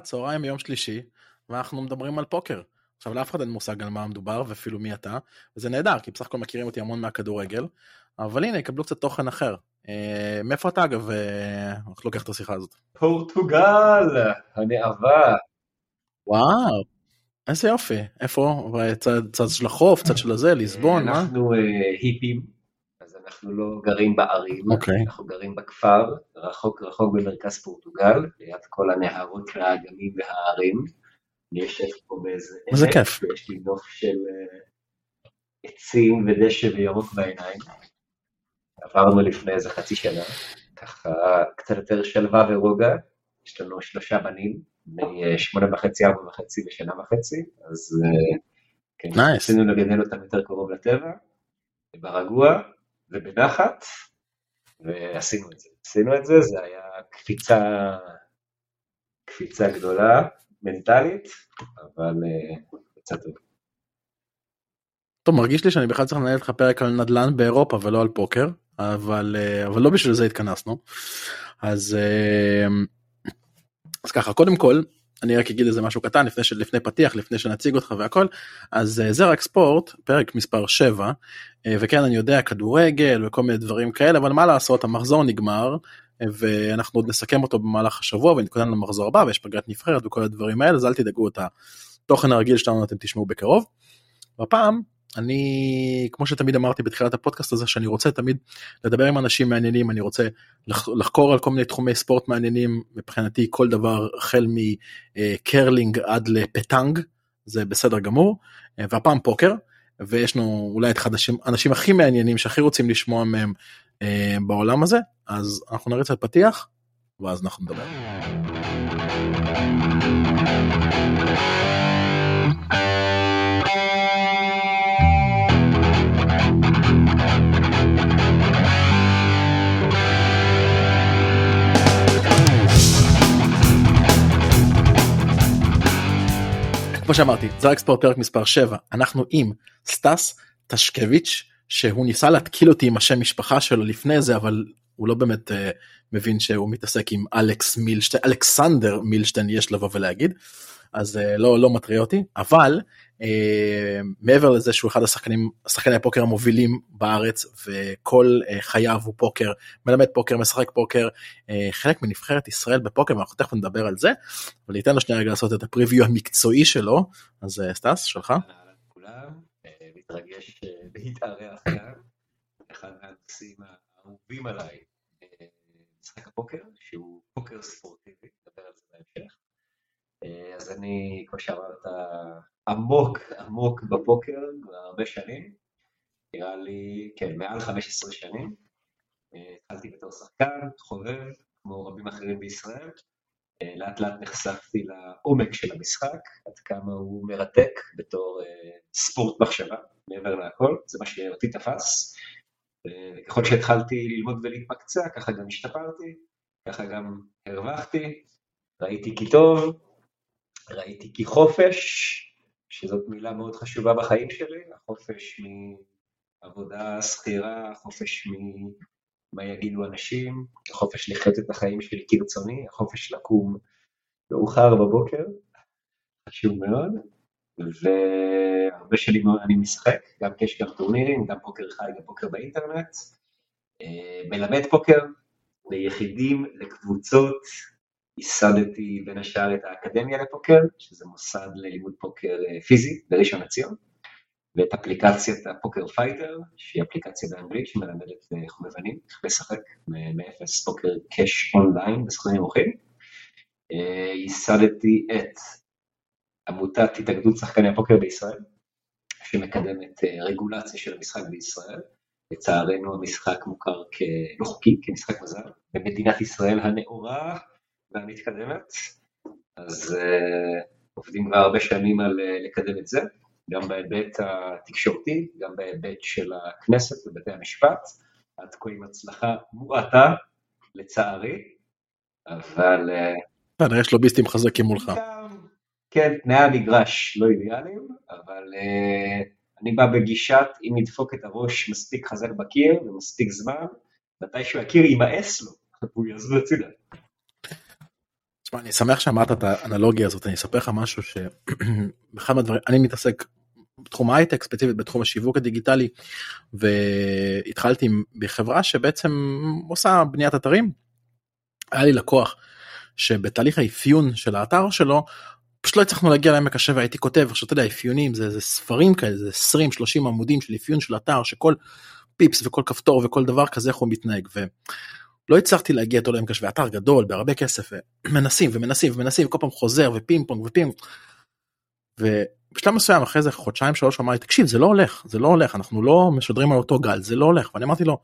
צהריים ביום שלישי, ואנחנו מדברים על פוקר. עכשיו לאף אחד אין מושג על מה מדובר ואפילו מי אתה, וזה נהדר, כי בסך הכל מכירים אותי המון מהכדורגל, אבל הנה, יקבלו קצת תוכן אחר. אה, מאיפה אתה אגב, אה, איך לוקח את השיחה הזאת? פורטוגל, הנאווה. וואו, איזה יופי. איפה? צד, צד של החוף, צד של הזה, ליסבון, מה? אנחנו אה, היפים, אנחנו לא גרים בערים, אוקיי. אנחנו גרים בכפר, רחוק רחוק במרכז פורטוגל, ליד כל הנהרות והאגמים וההרים. אני יושב פה באיזה... איזה כיף. ויש לי נוף של אה, עצים ודשא וירוק בעיניים. עברנו לפני איזה חצי שנה, ככה קצת יותר שלווה ורוגע. יש לנו שלושה בנים, בני אה, שמונה וחצי, ארבע וחצי ושנה וחצי, אז אה, כן, Nice. רצינו לגדל אותם יותר קרוב לטבע, ברגוע ובנחת, ועשינו את זה. עשינו את זה, זה היה קפיצה, קפיצה גדולה, מנטלית, אבל אה, יצא טוב. טוב, מרגיש לי שאני בכלל צריך לנהל לך פרק על נדל"ן באירופה ולא על פוקר, אבל, אה, אבל לא בשביל זה התכנסנו. אז, אה, אז ככה, קודם כל, אני רק אגיד איזה משהו קטן לפני, לפני פתיח, לפני שנציג אותך והכל. אז זה רק ספורט, פרק מספר 7, וכן, אני יודע, כדורגל וכל מיני דברים כאלה, אבל מה לעשות, המחזור נגמר, אה, ואנחנו עוד נסכם אותו במהלך השבוע ונתכונן למחזור הבא, ויש פגרת נבחרת וכל הדברים האלה, אז אל תדאגו את התוכן הרגיל שלנו אתם תשמעו בקרוב. והפעם אני כמו שתמיד אמרתי בתחילת הפודקאסט הזה שאני רוצה תמיד לדבר עם אנשים מעניינים אני רוצה לח- לחקור על כל מיני תחומי ספורט מעניינים מבחינתי כל דבר החל מקרלינג עד לפטנג זה בסדר גמור אה, והפעם פוקר ויש לנו אולי את אחד האנשים- הכי מעניינים שהכי רוצים לשמוע מהם אה, בעולם הזה אז אנחנו נריץ על פתיח ואז אנחנו נדבר. כמו שאמרתי זה רק ספורט פרק מספר 7 אנחנו עם סטס טשקביץ' שהוא ניסה להתקיל אותי עם השם משפחה שלו לפני זה אבל הוא לא באמת uh, מבין שהוא מתעסק עם אלכס מילשטיין אלכסנדר מילשטיין יש לבוא ולהגיד. אז uh, לא לא מטריע אותי. אבל מעבר לזה שהוא אחד השחקנים שחקני הפוקר המובילים בארץ וכל uh, חייו הוא פוקר מלמד פוקר משחק פוקר uh, חלק מנבחרת ישראל בפוקר ואנחנו תכף נדבר על זה אבל ניתן לו שנייה רגע לעשות את הפריוויו המקצועי שלו. אז אה, סטס שלך? אה, מתרגש אה, להתארח כאן, אחד מהנושאים האהובים עליי, אה, משחק הפוקר, שהוא פוקר ספורטיבי, נדבר על זה בהמשך. אה, אז אני, כמו שאמרת, עמוק עמוק בפוקר הרבה שנים, נראה לי, כן, מעל 15 שנים. אה, התחלתי בתור שחקן, חובב, כמו רבים אחרים בישראל. אה, לאט לאט נחשפתי לעומק של המשחק, עד כמה הוא מרתק בתור אה, ספורט מחשבה, מעבר להכל, זה מה שאותי תפס. וככל שהתחלתי ללמוד ולהתמקצע, ככה גם השתפרתי, ככה גם הרווחתי, ראיתי כי טוב, ראיתי כי חופש, שזאת מילה מאוד חשובה בחיים שלי, החופש מעבודה שכירה, החופש ממה יגידו אנשים, החופש לחיות את החיים שלי כרצוני, החופש לקום מאוחר בבוקר, חשוב מאוד, והרבה שנים אני משחק, גם כי יש גם טורנירים, גם פוקר חי, גם פוקר באינטרנט, אה, מלמד פוקר ליחידים, לקבוצות, ייסדתי בין השאר את האקדמיה לפוקר, שזה מוסד ללימוד פוקר אה, פיזי בראשון לציון, ואת אפליקציית ה Poker Fighter, שהיא אפליקציה באנגלית שמלמדת אה, חובבנים איך לשחק מאפס פוקר cash online בסכומים נמוכים. אה, ייסדתי את עמותת התאגדות שחקני הפוקר בישראל, שמקדמת רגולציה של המשחק בישראל. לצערנו המשחק מוכר כלא חוקי, כמשחק מזל, במדינת ישראל הנאורה והמתקדמת, אז uh, עובדים כבר הרבה שנים על uh, לקדם את זה, גם בהיבט התקשורתי, גם בהיבט של הכנסת ובתי המשפט, עד כה עם הצלחה מועטה, לצערי, אבל uh, כנראה יש לוביסטים חזקים מולך. כן, תנאי המגרש לא אידיאליים, אבל uh, אני בא בגישת אם נדפוק את הראש מספיק חזק בקיר ומספיק זמן, מתישהו הקיר יימאס לו, והוא יזוז הצידה. תשמע, אני שמח שאמרת את האנלוגיה הזאת אני אספר לך משהו שאחד מהדברים אני מתעסק בתחום ההייטק ספציפית בתחום השיווק הדיגיטלי והתחלתי בחברה שבעצם עושה בניית אתרים. היה לי לקוח שבתהליך האפיון של האתר שלו פשוט לא הצלחנו להגיע לעמק השווה הייתי כותב עכשיו אתה יודע אפיונים זה, זה ספרים כאלה זה 20 30 עמודים של אפיון של אתר שכל פיפס וכל כפתור וכל דבר כזה איך הוא מתנהג. ולא הצלחתי להגיע איתו לעמק השווה פער גדול בהרבה כסף ומנסים ומנסים ומנסים כל פעם חוזר ופינג פונג ופינג. ובשלב מסוים אחרי זה חודשיים שלוש אמר לי תקשיב זה לא הולך זה לא הולך אנחנו לא משדרים על אותו גל זה לא הולך ואני אמרתי לו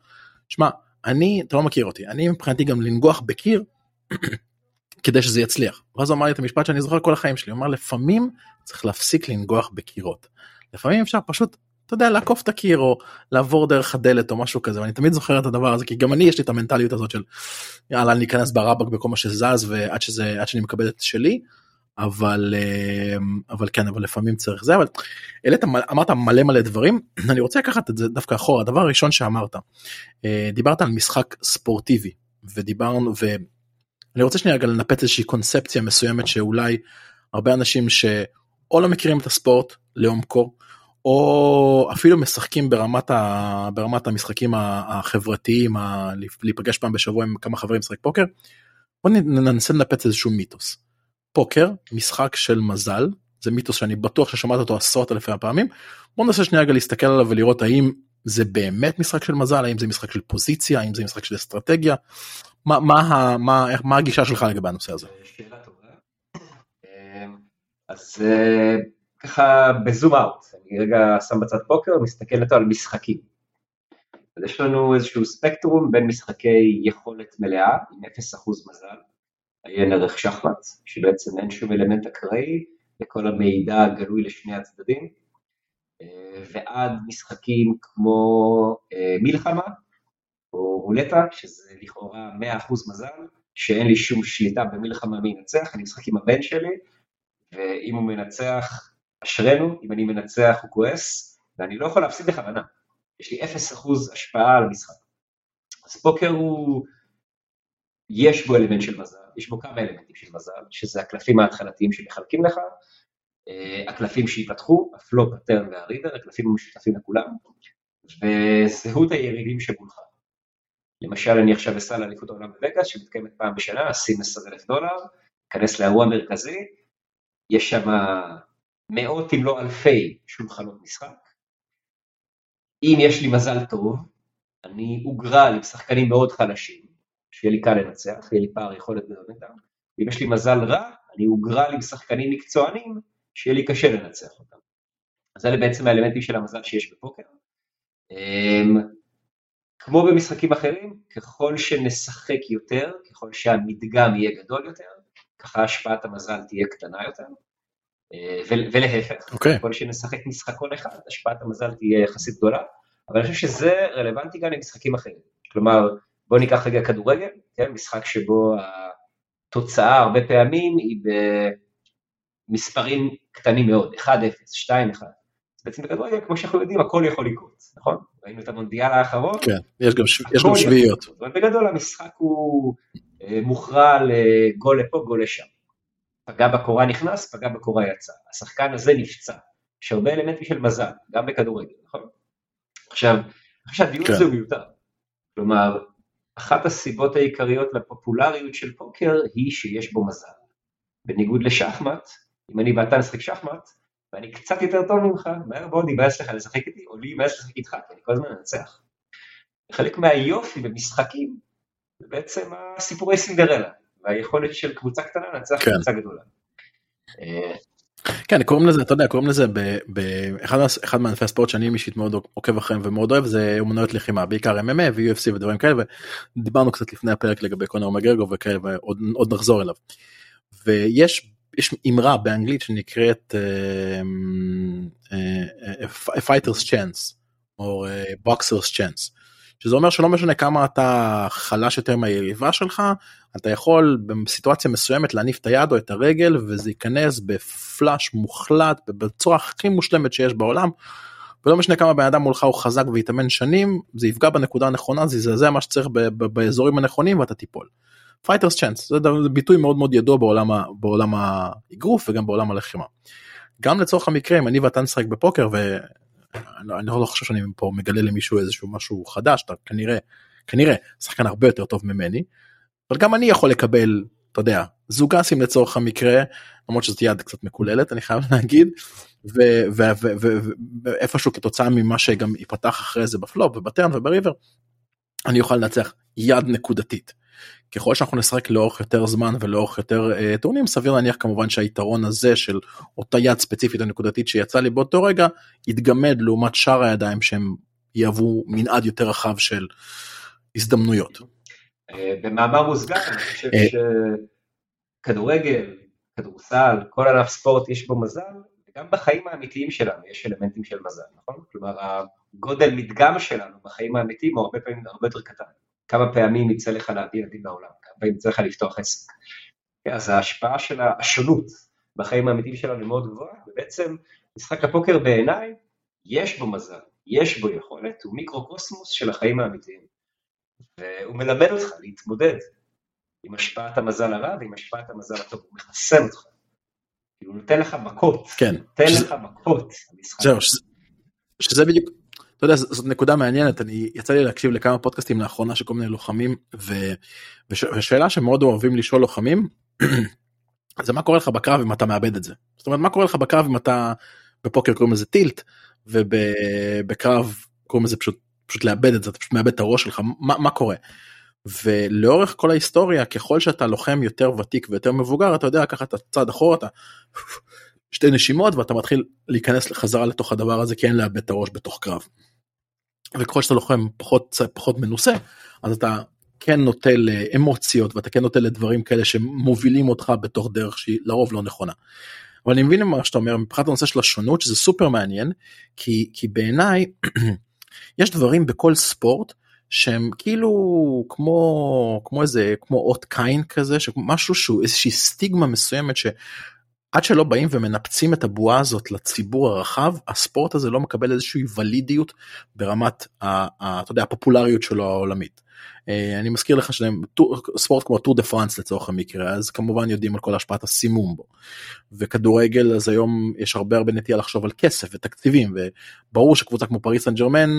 שמע אני אתה לא מכיר אותי אני מבחינתי גם לנגוח בקיר כדי שזה יצליח. ואז הוא אמר לי את המשפט שאני זוכר כל החיים שלי, הוא אמר לפעמים צריך להפסיק לנגוח בקירות. לפעמים אפשר פשוט, אתה יודע, לעקוף את הקיר או לעבור דרך הדלת או משהו כזה, ואני תמיד זוכר את הדבר הזה, כי גם אני יש לי את המנטליות הזאת של יאללה אני אכנס ברבק בכל מה שזז ועד שזה, עד שאני מקבל את שלי. אבל אה, אבל כן אבל לפעמים צריך זה אבל העלית אמרת מלא מלא דברים אני רוצה לקחת את זה דווקא אחורה הדבר הראשון שאמרת אה, דיברת על משחק ספורטיבי ודיברנו אני רוצה שנייה רגע לנפץ איזושהי קונספציה מסוימת שאולי הרבה אנשים שאו לא מכירים את הספורט לעומקו או אפילו משחקים ברמת, ה... ברמת המשחקים החברתיים, ה... להיפגש פעם בשבוע עם כמה חברים לשחק פוקר. בוא ננסה לנפץ איזשהו מיתוס. פוקר, משחק של מזל, זה מיתוס שאני בטוח ששמעת אותו עשרות אלפי הפעמים. בוא ננסה שנייה רגע להסתכל עליו ולראות האם זה באמת משחק של מזל, האם זה משחק של פוזיציה, האם זה משחק של אסטרטגיה, מה, מה, מה, מה הגישה שלך לגבי הנושא הזה? שאלה טובה. אמ, אז אה, ככה בזום אאוט, אני רגע שם בצד פוקר ומסתכל איתו על משחקים. אז יש לנו איזשהו ספקטרום בין משחקי יכולת מלאה עם 0% מזל, עיין ערך שחמט, שבעצם אין שום אלמנט אקראי, וכל המידע גלוי לשני הצדדים, אה, ועד משחקים כמו אה, מלחמה, או רולטה, שזה לכאורה 100% מזל, שאין לי שום שליטה במלחמה מי ינצח, אני משחק עם הבן שלי, ואם הוא מנצח, אשרנו, אם אני מנצח הוא כועס, ואני לא יכול להפסיד בכוונה. יש לי 0% השפעה על המשחק. אז פוקר הוא, יש בו אלמנט של מזל, יש בו כמה אלמנטים של מזל, שזה הקלפים ההתחלתיים שמחלקים לך, אה, הקלפים שיפתחו, הפלופ, הטרן והריבר, הקלפים המשותפים לכולם, וזהות היריבים שמולך. למשל אני עכשיו אסע לאליפות העולם בווגאס שמתקיימת פעם בשנה, אשים 10 אלף דולר, אכנס לאירוע מרכזי, יש שם מאות אם לא אלפי שולחנות משחק. אם יש לי מזל טוב, אני אוגרל עם שחקנים מאוד חלשים, שיהיה לי קל לנצח, יהיה לי פער יכולת גדול איתם, ואם יש לי מזל רע, אני אוגרל עם שחקנים מקצוענים, שיהיה לי קשה לנצח אותם. אז אלה בעצם האלמנטים של המזל שיש בפוקר. אמ, כמו במשחקים אחרים, ככל שנשחק יותר, ככל שהמדגם יהיה גדול יותר, ככה השפעת המזל תהיה קטנה יותר, ולהפך, okay. אוקיי. ככל שנשחק משחקון אחד, השפעת המזל תהיה יחסית גדולה, אבל אני חושב שזה רלוונטי גם למשחקים אחרים. כלומר, בואו ניקח רגע כדורגל, כן, משחק שבו התוצאה הרבה פעמים היא במספרים קטנים מאוד, 1-0, 2-1. בעצם בכדורגל, כמו שאנחנו יודעים, הכל יכול לקרות, נכון? ראינו את המונדיאל האחרון. כן, יש גם, יש גם שביעיות. אבל בגדול המשחק הוא אה, מוכרע לגול לפה, גול לשם. פגע בקורה נכנס, פגע בקורה יצא. השחקן הזה נפצע. יש הרבה אלמנטים של מזל, גם בכדורגל, נכון? עכשיו, אני חושב שהדיון כן. הזה הוא מיותר. כלומר, אחת הסיבות העיקריות לפופולריות של פוקר היא שיש בו מזל. בניגוד לשחמט, אם אני ואתה נשחק שחמט, ואני קצת יותר טוב ממך, מהר מאוד ייבאס לך לשחק איתי, או לי ייבאס לשחק איתך, כי אני כל הזמן מנצח. חלק מהיופי במשחקים זה בעצם הסיפורי סינדרלה, והיכולת של קבוצה קטנה לנצח כן. קבוצה גדולה. כן קוראים לזה אתה יודע קוראים לזה באחד מענפי הספורט שאני אישית מאוד עוקב אחריהם ומאוד אוהב זה אומנויות לחימה בעיקר MMA ו-UFC ודברים כאלה ודיברנו קצת לפני הפרק לגבי קונר מגרגו וכאלה ועוד נחזור אליו. ויש יש אמרה באנגלית שנקראת uh, uh, a fighter's chance או uh, boxer's chance שזה אומר שלא משנה כמה אתה חלש יותר מהיריבה שלך אתה יכול בסיטואציה מסוימת להניף את היד או את הרגל וזה ייכנס בפלאש מוחלט בצורה הכי מושלמת שיש בעולם. ולא משנה כמה בן אדם מולך הוא חזק והתאמן שנים זה יפגע בנקודה הנכונה זה יזעזע מה שצריך באזורים הנכונים ואתה תיפול. fighter's chance זה ביטוי מאוד מאוד ידוע בעולם בעולם האגרוף וגם בעולם הלחימה. גם לצורך המקרה אם אני ואתה נשחק בפוקר ואני לא חושב שאני פה מגלה למישהו איזשהו משהו חדש אתה כנראה כנראה שחקן הרבה יותר טוב ממני. אבל גם אני יכול לקבל אתה יודע זוג אסים לצורך המקרה למרות שזאת יד קצת מקוללת אני חייב להגיד ואיפשהו כתוצאה ממה שגם ייפתח אחרי זה בפלופ ובטרן ובריבר אני אוכל לנצח יד נקודתית. ככל שאנחנו נשחק לאורך יותר זמן ולאורך יותר uh, טורנים סביר להניח כמובן שהיתרון הזה של אותה יד ספציפית או נקודתית שיצא לי באותו רגע יתגמד לעומת שאר הידיים שהם יהוו מנעד יותר רחב של הזדמנויות. אה, במאמר מוסגר אני חושב אה, שכדורגל, כדורסל, כל ענף ספורט יש בו מזל, וגם בחיים האמיתיים שלנו יש אלמנטים של מזל, נכון? כלומר הגודל מדגם שלנו בחיים האמיתיים הוא הרבה פעמים הרבה יותר קטן. כמה פעמים יצא לך להביא ילדים לעולם, כמה פעמים יצא לך לפתוח עסק. אז ההשפעה של השונות בחיים האמיתיים שלנו היא מאוד גבוהה, ובעצם משחק הפוקר בעיניי, יש בו מזל, יש בו יכולת, הוא מיקרוקוסמוס של החיים האמיתיים. והוא מלמד אותך להתמודד עם השפעת המזל הרע ועם השפעת המזל הטוב, הוא מחסן אותך. הוא נותן לך מכות, כן, נותן שזה, לך מכות. זהו, שזה, שזה בדיוק, יודע, זאת נקודה מעניינת, אני יצא לי להקשיב לכמה פודקאסטים לאחרונה של כל מיני לוחמים, ו, וש, ושאלה שמאוד אוהבים לשאול לוחמים, זה מה קורה לך בקרב אם אתה מאבד את זה. זאת אומרת, מה קורה לך בקרב אם אתה, בפוקר קוראים לזה טילט, ובקרב קוראים לזה פשוט פשוט לאבד את זה אתה פשוט מאבד את הראש שלך מה, מה קורה. ולאורך כל ההיסטוריה ככל שאתה לוחם יותר ותיק ויותר מבוגר אתה יודע לקחת את הצעד אחורה אתה שתי נשימות ואתה מתחיל להיכנס חזרה לתוך הדבר הזה כי אין לאבד את הראש בתוך קרב. וככל שאתה לוחם פחות פחות מנוסה אז אתה כן נוטה לאמוציות ואתה כן נוטה לדברים כאלה שמובילים אותך בתוך דרך שהיא לרוב לא נכונה. אבל אני מבין מה שאתה אומר מבחינת הנושא של השונות שזה סופר מעניין כי כי בעיניי יש דברים בכל ספורט שהם כאילו כמו כמו איזה כמו אות קין כזה שמשהו שהוא איזושהי סטיגמה מסוימת שעד שלא באים ומנפצים את הבועה הזאת לציבור הרחב הספורט הזה לא מקבל איזושהי ולידיות ברמת ה, ה, אתה יודע, הפופולריות שלו העולמית. אה, אני מזכיר לך שספורט כמו טור דה פרנס לצורך המקרה אז כמובן יודעים על כל השפעת הסימום בו. וכדורגל אז היום יש הרבה הרבה נטייה לחשוב על כסף ותקציבים וברור שקבוצה כמו פריס סן ג'רמן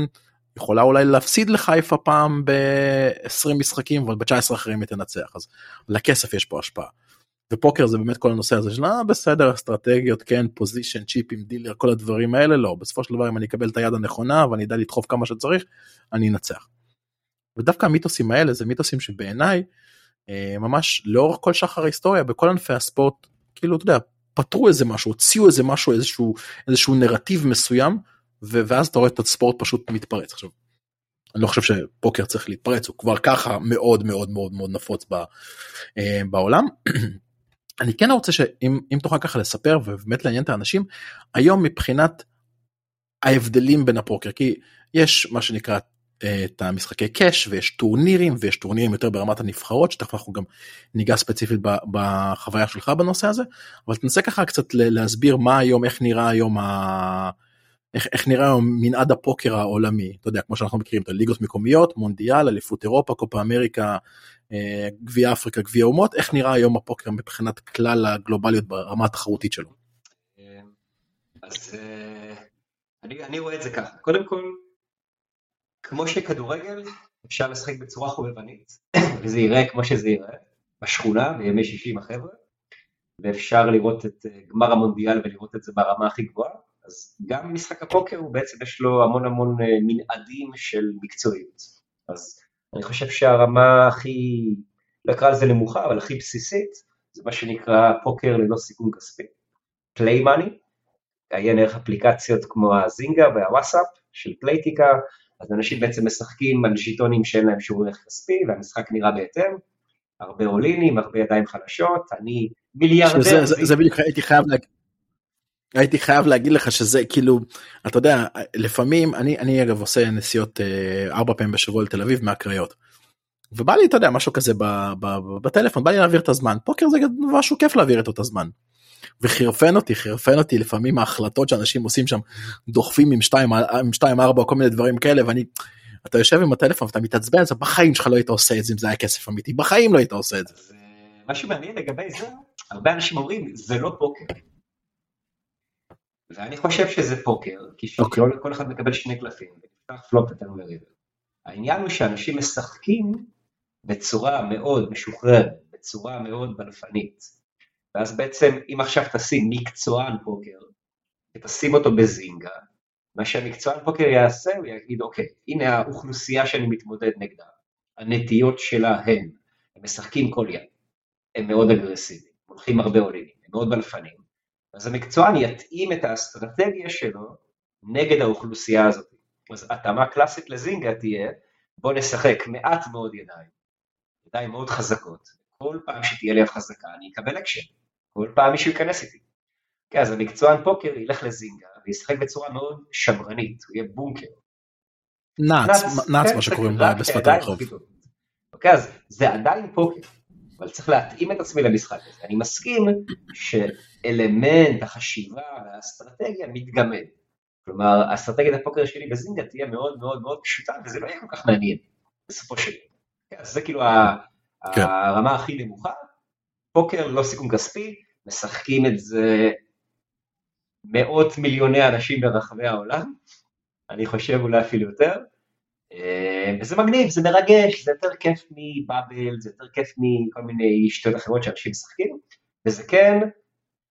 יכולה אולי להפסיד לחיפה פעם ב-20 משחקים אבל ב-19 אחרים היא תנצח אז לכסף יש פה השפעה. ופוקר זה באמת כל הנושא הזה של אה בסדר אסטרטגיות כן position צ'יפים dealer כל הדברים האלה לא בסופו של דבר אם אני אקבל את היד הנכונה ואני אדע לדחוף כמה שצריך אני אנצח. ודווקא המיתוסים האלה זה מיתוסים שבעיניי אה, ממש לאורך כל שחר ההיסטוריה בכל ענפי הספורט כאילו אתה יודע פתרו איזה משהו הוציאו איזה משהו איזשהו איזשהו נרטיב מסוים ואז אתה רואה את הספורט פשוט מתפרץ עכשיו. אני לא חושב שפוקר צריך להתפרץ הוא כבר ככה מאוד מאוד מאוד מאוד נפוץ ב, אה, בעולם. אני כן רוצה שאם תוכל ככה לספר ובאמת לעניין את האנשים היום מבחינת ההבדלים בין הפוקר כי יש מה שנקרא אה, את המשחקי קאש ויש טורנירים ויש טורנירים יותר ברמת הנבחרות שתכף אנחנו גם ניגע ספציפית בחוויה שלך בנושא הזה אבל תנסה ככה קצת להסביר מה היום איך נראה היום ה... איך, איך נראה היום מנעד הפוקר העולמי. אתה יודע כמו שאנחנו מכירים את הליגות מקומיות מונדיאל אליפות אירופה קופה אמריקה גביע אפריקה גביע אומות איך נראה היום הפוקר מבחינת כלל הגלובליות ברמה התחרותית שלו. אז אני, אני רואה את זה ככה קודם כל כמו שכדורגל אפשר לשחק בצורה חובבנית, וזה ייראה כמו שזה ייראה, בשכונה, בימי שישי עם החבר'ה, ואפשר לראות את אה, גמר המונדיאל ולראות את זה ברמה הכי גבוהה, אז גם משחק הפוקר הוא בעצם יש לו המון המון אה, מנעדים של מקצועיות. אז אני חושב שהרמה הכי, לא אקרא לזה נמוכה, אבל הכי בסיסית, זה מה שנקרא פוקר ללא סיכון כספי, פליי מאני, עיין ערך אפליקציות כמו הזינגה והוואסאפ של פלייטיקה, אז אנשים בעצם משחקים על ז'יטונים שאין להם שום ערך כספי, והמשחק נראה בהתאם, הרבה אולינים, הרבה ידיים חלשות, אני מיליארדר. זה בדיוק הייתי חייב להגיד. הייתי חייב להגיד לך שזה כאילו אתה יודע לפעמים אני אני אגב עושה נסיעות אה, ארבע פעמים בשבוע לתל אביב מהקריות. ובא לי אתה יודע משהו כזה ב, ב, ב, בטלפון בא לי להעביר את הזמן פוקר זה משהו כיף להעביר את אותו זמן. וחירפן אותי חירפן אותי לפעמים ההחלטות שאנשים עושים שם דוחפים עם 2 עם 2 4 כל מיני דברים כאלה ואני אתה יושב עם הטלפון ואתה מתעצבן, אז בחיים שלך לא היית עושה את זה אם זה היה כסף אמיתי, בחיים לא היית עושה את זה. אה, משהו מעניין לגבי זה, הרבה אנשים אומרים, זה לא פוקר. ואני חושב שזה פוקר, כי אוקיי. כל אחד מקבל שני קלפים, ונפתח פלופ נתנו לריבר. העניין הוא שאנשים משחקים בצורה מאוד משוחררת, בצורה מאוד בלפנית. ואז בעצם, אם עכשיו תשים מקצוען פוקר, ותשים אותו בזינגה, מה שהמקצוען פוקר יעשה, הוא יגיד, אוקיי, הנה האוכלוסייה שאני מתמודד נגדה, הנטיות שלה הן, הם משחקים כל יד, הם מאוד אגרסיביים, הולכים הרבה עולים, הם מאוד בלפנים, אז המקצוען יתאים את האסטרטגיה שלו נגד האוכלוסייה הזאת. אז התאמה קלאסית לזינגה תהיה, בוא נשחק מעט מאוד ידיים, ידיים מאוד חזקות, כל פעם שתהיה לי חזקה אני אקבל אקשן, כל פעם מישהו ייכנס איתי. כן, אז המקצוען פוקר ילך לזינגה וישחק בצורה מאוד שמרנית, הוא יהיה בונקר. נאץ, נאץ כן, מה שקוראים בשפת הרחוב. אוקיי, אז זה עדיין פוקר, אבל צריך להתאים את עצמי למשחק הזה. אני מסכים שאלמנט החשיבה והאסטרטגיה מתגמד. כלומר, אסטרטגיית הפוקר שלי בזינגה תהיה מאוד מאוד מאוד פשוטה, וזה לא יהיה כל כך מעניין, בסופו של דבר. כן, אז זה כאילו כן. הרמה הכי נמוכה. פוקר לא סיכון כספי, משחקים את זה מאות מיליוני אנשים ברחבי העולם, אני חושב אולי אפילו יותר, וזה מגניב, זה מרגש, זה יותר כיף מבאבל, זה יותר כיף מכל מיני שטויות אחרות שאנשים משחקים, וזה כן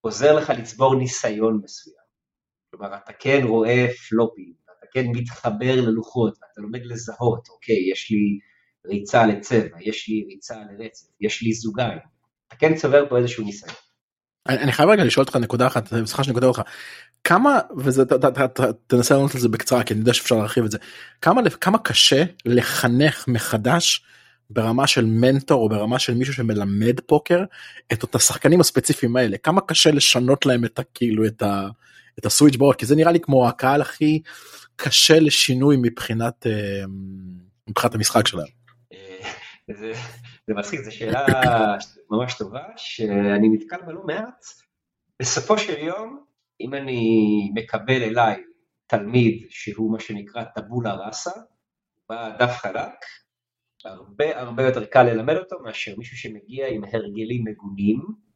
עוזר לך לצבור ניסיון מסוים. כלומר, אתה כן רואה פלופים, אתה כן מתחבר ללוחות, ואתה לומד לזהות, אוקיי, יש לי ריצה לצבע, יש לי ריצה לרצף, יש לי זוגיים. אתה כן צובר פה איזשהו ניסיון. אני חייב רגע לשאול אותך נקודה אחת, סליחה שאני קוטע אותך, כמה, וזה, ת- ת- ת- ת- תנסה לענות על זה בקצרה, כי אני יודע שאפשר להרחיב את זה, כמה, כמה קשה לחנך מחדש ברמה של מנטור או ברמה של מישהו שמלמד פוקר את אותם השחקנים הספציפיים האלה, כמה קשה לשנות להם את ה... כאילו את ה... את הסוויץ' בורד, כי זה נראה לי כמו הקהל הכי קשה לשינוי מבחינת, אה, מבחינת המשחק שלהם. זה, זה מצחיק, זו שאלה ממש טובה, שאני נתקל בה לא מעט. בסופו של יום, אם אני מקבל אליי תלמיד שהוא מה שנקרא טבולה ראסה, בדף חלק, הרבה הרבה יותר קל ללמד אותו מאשר מישהו שמגיע עם הרגלים מגונים.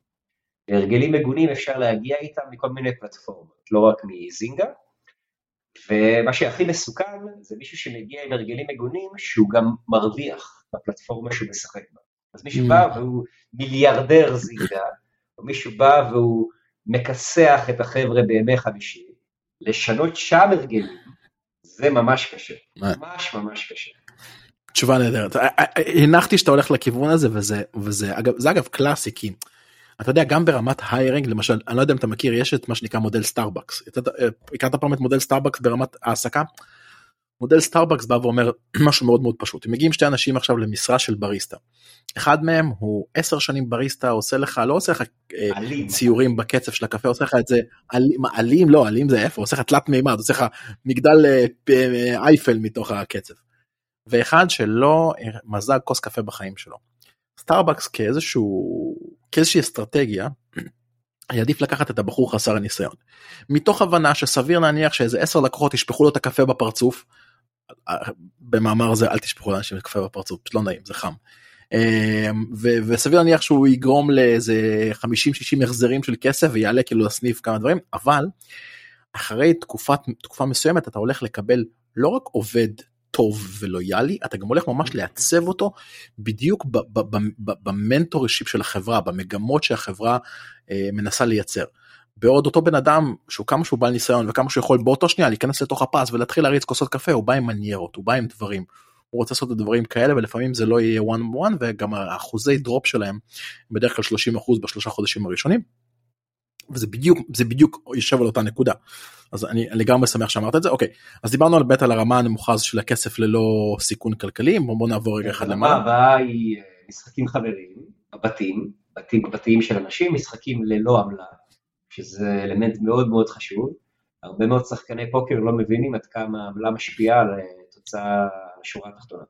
והרגלים מגונים אפשר להגיע איתם מכל מיני פלטפורמות, לא רק מזינגה. ומה שהכי מסוכן זה מישהו שמגיע עם הרגלים מגונים שהוא גם מרוויח בפלטפורמה שהוא משחק בה. אז מישהו Mm. בא והוא מיליארדר זינגה, או מישהו בא והוא מכסח את החבר'ה בימי חמישי, לשנות שם הרגלים, זה ממש קשה. ממש ממש קשה. תשובה נהדרת. אה, אה, אה, הנחתי שאתה הולך לכיוון הזה וזה וזה אגב זה אגב קלאסי כי אתה יודע גם ברמת ה hiring למשל אני לא יודע אם אתה מכיר יש את מה שנקרא מודל סטארבקס. הכרת פעם את מודל סטארבקס ברמת העסקה? מודל סטארבקס בא ואומר משהו מאוד מאוד פשוט אם מגיעים שתי אנשים עכשיו למשרה של בריסטה. אחד מהם הוא עשר שנים בריסטה עושה לך לא עושה לך אה, עלים. ציורים בקצף של הקפה עושה לך את זה עלים, עלים לא עלים זה איפה עושה לך תלת מימד עושה לך מגדל אה, אה, אייפל מתוך הקצף. ואחד שלא אה, מזג כוס קפה בחיים שלו. סטארבקס כאיזשהו כאיזושהי אסטרטגיה עדיף לקחת את הבחור חסר הניסיון. מתוך הבנה שסביר להניח שאיזה עשר לקוחות ישפכו לו את הקפה בפרצוף. אה, במאמר זה אל תשפכו לאנשים את הקפה בפרצוף פשוט לא נעים זה חם. ו- וסביר להניח שהוא יגרום לאיזה 50-60 החזרים של כסף ויעלה כאילו לסניף כמה דברים אבל אחרי תקופת תקופה מסוימת אתה הולך לקבל לא רק עובד טוב ולויאלי אתה גם הולך ממש לעצב אותו בדיוק במנטורשיפ של החברה במגמות שהחברה אה, מנסה לייצר. בעוד אותו בן אדם שהוא כמה שהוא בעל ניסיון וכמה שהוא יכול באותו שנייה להיכנס לתוך הפס ולהתחיל להריץ כוסות קפה הוא בא עם מניירות הוא בא עם דברים. הוא רוצה לעשות את הדברים כאלה ולפעמים זה לא יהיה one on one וגם האחוזי דרופ שלהם בדרך כלל 30% בשלושה חודשים הראשונים. וזה בדיוק זה בדיוק יושב על אותה נקודה אז אני לגמרי שמח שאמרת את זה אוקיי אז דיברנו על באמת על הרמה הנמוכה הזו של הכסף ללא סיכון כלכלי בוא, בוא נעבור רגע אחד הרמה למעלה. הבאה היא אה, משחקים חברים, בבתים, בתים בתים של אנשים, משחקים ללא עמלה, שזה אלמנט מאוד מאוד חשוב. הרבה מאוד שחקני פוקר לא מבינים עד כמה העמלה משפיעה על אה, תוצאה, השורה התחתונה.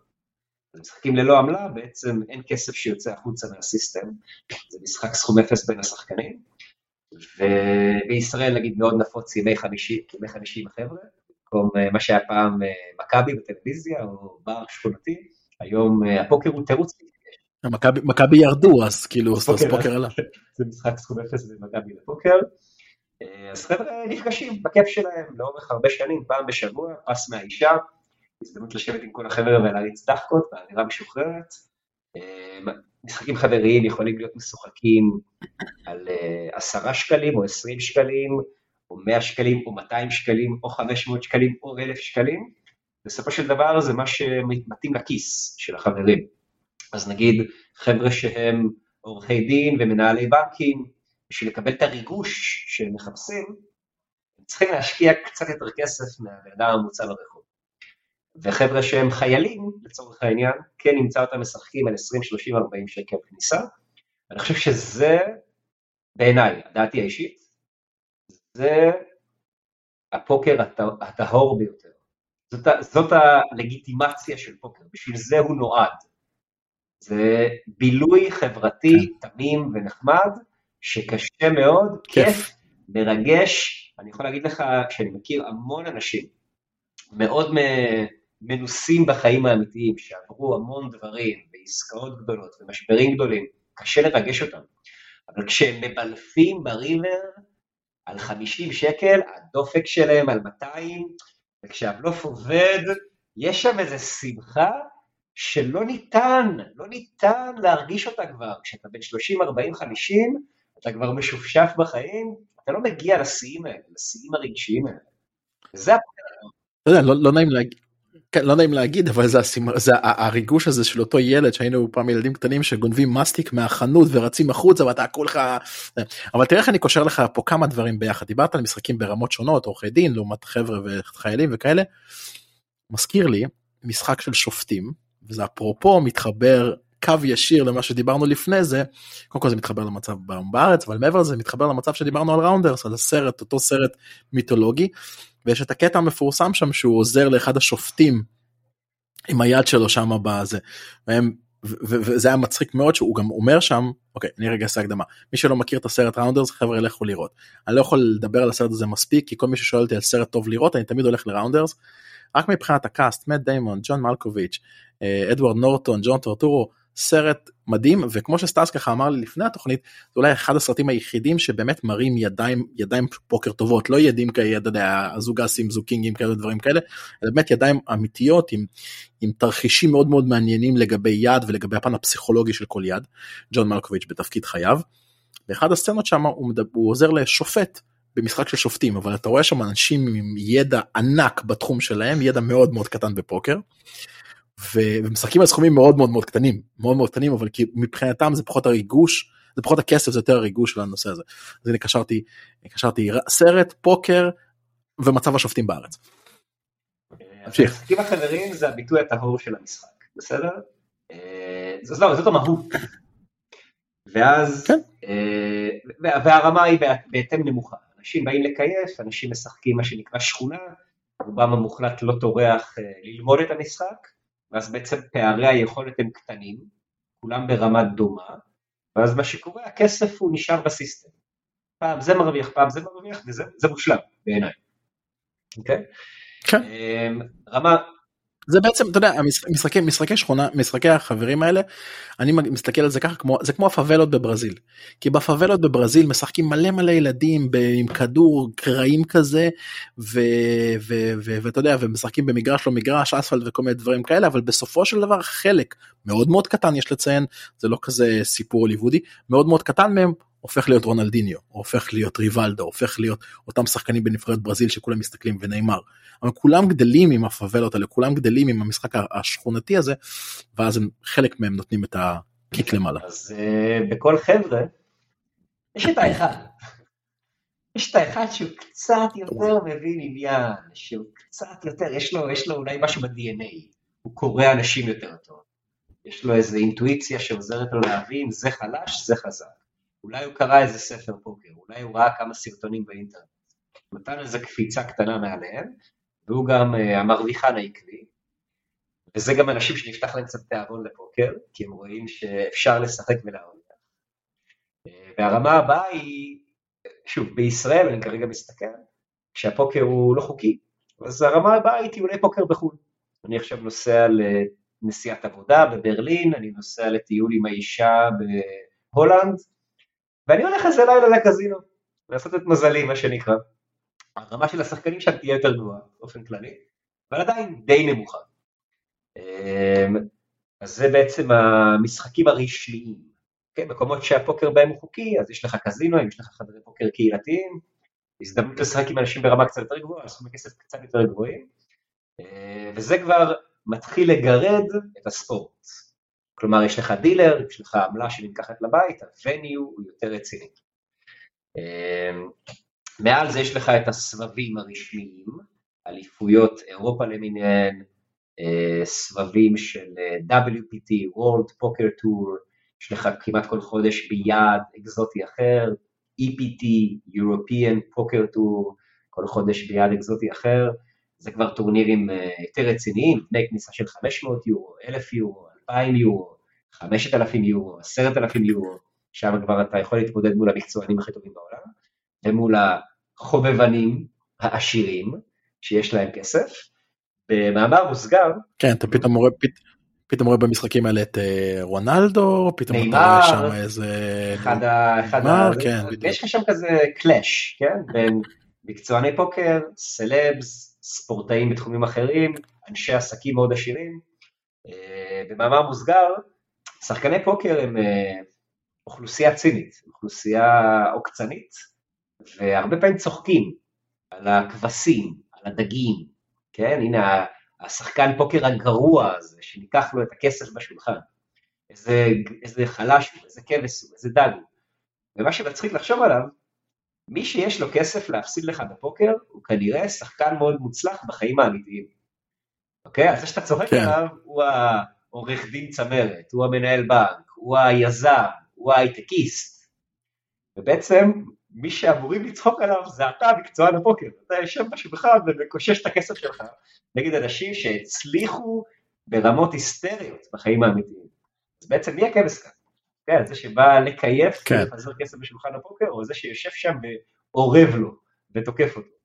אז משחקים ללא עמלה, בעצם אין כסף שיוצא החוצה מהסיסטם, זה משחק סכום אפס בין השחקנים. ובישראל נגיד מאוד נפוץ ימי חמישי, ימי חמישי עם החבר'ה, במקום מה שהיה פעם מכבי בטלוויזיה או בר שכונתי, היום הפוקר הוא תירוץ. מכבי ירדו אז כאילו אז פוקר עלה. זה משחק סכום אפס במכבי לפוקר. אז חבר'ה נפגשים בכיף שלהם לאורך הרבה שנים, פעם בשבוע, פס מהאישה, הזדמנות לשבת עם כל החבר'ה ולהריץ דחקות באווירה משוחררת. משחקים חבריים יכולים להיות משוחקים על עשרה שקלים או עשרים שקלים, או מאה שקלים או מאתיים שקלים או חמש מאות שקלים או אלף שקלים. בסופו של דבר זה מה שמתאים לכיס של החברים. אז נגיד חבר'ה שהם עורכי דין ומנהלי בנקים, בשביל לקבל את הריגוש שהם מחפשים, הם צריכים להשקיע קצת יותר כסף מהבן אדם הממוצע ברחוב. וחבר'ה שהם חיילים, לצורך העניין, כן נמצא אותם משחקים על 20, 30, 40 שקל כניסה. אני חושב שזה, בעיניי, דעתי האישית, זה הפוקר הטהור ביותר. זאת, זאת הלגיטימציה של פוקר, בשביל זה הוא נועד. זה בילוי חברתי כן. תמים ונחמד, שקשה מאוד, כיף, מרגש. אני יכול להגיד לך שאני מכיר המון אנשים מאוד מנוסים בחיים האמיתיים, שעברו המון דברים בעסקאות גדולות ומשברים גדולים, קשה לרגש אותם. אבל כשהם מבלפים בריבר על 50 שקל, הדופק שלהם על 200, וכשהבלוף עובד, יש שם איזו שמחה שלא ניתן, לא ניתן להרגיש אותה כבר. כשאתה בן 30, 40, 50, אתה כבר משופשף בחיים, אתה לא מגיע לשיאים האלה, לשיאים הרגשיים האלה. זה אתה יודע, לא, לא נעים להגיד. כן, לא נעים להגיד אבל זה, הסימ... זה הריגוש הזה של אותו ילד שהיינו פעם ילדים קטנים שגונבים מסטיק מהחנות ורצים החוצה ואתה כולך אבל תראה איך אני קושר לך פה כמה דברים ביחד דיברת על משחקים ברמות שונות עורכי דין לעומת חבר'ה וחיילים וכאלה. מזכיר לי משחק של שופטים וזה אפרופו מתחבר קו ישיר למה שדיברנו לפני זה, קודם כל זה מתחבר למצב בארץ, אבל מעבר לזה מתחבר למצב שדיברנו על ראונדרס, על הסרט, אותו סרט מיתולוגי, ויש את הקטע המפורסם שם שהוא עוזר לאחד השופטים עם היד שלו שם בזה, והם, וזה היה מצחיק מאוד שהוא גם אומר שם, אוקיי, אני רגע אעשה הקדמה, מי שלא מכיר את הסרט ראונדרס, חבר'ה לכו לראות. אני לא יכול לדבר על הסרט הזה מספיק, כי כל מי ששואל אותי על סרט טוב לראות, אני תמיד הולך לראונדרס. רק מבחינת ה cast, מאט דיימון, ג'ון מלקוביץ', אדוארד נורטון, ג'ון טורטורו, סרט מדהים וכמו שסטאס ככה אמר לי לפני התוכנית זה אולי אחד הסרטים היחידים שבאמת מראים ידיים ידיים פוקר טובות לא ידים כאלה אתה יודע הזוג אסים זוג קינגים כאלה דברים כאלה אלא באמת ידיים אמיתיות עם, עם תרחישים מאוד מאוד מעניינים לגבי יד ולגבי הפן הפסיכולוגי של כל יד ג'ון מלקוביץ' בתפקיד חייו. באחד הסצנות שם הוא, הוא עוזר לשופט במשחק של שופטים אבל אתה רואה שם אנשים עם ידע ענק בתחום שלהם ידע מאוד מאוד קטן בפוקר. ומשחקים על סכומים מאוד מאוד מאוד קטנים מאוד מאוד קטנים אבל כי מבחינתם זה פחות הריגוש זה פחות הכסף זה יותר הריגוש של הנושא הזה. אז הנה קשרתי קשרתי סרט פוקר ומצב השופטים בארץ. המשחקים החברים זה הביטוי הטהור של המשחק בסדר? אה, לא, זאת המהות. ואז כן. אה, והרמה היא בהתאם נמוכה אנשים באים לקייף אנשים משחקים מה שנקרא שכונה רובם המוחלט לא טורח אה, ללמוד את המשחק ואז בעצם פערי היכולת הם קטנים, כולם ברמה דומה, ואז מה שקורה, הכסף הוא נשאר בסיסטם. פעם זה מרוויח, פעם זה מרוויח, וזה מושלם בעיניי. אוקיי? כן. אמ, רמה, זה בעצם אתה יודע משחקי משחקי שכונה משחקי החברים האלה אני מסתכל על זה ככה כמו זה כמו הפאבלות בברזיל. כי בפאבלות בברזיל משחקים מלא מלא ילדים עם כדור קרעים כזה ואתה יודע ומשחקים במגרש לא מגרש אספלט וכל מיני דברים כאלה אבל בסופו של דבר חלק מאוד מאוד קטן יש לציין זה לא כזה סיפור הוליוודי מאוד מאוד קטן מהם הופך להיות רונלדיניו, הופך להיות ריבלדו, הופך להיות אותם שחקנים בנבחרת ברזיל שכולם מסתכלים ונאמר. אבל כולם גדלים עם הפאבלות האלה, כולם גדלים עם המשחק השכונתי הזה, ואז הם, חלק מהם נותנים את הקיק למעלה. אז uh, בכל חבר'ה, יש את האחד. יש את האחד שהוא קצת יותר מבין עניין, שהוא קצת יותר, יש לו, יש לו אולי משהו ב-DNA, הוא קורא אנשים יותר טוב. יש לו איזו אינטואיציה שעוזרת לו להבין, זה חלש, זה חזק. אולי הוא קרא איזה ספר פוקר, אולי הוא ראה כמה סרטונים באינטרנט. נתן איזה קפיצה קטנה מעליהם, והוא גם uh, המרוויחן העקבי. וזה גם אנשים שנפתח להם קצת תיאבון לפוקר, כי הם רואים שאפשר לשחק ולהרוויח. Uh, והרמה הבאה היא, שוב, בישראל, אני כרגע מסתכל, כשהפוקר הוא לא חוקי, אז הרמה הבאה היא טיולי פוקר בחו"ל. אני עכשיו נוסע לנסיעת עבודה בברלין, אני נוסע לטיול עם האישה בהולנד, ואני הולך איזה לילה לקזינו, לעשות את מזלי, מה שנקרא. הרמה של השחקנים שם תהיה יותר גבוהה, באופן כללי, אבל עדיין די נמוכה. אמ, אז זה בעצם המשחקים הרשמיים. כן, מקומות שהפוקר בהם הוא חוקי, אז יש לך קזינו, יש לך חדרי פוקר קהילתיים, הזדמנות לשחק עם אנשים ברמה קצת יותר גבוהה, סכומי כסף קצת יותר גבוהים, אה, וזה כבר מתחיל לגרד את הספורט. כלומר, יש לך דילר, יש לך עמלה שנלקחת לבית, הווניו הוא יותר רציני. אה, מעל זה יש לך את הסבבים הרשמיים, אליפויות אירופה למיניהן, אה, סבבים של WPT, World Poker Tour, יש לך כמעט כל חודש ביעד אקזוטי אחר, EPT, European Poker Tour, כל חודש ביעד אקזוטי אחר, זה כבר טורנירים אה, יותר רציניים, לפני כניסה של 500 יורו, 1,000 יורו, 2,000 יורו, 5,000 יורו, 10,000 יורו, שם כבר אתה יכול להתמודד מול המקצוענים הכי טובים בעולם, ומול החובבנים העשירים, שיש להם כסף. במאמר מוסגר, כן, אתה פתאום רואה, פתאום רואה במשחקים האלה את אה, רונלדו, פתאום אתה רואה שם איזה... אחד ה... אחד ה... כן, בדיוק. יש לך שם כזה קלאש, כן? בין מקצועני פוקר, סלבס, ספורטאים בתחומים אחרים, אנשי עסקים מאוד עשירים. אה, במאמר מוסגר, שחקני פוקר הם אה, אוכלוסייה צינית, אוכלוסייה עוקצנית, והרבה פעמים צוחקים על הכבשים, על הדגים, כן? הנה השחקן פוקר הגרוע הזה, שניקח לו את הכסף בשולחן. איזה, איזה חלש הוא, איזה כבש הוא, איזה דג הוא. ומה שמצחיק לחשוב עליו, מי שיש לו כסף להפסיד לך בפוקר, הוא כנראה שחקן מאוד מוצלח בחיים האמיתיים. אוקיי? אז זה שאתה צוחק כן. עליו, הוא העורך דין צמרת, הוא המנהל בנק, הוא היזם, הוא ההייטקיסט. ובעצם, מי שאמורים לצחוק עליו זה אתה מקצוען הפוקר, אתה יושב בשולחן ומקושש את הכסף שלך נגד אנשים שהצליחו ברמות היסטריות בחיים האמיתיים. אז בעצם מי הכבש כאן? כן, זה שבא לקייף כן. ולפזר כסף בשולחן הפוקר, או זה שיושב שם ואורב לו ותוקף אותו.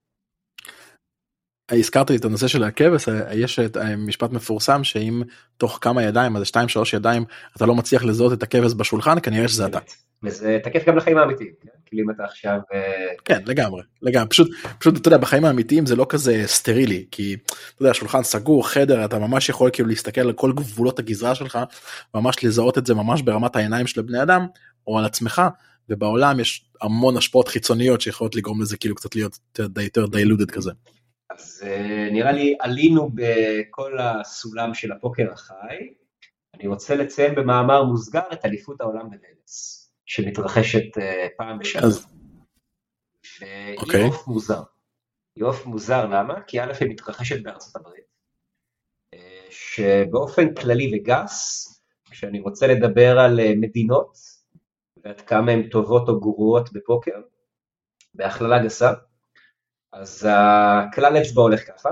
הזכרת לי את הנושא של הכבש, יש משפט מפורסם שאם תוך כמה ידיים, אז שתיים שלוש ידיים, אתה לא מצליח לזהות את הכבש בשולחן, כנראה שזה אתה. וזה תקף גם לחיים האמיתיים, כן? כאילו אם אתה עכשיו... אה, כן, לגמרי, לגמרי, פשוט, פשוט אתה יודע, בחיים האמיתיים זה לא כזה סטרילי, כי אתה יודע, שולחן סגור, חדר, אתה ממש יכול כאילו להסתכל על כל גבולות הגזרה שלך, ממש לזהות את זה ממש ברמת העיניים של הבני אדם, או על עצמך, ובעולם יש המון השפעות חיצוניות שיכולות לגרום לזה כאילו קצת להיות יותר דיילודד כזה. אז אה, נראה לי עלינו בכל הסולם של הפוקר החי. אני רוצה לציין במאמר מוסגר את אליפות העולם בדנס. שמתרחשת אה, פעם בשנה. אז... והיא אוקיי. עוף מוזר. היא עוף מוזר, למה? כי א' היא מתרחשת בארצות הברית, אה, שבאופן כללי וגס, כשאני רוצה לדבר על מדינות ועד כמה הן טובות או גרועות בפוקר, בהכללה גסה, אז הכלל אצבע הולך ככה,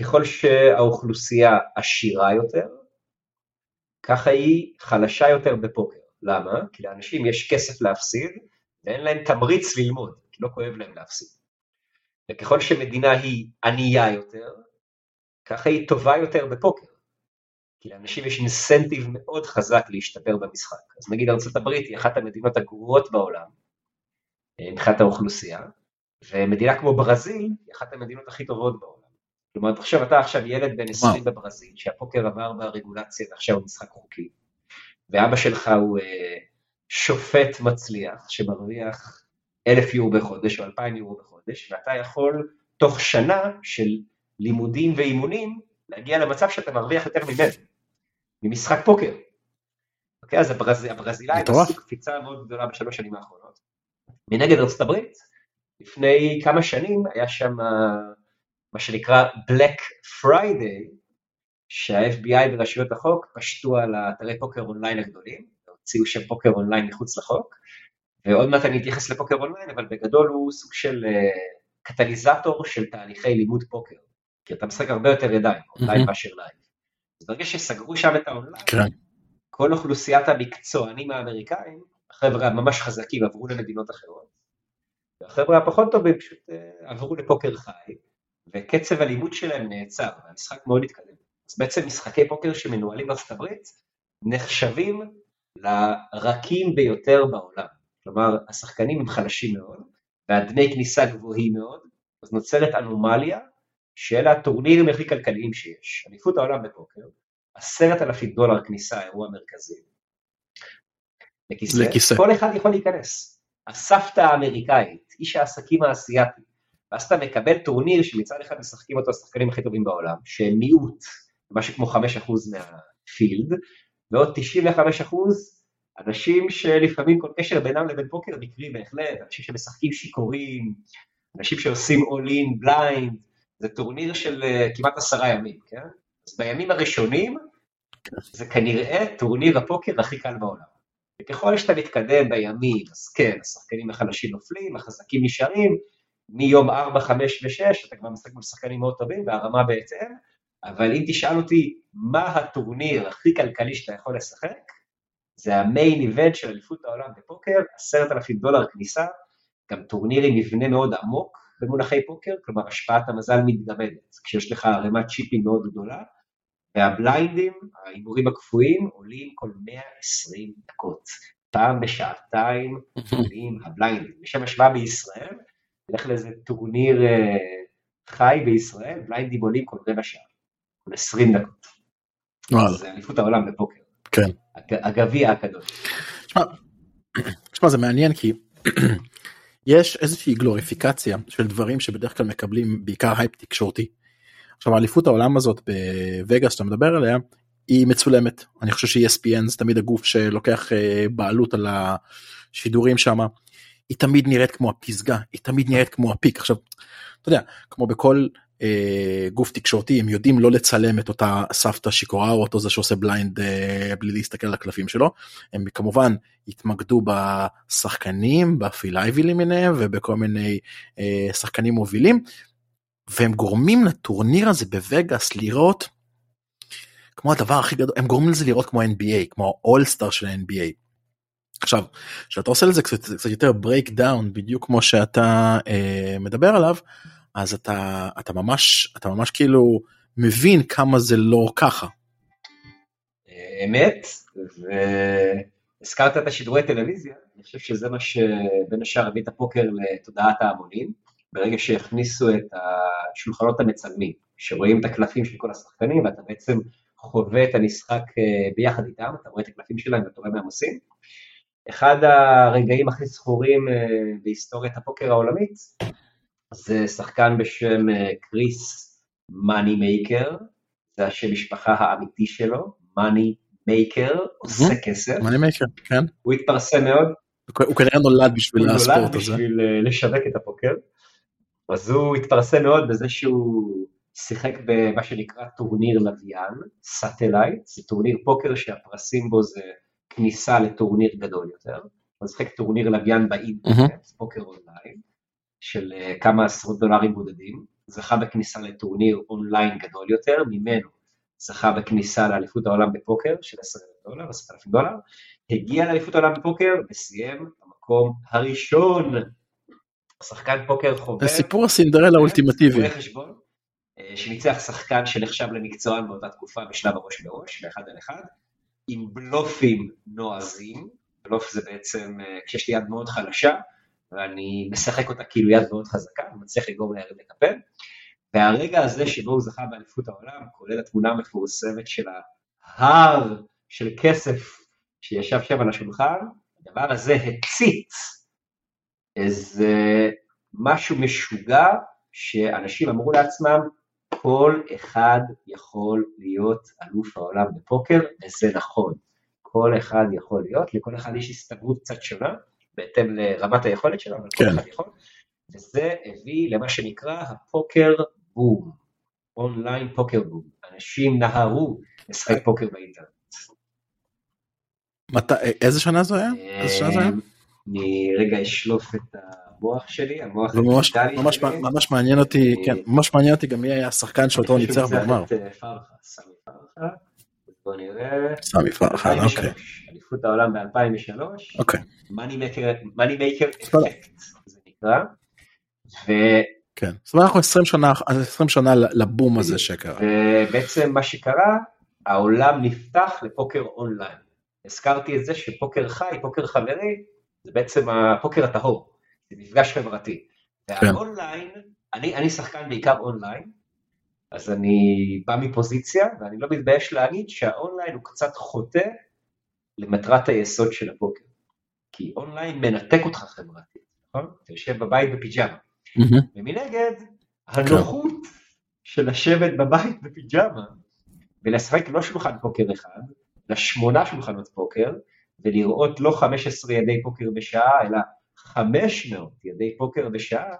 ככל שהאוכלוסייה עשירה יותר, ככה היא חלשה יותר בפוקר. למה? כי לאנשים יש כסף להפסיד ואין להם תמריץ ללמוד, כי לא כואב להם להפסיד. וככל שמדינה היא ענייה יותר, ככה היא טובה יותר בפוקר. כי לאנשים יש אינסנטיב מאוד חזק להשתפר במשחק. אז נגיד ארה"ב היא אחת המדינות הגרועות בעולם, אה, מבחינת האוכלוסייה, ומדינה כמו ברזיל היא אחת המדינות הכי טובות בעולם. כלומר, תחשוב, אתה עכשיו ילד בן 20 בברזיל, שהפוקר עבר ברגולציה ועכשיו הוא משחק חוקי. ואבא שלך הוא אה, שופט מצליח שמרוויח אלף יורו בחודש או אלפיים יורו בחודש, ואתה יכול תוך שנה של לימודים ואימונים להגיע למצב שאתה מרוויח יותר ממנו, ממשחק פוקר. אוקיי, אז הברז... הברזילאים עשו קפיצה מאוד גדולה בשלוש שנים האחרונות. מנגד ארצות הברית, לפני כמה שנים היה שם מה שנקרא Black Friday, שה-FBI ורשויות החוק פשטו על האתרי פוקר אונליין הגדולים, הוציאו שם פוקר אונליין מחוץ לחוק, ועוד מעט אני אתייחס לפוקר אונליין, אבל בגדול הוא סוג של אה, קטליזטור של תהליכי לימוד פוקר, כי אתה משחק הרבה יותר ידיים, אונליין מאשר live. אז ברגע שסגרו שם את האונליין, כן. כל אוכלוסיית המקצוענים האמריקאים, החבר'ה הממש חזקים עברו למדינות אחרות, והחבר'ה הפחות טובים פשוט אה, עברו לפוקר חי, וקצב הלימוד שלהם נעצר, והמשחק מאוד התקדם. אז בעצם משחקי פוקר שמנוהלים בארצות הברית נחשבים לרכים ביותר בעולם. כלומר, השחקנים הם חלשים מאוד, והדמי כניסה גבוהים מאוד, אז נוצרת אנומליה של הטורנירים הכי כלכליים שיש. אליפות העולם בפוקר, עשרת אלפים דולר כניסה, אירוע מרכזי. לכיסא, לכיסא. כל אחד יכול להיכנס. הסבתא האמריקאית, איש העסקים האסייתי, ואז אתה מקבל טורניר שמצד אחד משחקים אותו השחקנים הכי טובים בעולם, שהם מיעוט, משהו כמו 5% מה field, ועוד 95% אנשים שלפעמים כל קשר בינם לבין פוקר מקרי בהחלט, אנשים שמשחקים שיכורים, אנשים שעושים all in blind, זה טורניר של אה, כמעט עשרה ימים, כן? אז בימים הראשונים זה כנראה טורניר הפוקר הכי קל בעולם. וככל שאתה מתקדם בימים, אז כן, השחקנים החלשים נופלים, החזקים נשארים, מיום 4, 5 ו-6 אתה כבר משחק עם שחקנים מאוד טובים והרמה בהתאם, אבל אם תשאל אותי מה הטורניר הכי כלכלי שאתה יכול לשחק, זה המיין איבנט של אליפות העולם בפוקר, עשרת אלפים דולר כניסה, גם טורניר עם מבנה מאוד עמוק במונחי פוקר, כלומר השפעת המזל מתגמדת, כשיש לך ערימת צ'יפים מאוד גדולה, והבליינדים, ההימורים הכפויים, עולים כל 120 דקות. פעם בשעתיים עולים הבליינדים. לשם השוואה בישראל, נלך לאיזה טורניר אה, חי בישראל, בליינדים עולים כל רבע שעה, כל 20 דקות. זה אליפות העולם בפוקר. כן. הגביע הקדוש. תשמע, זה מעניין כי יש איזושהי גלוריפיקציה של דברים שבדרך כלל מקבלים בעיקר הייפ תקשורתי. עכשיו האליפות העולם הזאת בווגאס שאתה מדבר עליה היא מצולמת. אני חושב ש-ESPN זה תמיד הגוף שלוקח אה, בעלות על השידורים שם. היא תמיד נראית כמו הפסגה היא תמיד נראית כמו ה peak. עכשיו אתה יודע כמו בכל אה, גוף תקשורתי הם יודעים לא לצלם את אותה סבתא שיכורה או אותו זה שעושה blind אה, בלי להסתכל על הקלפים שלו. הם כמובן התמקדו בשחקנים בפיל אייבי למיניהם ובכל מיני אה, שחקנים מובילים והם גורמים לטורניר הזה בווגאס לראות כמו הדבר הכי גדול הם גורמים לזה לראות כמו NBA כמו האולסטאר של ה-NBA. עכשיו כשאתה עושה לזה קצת, קצת יותר breakdown בדיוק כמו שאתה אה, מדבר עליו אז אתה אתה ממש אתה ממש כאילו מבין כמה זה לא ככה. אמת והזכרת את השידורי טלוויזיה אני חושב שזה מה שבין השאר הביא את הפוקר לתודעת ההמונים. ברגע שהכניסו את השולחנות המצלמים, שרואים את הקלפים של כל השחקנים ואתה בעצם חווה את המשחק אה, ביחד איתם, אתה רואה את הקלפים שלהם ואתה רואה מה הם עושים. אחד הרגעים הכי זכורים אה, בהיסטוריית הפוקר העולמית זה שחקן בשם אה, קריס מאני מייקר, זה השם משפחה האמיתי שלו, מאני מייקר, עושה כסף. מאני מייקר, כן. הוא התפרסם מאוד. הוא כנראה נולד בשביל הספורט הזה. הוא נולד בשביל לשווק את הפוקר. אז הוא התפרסם מאוד בזה שהוא שיחק במה שנקרא טורניר לוויין, satellite, זה טורניר פוקר שהפרסים בו זה כניסה לטורניר גדול יותר, הוא שיחק טורניר לוויין באינטרנט. פוקר אונליין, של אה, כמה עשרות דולרים בודדים, זכה בכניסה לטורניר אונליין גדול יותר, ממנו זכה בכניסה לאליפות העולם בפוקר של 10,000 דולר, 10,000 דולר, הגיע לאליפות העולם בפוקר וסיים במקום הראשון שחקן פוקר חובב. זה סיפור הסינדרלה האולטימטיבי. אה, שניצח שחקן שנחשב למקצוען באותה תקופה בשלב הראש בראש, באחד על אחד, עם בלופים נועזים, בלוף זה בעצם אה, כשיש לי יד מאוד חלשה, ואני משחק אותה כאילו יד מאוד חזקה, ומצליח לגרום ליריב לקפל, והרגע הזה שבו הוא זכה באליפות העולם, כולל התמונה המפורסמת של ההר של כסף שישב שם על השולחן, הדבר הזה הצית איזה משהו משוגע שאנשים אמרו לעצמם, כל אחד יכול להיות אלוף העולם בפוקר, וזה נכון. כל אחד יכול להיות, לכל אחד יש הסתברות קצת שונה, בהתאם לרמת היכולת שלו, אבל כן. כל אחד יכול, וזה הביא למה שנקרא הפוקר boom, online poker boom. אנשים נהרו לשחק פוקר באינטרנט. מת... איזה שנה זה היה? איזה שנה זה היה? אני רגע אשלוף את המוח שלי, המוח הדיגיטלי ממש, שלי. ממש מעניין אותי, אני... כן, ממש מעניין אותי גם מי היה השחקן שאותו ניצח ואמר. אה, סמי פרחה, בוא נראה. סמי פרחה, אוקיי. אליפות העולם ב-2003. אוקיי. Moneymaker effect זה נקרא. כן, זאת אומרת אנחנו 20 שנה, 20 שנה לבום הזה שקרה. ובעצם מה שקרה, העולם נפתח לפוקר אונליין. הזכרתי את זה שפוקר חי, פוקר חברי, זה בעצם הפוקר הטהור, זה מפגש חברתי. כן. והאונליין, אני, אני שחקן בעיקר אונליין, אז אני בא מפוזיציה, ואני לא מתבייש להגיד שהאונליין הוא קצת חוטא למטרת היסוד של הפוקר. כי אונליין מנתק אותך חברתית, נכון? אתה יושב בבית בפיג'מה. ומנגד, הנוחות של לשבת בבית בפיג'מה ולשחק לא שולחן פוקר אחד, אלא שמונה שולחנות פוקר, ולראות לא 15 ידי פוקר בשעה, אלא 500 ידי פוקר בשעה,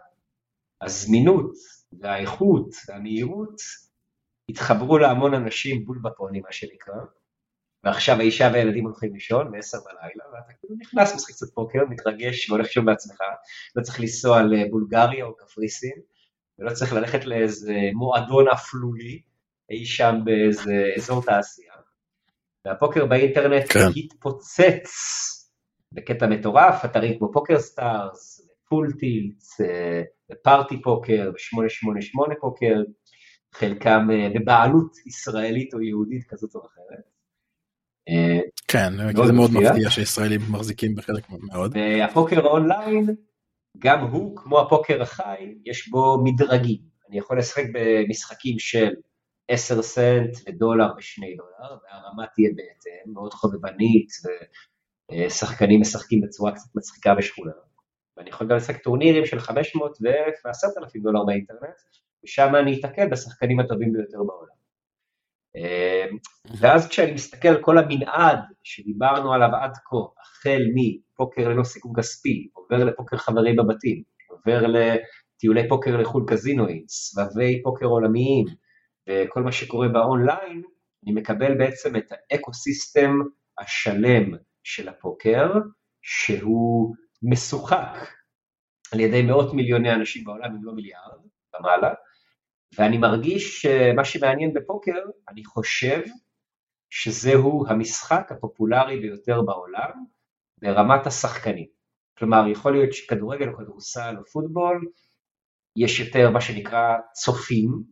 הזמינות והאיכות והמהירות התחברו להמון אנשים בול בפוני, מה שנקרא, ועכשיו האישה והילדים הולכים לישון ב-10 בלילה, ואתה כאילו נכנס משחק קצת פוקר, מתרגש והולך לישון בעצמך, לא צריך לנסוע לבולגריה או קפריסין, ולא צריך ללכת לאיזה מועדון אפלולי אי שם באיזה אזור תעשייה. והפוקר באינטרנט כן. התפוצץ בקטע מטורף, אתרים כמו PokerStars, Full Tilt, פארטי פוקר, ו-888 פוקר, חלקם אה, בבעלות ישראלית או יהודית כזאת או אחרת. אה, כן, זה מאוד. מפתיע שישראלים מחזיקים בחלק מאוד. והפוקר אונליין, גם הוא, כמו הפוקר החי, יש בו מדרגים. אני יכול לשחק במשחקים של 10 סנט ודולר ושני דולר, והרמה תהיה בהתאם, מאוד חובבנית, ושחקנים משחקים בצורה קצת מצחיקה ושכונה. ואני יכול גם לשחק טורנירים של 500 ו-10 אלפים דולר באינטרנט, ושם אני אתקל בשחקנים הטובים ביותר בעולם. ואז כשאני מסתכל על כל המנעד שדיברנו עליו עד כה, החל מפוקר ללא סיכון כספי, עובר לפוקר חברים בבתים, עובר לטיולי פוקר לחו"ל קזינואים, סבבי פוקר עולמיים, וכל מה שקורה באונליין, אני מקבל בעצם את ה ecosystem השלם של הפוקר, שהוא משוחק על ידי מאות מיליוני אנשים בעולם, אם לא מיליארד, ומעלה, ואני מרגיש שמה שמעניין בפוקר, אני חושב שזהו המשחק הפופולרי ביותר בעולם ברמת השחקנים. כלומר, יכול להיות שכדורגל או כדורסל או פוטבול, יש יותר מה שנקרא צופים,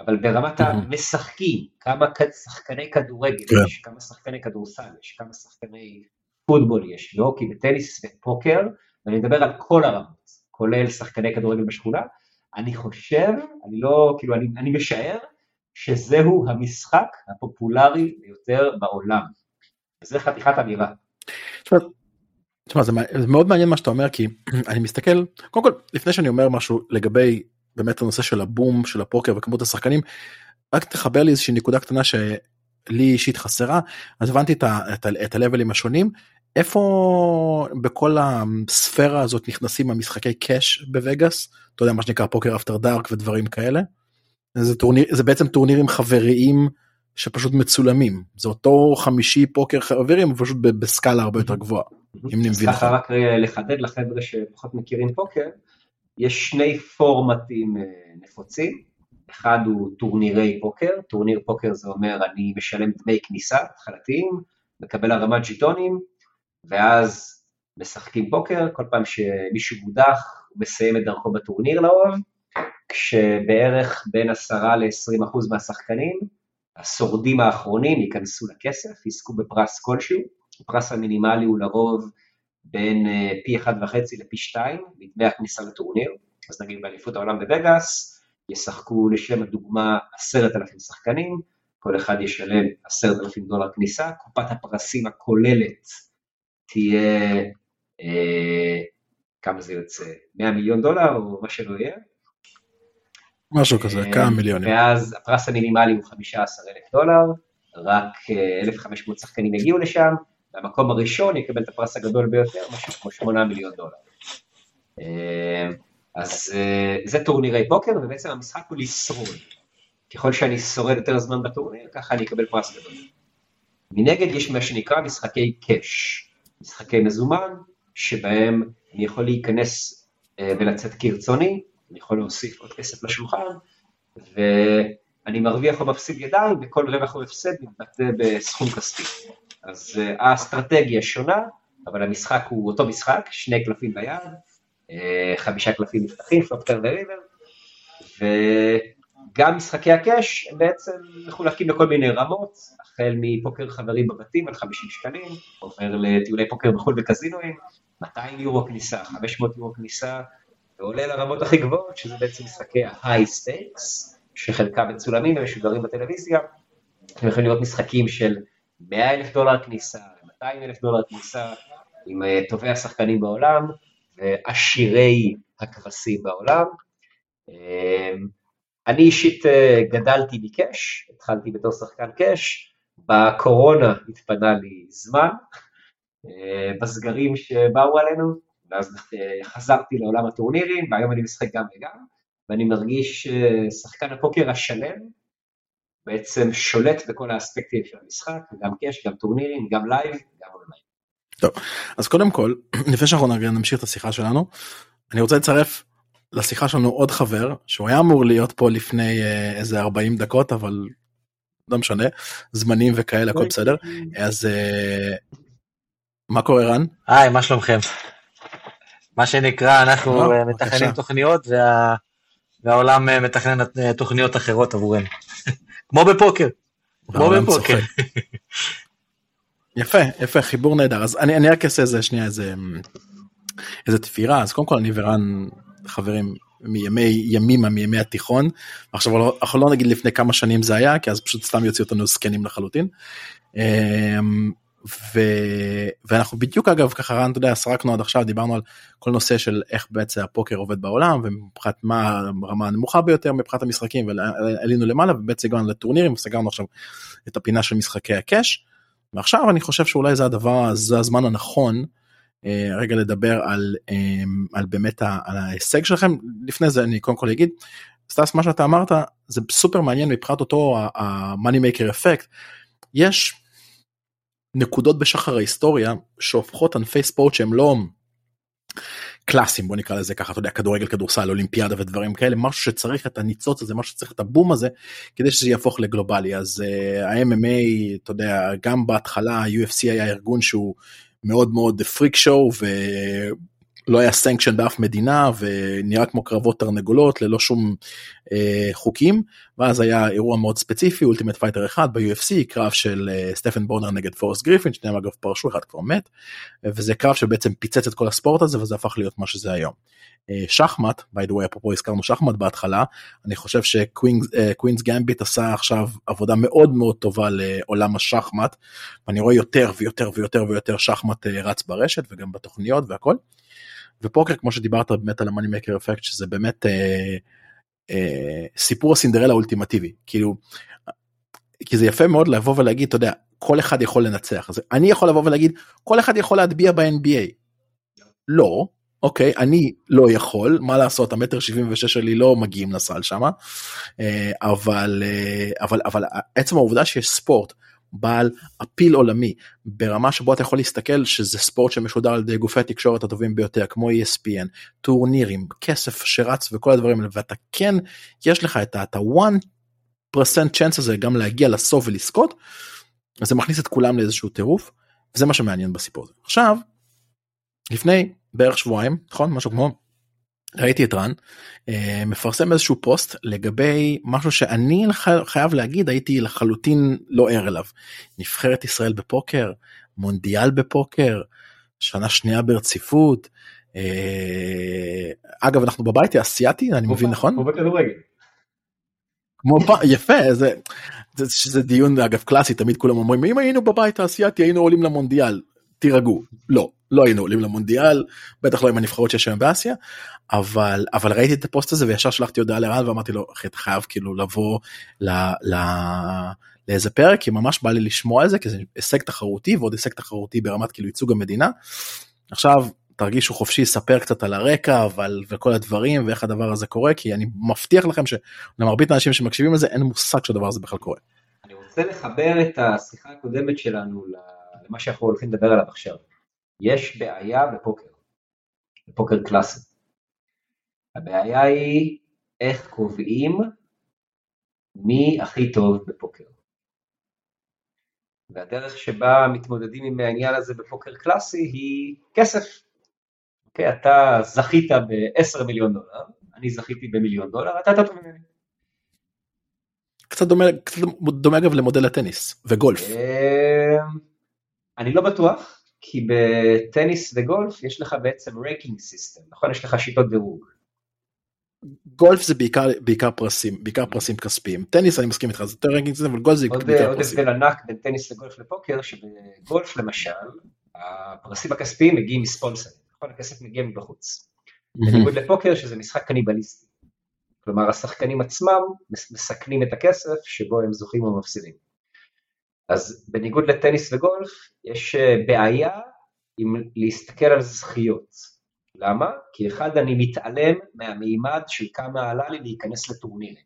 אבל ברמת. המשחקים, כמה שחקני כדורגל כן. יש, כמה שחקני כדורסל יש, כמה שחקני פוטבול יש, והוקי וטניס ופוקר, ואני מדבר על כל הרמות, כולל שחקני כדורגל בשכונה, אני חושב, אני לא, כאילו, אני, אני משער, שזהו המשחק הפופולרי ביותר בעולם. וזה חתיכת אמירה. תשמע, זה, מע- זה מאוד מעניין מה שאתה אומר כי אני מסתכל קודם כל לפני שאני אומר משהו לגבי באמת הנושא של הבום של הפוקר וכמות השחקנים רק תחבר לי איזושהי נקודה קטנה שלי אישית חסרה אז הבנתי את, את, את הלבלים השונים איפה בכל הספירה הזאת נכנסים המשחקי קאש בווגאס אתה יודע מה שנקרא פוקר אפטר דארק ודברים כאלה. זה טורניר זה בעצם טורנירים חבריים שפשוט מצולמים זה אותו חמישי פוקר חברים פשוט בסקאלה הרבה יותר גבוהה. אם אני מבין ככה נכון. רק לחדד לחבר'ה שפחות מכירים פוקר, יש שני פורמטים אה, נפוצים, אחד הוא טורנירי פוקר, טורניר פוקר זה אומר אני משלם דמי כניסה התחלתיים, מקבל ערימת ז'יטונים, ואז משחקים פוקר, כל פעם שמישהו מודח הוא מסיים את דרכו בטורניר לרוב, כשבערך בין 10 ל-20 אחוז מהשחקנים, השורדים האחרונים ייכנסו לכסף, יזכו בפרס כלשהו, הפרס המינימלי הוא לרוב בין אה, פי אחד וחצי לפי שתיים מדמי הכניסה לטורניר, אז נגיד באליפות העולם בווגאס, ישחקו לשם הדוגמה עשרת אלפים שחקנים, כל אחד ישלם עשרת אלפים דולר כניסה, קופת הפרסים הכוללת תהיה, אה, כמה זה יוצא, 100 מיליון דולר או מה שלא יהיה, משהו כזה אה, כמה מיליונים. ואז הפרס המינימלי הוא 15,000 דולר, רק אה, 1,500 שחקנים יגיעו לשם, והמקום הראשון יקבל את הפרס הגדול ביותר, משהו כמו 8 מיליון דולר. אה, אז אה, זה טורנירי פוקר, ובעצם המשחק הוא לשרוד. ככל שאני שורד יותר זמן בטורניר, ככה אני אקבל פרס גדול. מנגד יש מה שנקרא משחקי קאש, משחקי מזומן, שבהם אני יכול להיכנס אה, ולצאת כרצוני, אני יכול להוסיף עוד כסף לשולחן, ואני מרוויח או מפסיד ידיים, וכל רווח או הפסד מתבטא בסכום כספי. אז אה, האסטרטגיה שונה, אבל המשחק הוא אותו משחק, שני קלפים ביד, חמישה קלפים נפתחים, פלופטר וריבר, וגם משחקי הקאש הם בעצם מחולקים לכל מיני רמות, החל מפוקר חברים בבתים על 50 שקלים, עובר לטיולי פוקר בחו"ל בקזינואים, 200 יורו כניסה, 500 יורו כניסה, ועולה לרמות הכי גבוהות, שזה בעצם משחקי ה-high stakes, שחלקם מצולמים ומשודרים בטלוויזיה, אתם יכולים לראות משחקים של 100 אלף דולר כניסה, 200 אלף דולר כניסה, עם אה, טובי השחקנים בעולם, ועשירי הכבשים בעולם. אמ, אני אישית אה, גדלתי מקאש, התחלתי בתור שחקן קאש, בקורונה התפנה לי זמן, אה, בסגרים שבאו עלינו, ואז חזרתי לעולם הטורנירים, והיום אני משחק גם וגם, ואני מרגיש שחקן הפוקר השלם בעצם שולט בכל האספקטים של המשחק, גם cash, גם טורנירים, גם live, גם אונליין. טוב, אז קודם כל, לפני שאנחנו נמשיך את השיחה שלנו, אני רוצה לצרף לשיחה שלנו עוד חבר, שהוא היה אמור להיות פה לפני אה, איזה 40 דקות, אבל לא משנה, זמנים וכאלה, הכל בסדר. אז אה, מה קורה רן? היי, מה שלומכם? מה שנקרא, אנחנו אה, מתכננים תוכניות וה... והעולם מתכנן תוכניות אחרות עבורנו. כמו בפוקר. כמו בפוקר. יפה, יפה, חיבור נהדר. אז אני, אני רק אעשה איזה שנייה איזה, איזה תפירה. אז קודם כל אני ורן חברים מימי ימימה מימי התיכון. עכשיו לא, אנחנו לא נגיד לפני כמה שנים זה היה, כי אז פשוט סתם יוציא אותנו זקנים לחלוטין. ו... ואנחנו בדיוק אגב ככה רן אתה יודע סרקנו עד עכשיו דיברנו על כל נושא של איך בעצם הפוקר עובד בעולם ומבחינת מה הרמה הנמוכה ביותר מבחינת המשחקים ועלינו למעלה ובעצם הגענו לטורנירים וסגרנו עכשיו את הפינה של משחקי הקאש. ועכשיו אני חושב שאולי זה הדבר זה הזמן הנכון אה, רגע לדבר על, אה, על באמת על ההישג שלכם לפני זה אני קודם כל אגיד סטאס מה שאתה אמרת זה סופר מעניין מבחינת אותו ה-Moneymaker effect יש נקודות בשחר ההיסטוריה שהופכות ענפי ספורט שהם לא קלאסיים בוא נקרא לזה ככה אתה יודע כדורגל כדורסל אולימפיאדה ודברים כאלה משהו שצריך את הניצוץ הזה משהו שצריך את הבום הזה כדי שזה יהפוך לגלובלי. אז uh, ה-MMA אתה יודע גם בהתחלה ה-UFC היה ארגון שהוא מאוד מאוד freak show ולא היה sanction באף מדינה ונראה כמו קרבות תרנגולות ללא שום אה, חוקים ואז היה אירוע מאוד ספציפי Ultimate Fighter אחד ב-UFC קרב של אה, סטפן בונר נגד פורס גריפין שניהם אגב פרשו אחד כבר מת וזה קרב שבעצם פיצץ את כל הספורט הזה וזה הפך להיות מה שזה היום. אה, שחמט, by the way, אפרופו הזכרנו שחמט בהתחלה, אני חושב ש Queen's Gambit אה, עשה עכשיו עבודה מאוד מאוד טובה לעולם השחמט, ואני רואה יותר ויותר ויותר ויותר שחמט אה, רץ ברשת וגם בתוכניות והכל. ופוקר כמו שדיברת באמת על המאני מקר אפקט שזה באמת אה, אה, סיפור הסינדרלה האולטימטיבי. כאילו כי זה יפה מאוד לבוא ולהגיד אתה יודע כל אחד יכול לנצח. אז אני יכול לבוא ולהגיד כל אחד יכול להטביע ב-NBA. לא אוקיי אני לא יכול מה לעשות המטר 76 שלי לא מגיעים לסל שמה. אה, אבל אה, אבל אבל עצם העובדה שיש ספורט בעל אפיל עולמי ברמה שבו אתה יכול להסתכל שזה ספורט שמשודר על ידי גופי התקשורת הטובים ביותר כמו ESPN טורנירים כסף שרץ וכל הדברים האלה ואתה כן יש לך את ה-1% chance הזה גם להגיע לסוף ולזכות. זה מכניס את כולם לאיזשהו טירוף וזה מה שמעניין בסיפור הזה עכשיו לפני בערך שבועיים נכון משהו כמו ראיתי את רן אה, מפרסם איזשהו פוסט לגבי משהו שאני חייב להגיד הייתי לחלוטין לא ער אליו. נבחרת ישראל בפוקר מונדיאל בפוקר שנה שנייה ברציפות. אה, אגב אנחנו בבית האסייתי אני מבין נכון? כמו בכדורגל. כמו יפה זה, זה, זה דיון אגב קלאסי תמיד כולם אומרים אם היינו בבית האסייתי היינו עולים למונדיאל תירגעו לא לא היינו עולים למונדיאל בטח לא עם הנבחרות שיש היום באסיה אבל אבל ראיתי את הפוסט הזה וישר שלחתי הודעה לרן ואמרתי לו אחי אתה חייב כאילו לבוא ל, ל, לאיזה פרק כי ממש בא לי לשמוע על זה כי זה הישג תחרותי ועוד הישג תחרותי ברמת כאילו ייצוג המדינה. עכשיו תרגישו חופשי לספר קצת על הרקע אבל וכל הדברים ואיך הדבר הזה קורה כי אני מבטיח לכם שלמרבית האנשים שמקשיבים לזה אין מושג שהדבר הזה בכלל קורה. אני רוצה לחבר את השיחה הקודמת שלנו למה שאנחנו הולכים לדבר עליו עכשיו. יש בעיה בפוקר, בפוקר קלאסי. הבעיה היא איך קובעים מי הכי טוב בפוקר. והדרך שבה מתמודדים עם העניין הזה בפוקר קלאסי היא כסף. אוקיי? אתה זכית ב-10 מיליון דולר, אני זכיתי במיליון דולר, אתה יותר טוב ממני. קצת דומה, קצת דומה אגב למודל הטניס וגולף. אמ, אני לא בטוח, כי בטניס וגולף יש לך בעצם רקינג סיסטם, נכון? יש לך שיטות דירוג. גולף זה בעיקר בעיקר פרסים בעיקר פרסים כספיים טניס אני מסכים איתך זה יותר ranking אבל גולף זה עוד, בעיקר עוד פרסים. הבדל ענק בין טניס לגולף לפוקר, שבגולף למשל, הפרסים הכספיים מגיעים מספונסרים, נכון? הכסף מגיע מבחוץ. בניגוד לפוקר שזה משחק קניבליסטי. כלומר השחקנים עצמם מס- מסכנים את הכסף שבו הם זוכים או מפסידים. אז בניגוד לטניס וגולף יש אה, בעיה עם להסתכל על זכיות. למה? כי אחד אני מתעלם מהמימד של כמה עלה לי להיכנס לטורנירים.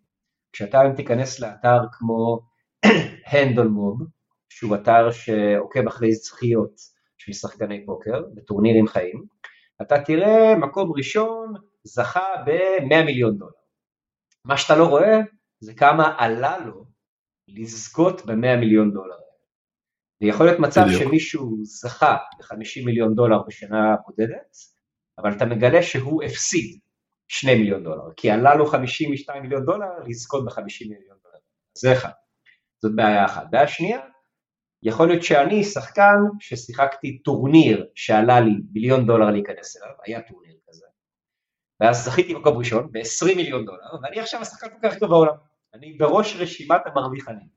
כשאתה אם תיכנס לאתר כמו הנדול מוב, שהוא אתר שעוקב אחרי זכיות של שחקני פוקר בטורנירים חיים, אתה תראה מקום ראשון זכה ב-100 מיליון דולר. מה שאתה לא רואה זה כמה עלה לו לזכות ב-100 מיליון דולר. ויכול להיות מצב בדיוק. שמישהו זכה ב-50 מיליון דולר בשנה בודדת, אבל אתה מגלה שהוא הפסיד 2 מיליון דולר, כי עלה לו 52 מיליון דולר לזכות ב-50 מיליון דולר. זה אחד. זאת בעיה אחת. בעיה שנייה, יכול להיות שאני שחקן ששיחקתי טורניר שעלה לי מיליון דולר להיכנס אליו, היה טורניר כזה, ואז זכיתי במקום ראשון ב-20 מיליון דולר, ואני עכשיו השחקן הכי טוב בעולם. אני בראש רשימת המרוויחנים.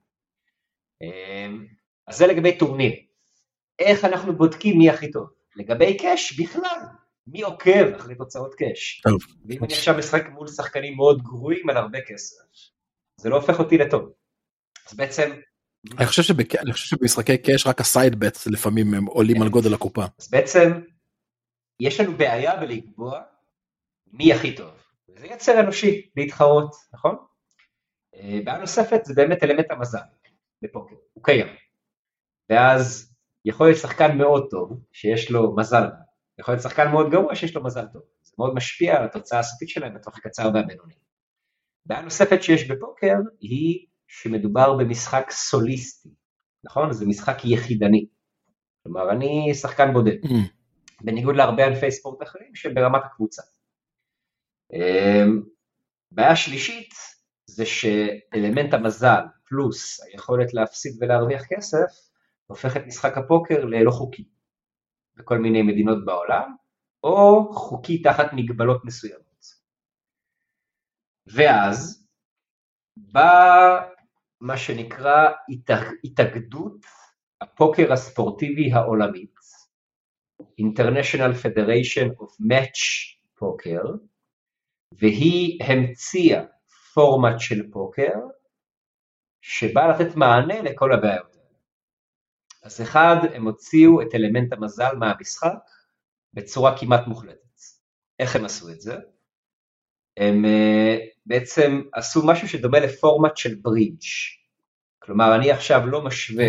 אמ, אז זה לגבי טורניר. איך אנחנו בודקים מי הכי טוב? לגבי cash בכלל, מי עוקב אחרי תוצאות cash? ואם אני עכשיו משחק מול שחקנים מאוד גרועים על הרבה כסף, זה לא הופך אותי לטוב. אז בעצם, אני חושב שבק- אני חושב שבמשחקי cash רק ה side bets לפעמים הם עולים על גודל הקופה. אז בעצם יש לנו בעיה בלקבוע מי הכי טוב. וזה יצר אנושי להתחרות, נכון? אה, בעיה נוספת זה באמת אלמנט המזל בפוקר, הוא קיים. ואז יכול להיות שחקן מאוד טוב שיש לו מזל, יכול להיות שחקן מאוד גרוע שיש לו מזל טוב. זה מאוד משפיע על התוצאה הסופית שלהם בטווח הקצר והבינוני. בעיה נוספת שיש בפוקר היא שמדובר במשחק סוליסטי, נכון? זה משחק יחידני. כלומר, אני שחקן בודד. Mm. בניגוד להרבה ענפי ספורט אחרים שהם ברמת הקבוצה. אמ, בעיה שלישית זה שאלמנט המזל פלוס היכולת להפסיד ולהרוויח כסף הופך את משחק הפוקר ללא חוקי בכל מיני מדינות בעולם או חוקי תחת מגבלות מסוימות. ואז בא מה שנקרא התאג- התאגדות הפוקר הספורטיבי העולמית International Federation of Match Poker, והיא המציאה פורמט של פוקר שבא לתת מענה לכל הבעיות. אז אחד, הם הוציאו את אלמנט המזל מהמשחק בצורה כמעט מוחלטת. איך הם עשו את זה? הם uh, בעצם עשו משהו שדומה לפורמט של ברידג'. כלומר, אני עכשיו לא משווה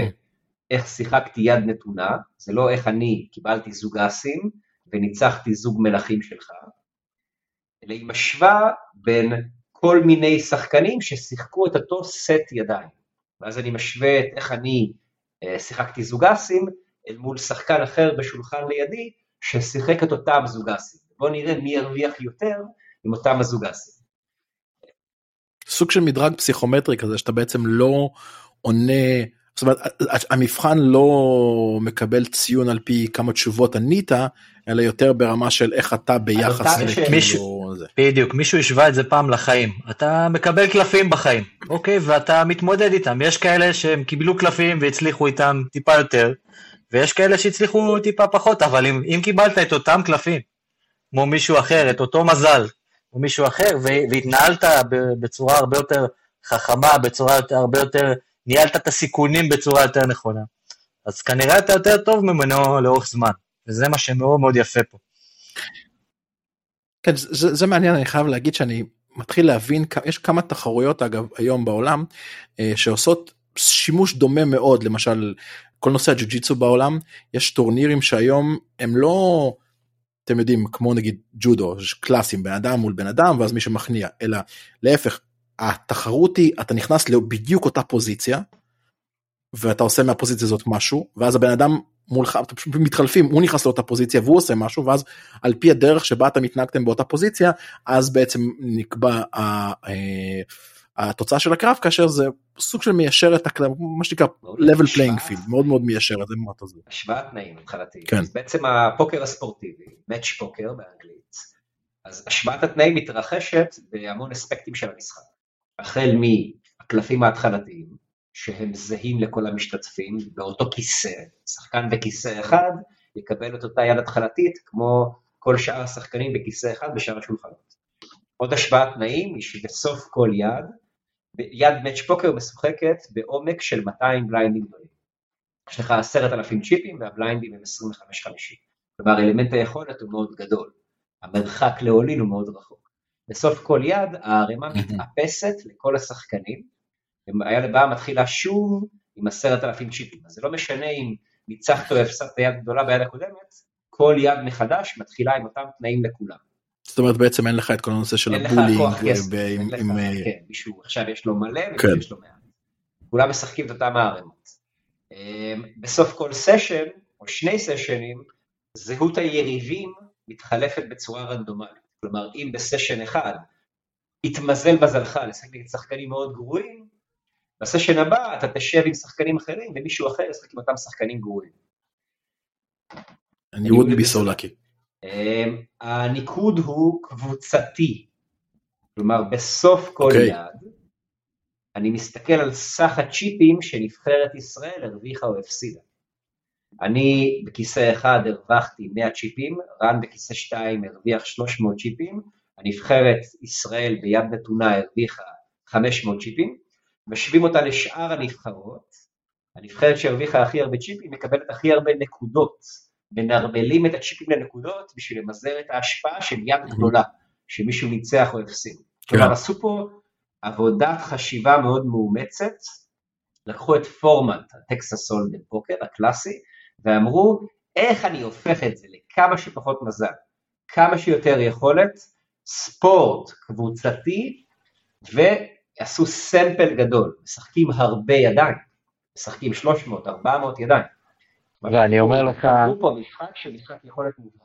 איך שיחקתי יד נתונה, זה לא איך אני קיבלתי זוג אסים וניצחתי זוג מלכים שלך, אלא היא משווה בין כל מיני שחקנים ששיחקו את אותו סט ידיים. ואז אני משווה את איך אני אה, שיחקתי זוג אסים אל מול שחקן אחר בשולחן לידי ששיחק את אותם זוג אסים. בואו נראה מי ירוויח יותר עם אותם הזוג אסים. סוג של מדרג פסיכומטרי כזה שאתה בעצם לא עונה זאת אומרת המבחן לא מקבל ציון על פי כמה תשובות ענית אלא יותר ברמה של איך אתה ביחס לכאילו זה. בדיוק, מישהו השווה את זה פעם לחיים. אתה מקבל קלפים בחיים, אוקיי? ואתה מתמודד איתם. יש כאלה שהם קיבלו קלפים והצליחו איתם טיפה יותר, ויש כאלה שהצליחו טיפה פחות, אבל אם, אם קיבלת את אותם קלפים, כמו מישהו אחר, את אותו מזל, או מישהו אחר, והתנהלת בצורה הרבה יותר חכמה, בצורה הרבה יותר, ניהלת את הסיכונים בצורה יותר נכונה, אז כנראה אתה יותר טוב ממנו לאורך זמן, וזה מה שמאוד מאוד יפה פה. כן, זה, זה מעניין אני חייב להגיד שאני מתחיל להבין יש כמה תחרויות אגב היום בעולם אה, שעושות שימוש דומה מאוד למשל כל נושא הג'ו-ג'יצו בעולם יש טורנירים שהיום הם לא אתם יודעים כמו נגיד ג'ודו קלאסים בן אדם מול בן אדם ואז מישהו מכניע אלא להפך התחרות היא אתה נכנס לבדיוק אותה פוזיציה ואתה עושה מהפוזיציה הזאת משהו ואז הבן אדם מולך, אתם פשוט מתחלפים, הוא נכנס לאותה פוזיציה והוא עושה משהו, ואז על פי הדרך שבה אתם התנהגתם באותה פוזיציה, אז בעצם נקבע ה- אה, התוצאה של הקרב, כאשר זה סוג של מיישר את הקרב, מה שנקרא level playing field, מאוד מאוד מיישר את זה. השוואת תנאים התחלתיים. כן. בעצם הפוקר הספורטיבי, Match פוקר באנגלית, אז השוואת התנאים מתרחשת בהמון אספקטים של המשחק. החל מהקלפים ההתחלתיים, שהם זהים לכל המשתתפים, באותו כיסא, שחקן בכיסא אחד יקבל את אותה יד התחלתית כמו כל שאר השחקנים בכיסא אחד בשאר השולחנות. עוד השוואת תנאים היא שבסוף כל יד, יד מאץ' פוקר משוחקת בעומק של 200 בליינדים גדולים. יש לך עשרת אלפים צ'יפים והבליינדים הם 25-50. כלומר אלמנט היכולת הוא מאוד גדול, המרחק לעולין הוא מאוד רחוק. בסוף כל יד הערימה מתאפסת לכל השחקנים, והיד הבאה מתחילה שוב עם עשרת אלפים צ'יפים. אז זה לא משנה אם ניצחת או הפסדת יד גדולה ביד הקודמת, כל יד מחדש מתחילה עם אותם תנאים לכולם. זאת אומרת בעצם אין לך את כל הנושא של אין לך הבולינג, כוח כסף, עם- אה, כן, מישהו עכשיו יש לו מלא כן. ומישהו יש לו מעט. כולם משחקים את אותם הערימות. אמ, בסוף כל סשן, או שני סשנים, זהות היריבים מתחלפת בצורה רנדומלית. כלומר, אם בסשן אחד התמזל מזלך לשחק נגד שחקנים מאוד גרועים, בסשן הבא אתה תשב עם שחקנים אחרים ומישהו אחר ישחק עם אותם שחקנים גרועים. you wouldn't be so lucky. אמ, הניקוד הוא קבוצתי, כלומר בסוף כל אוקיי. יד, אני מסתכל על סך הצ'יפים שנבחרת ישראל הרוויחה או הפסידה. אני בכיסא אחד הרווחתי 100 צ'יפים, רן בכיסא 2 הרוויח 300 צ'יפים, הנבחרת ישראל ביד נתונה הרוויחה 500 צ'יפים, משווים אותה לשאר הנבחרות, הנבחרת שהרוויחה הכי הרבה צ'יפים מקבלת הכי הרבה נקודות, מנרמלים את הצ'יפים לנקודות בשביל למזער את ההשפעה של יד גדולה, שמישהו ניצח או הפסיד. כלומר כן. עשו פה עבודת חשיבה מאוד מאומצת, לקחו את פורמט הטקסס הולדם פוקר הקלאסי, ואמרו איך אני הופך את זה לכמה שפחות מזל, כמה שיותר יכולת, ספורט קבוצתי, ועשו סמפל גדול, משחקים הרבה ידיים, משחקים 300, 400 ידיים. ואני אומר לך- קבעו פה משחק של משחק יכולת מובהק.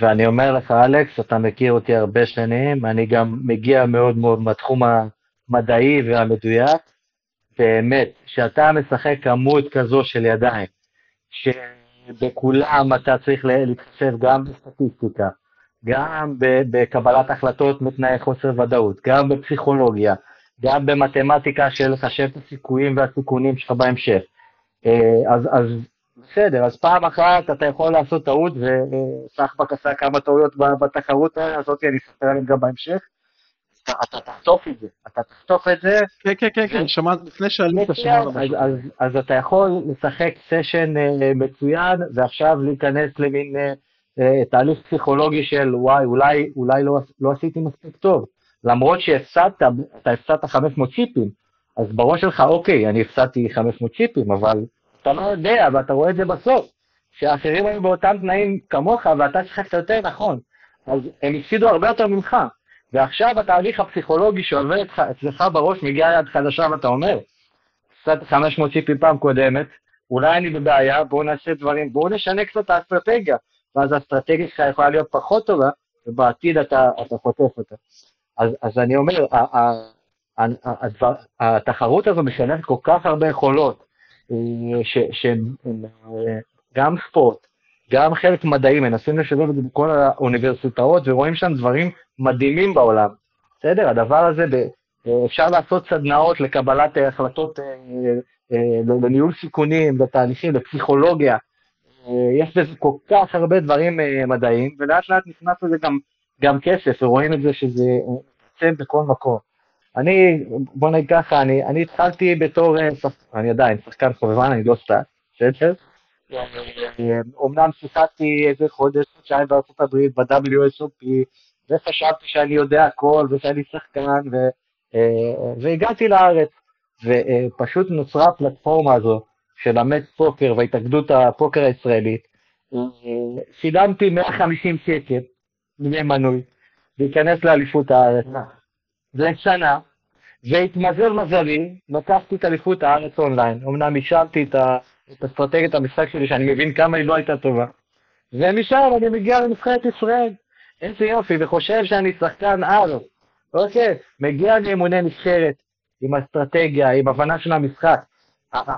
ואני אומר לך, אלכס, אתה מכיר אותי הרבה שנים, אני גם מגיע מאוד מאוד מהתחום המדעי והמדויק. באמת, כשאתה משחק כמות כזו של ידיים, שבכולם אתה צריך להתחשב גם בסטטיסטיקה, גם בקבלת החלטות מתנאי חוסר ודאות, גם בפסיכולוגיה, גם במתמטיקה של לחשב את הסיכויים והסיכונים שלך בהמשך. אה, אז, אז בסדר, אז פעם אחת אתה יכול לעשות טעות, וסחבק עשה כמה טעויות בתחרות הזאת, אני אספר עליהן גם בהמשך. אתה, תחטוף את זה, אתה תחטוף את זה, כן כן כן כן שמעת לפני שעלית שמענו אז, אתה יכול לשחק סשן אה, מצוין, ועכשיו להיכנס למין אה, אה, תהליך פסיכולוגי של וואי, אולי, אולי לא, לא עשיתי מספיק טוב. למרות שהפסדת, אתה הפסדת 500 צ'יפים, אז בראש שלך, אוקיי, אני הפסדתי 500 צ'יפים, אבל אתה לא יודע, ואתה רואה את זה בסוף, שהאחרים היו באותם תנאים כמוך, ואתה שיחקת יותר נכון. אז הם הפסידו הרבה יותר ממך. ועכשיו התהליך הפסיכולוגי שעובר אצלך- בראש, מגיעה יד חדשה ואתה אומר, הפסדתי 500 צ'יפים פעם קודמת, אולי אני בבעיה, בואו נעשה דברים, בואו נשנה קצת את האסטרטגיה, ואז האסטרטגיה שלך יכולה להיות פחות טובה, ובעתיד אתה, אתה חוטף אותה. אז, אז אני אומר, ה- ה- ה- ה- הדבר- התחרות הזו משלמת כל כך הרבה יכולות, שגם ספורט, גם חלק מדעי, מנסים לשלב את זה בכל האוניברסיטאות, ורואים שם דברים מדהימים בעולם. בסדר? הדבר הזה, אפשר לעשות סדנאות לקבלת אה, החלטות, אה, אה, לניהול סיכונים, לתהליכים, לפסיכולוגיה. יש בזה כל כך הרבה דברים מדעיים, ולאט לאט נכנס לזה גם, גם כסף, ורואים את זה שזה יוצא בכל מקום. אני, בוא נגיד ככה, אני, אני התחלתי בתור, אני עדיין שחקן חובבן, אני לא סטאט, בסדר? אה, אומנם שיחקתי איזה חודש, חודשיים בארצות הברית, ב-WSOP, וחשבתי שאני יודע הכל, ושאני שחקן, ו, אה, והגעתי לארץ, ופשוט נוצרה הפלטפורמה הזו של המט פוקר והתאגדות הפוקר הישראלית. שילמתי 150 שקל דמי מנוי, להיכנס לאליפות הארץ. לשנה, והתמזל מזלי, לקחתי את אליפות הארץ אונליין. אמנם השלתי את, ה, את אסטרטגיית המשחק שלי, שאני מבין כמה היא לא הייתה טובה. ומשם אני מגיע לנבחרת ישראל. איזה יופי, וחושב שאני שחקן על. אוקיי, מגיע לאימוני נבחרת, עם אסטרטגיה, עם הבנה של המשחק.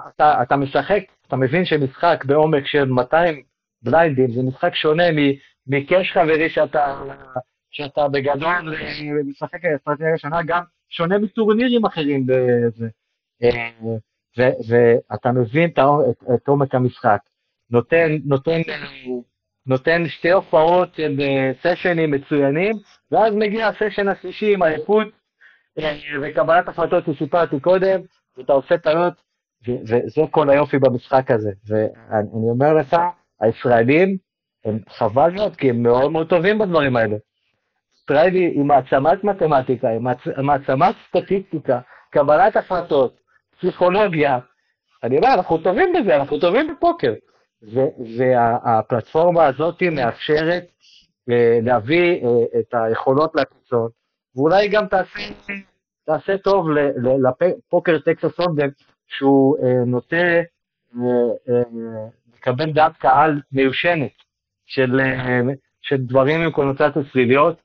אתה, אתה משחק, אתה מבין שמשחק בעומק של 200 בליינדים זה משחק שונה מקש חברי שאתה, שאתה בגדול משחק אסטרטגיה שונה, גם שונה מטורנירים אחרים בזה. ואתה מבין את, עומק המשחק. נותן, נותן, נותן שתי הופעות של סשנים מצוינים, ואז מגיע הסשן השלישי עם עייפות וקבלת החלטות שסיפרתי קודם, ואתה עושה טענות, וזה כל היופי במשחק הזה. ואני אומר לך, הישראלים, הם חבל מאוד, כי הם מאוד מאוד טובים בדברים האלה. ישראלי עם מעצמת מתמטיקה, עם מעצמת סטטיסטיקה, קבלת החלטות, פסיכולוגיה. אני אומר, אנחנו טובים בזה, אנחנו טובים בפוקר. והפלטפורמה הזאת מאפשרת אה, להביא אה, את היכולות לקיצון, ואולי גם תעשה, תעשה טוב לפוקר טקסס הונדם, שהוא אה, נוטה לקבל דעת קהל מיושנת של, של דברים עם קונוטציות שליליות,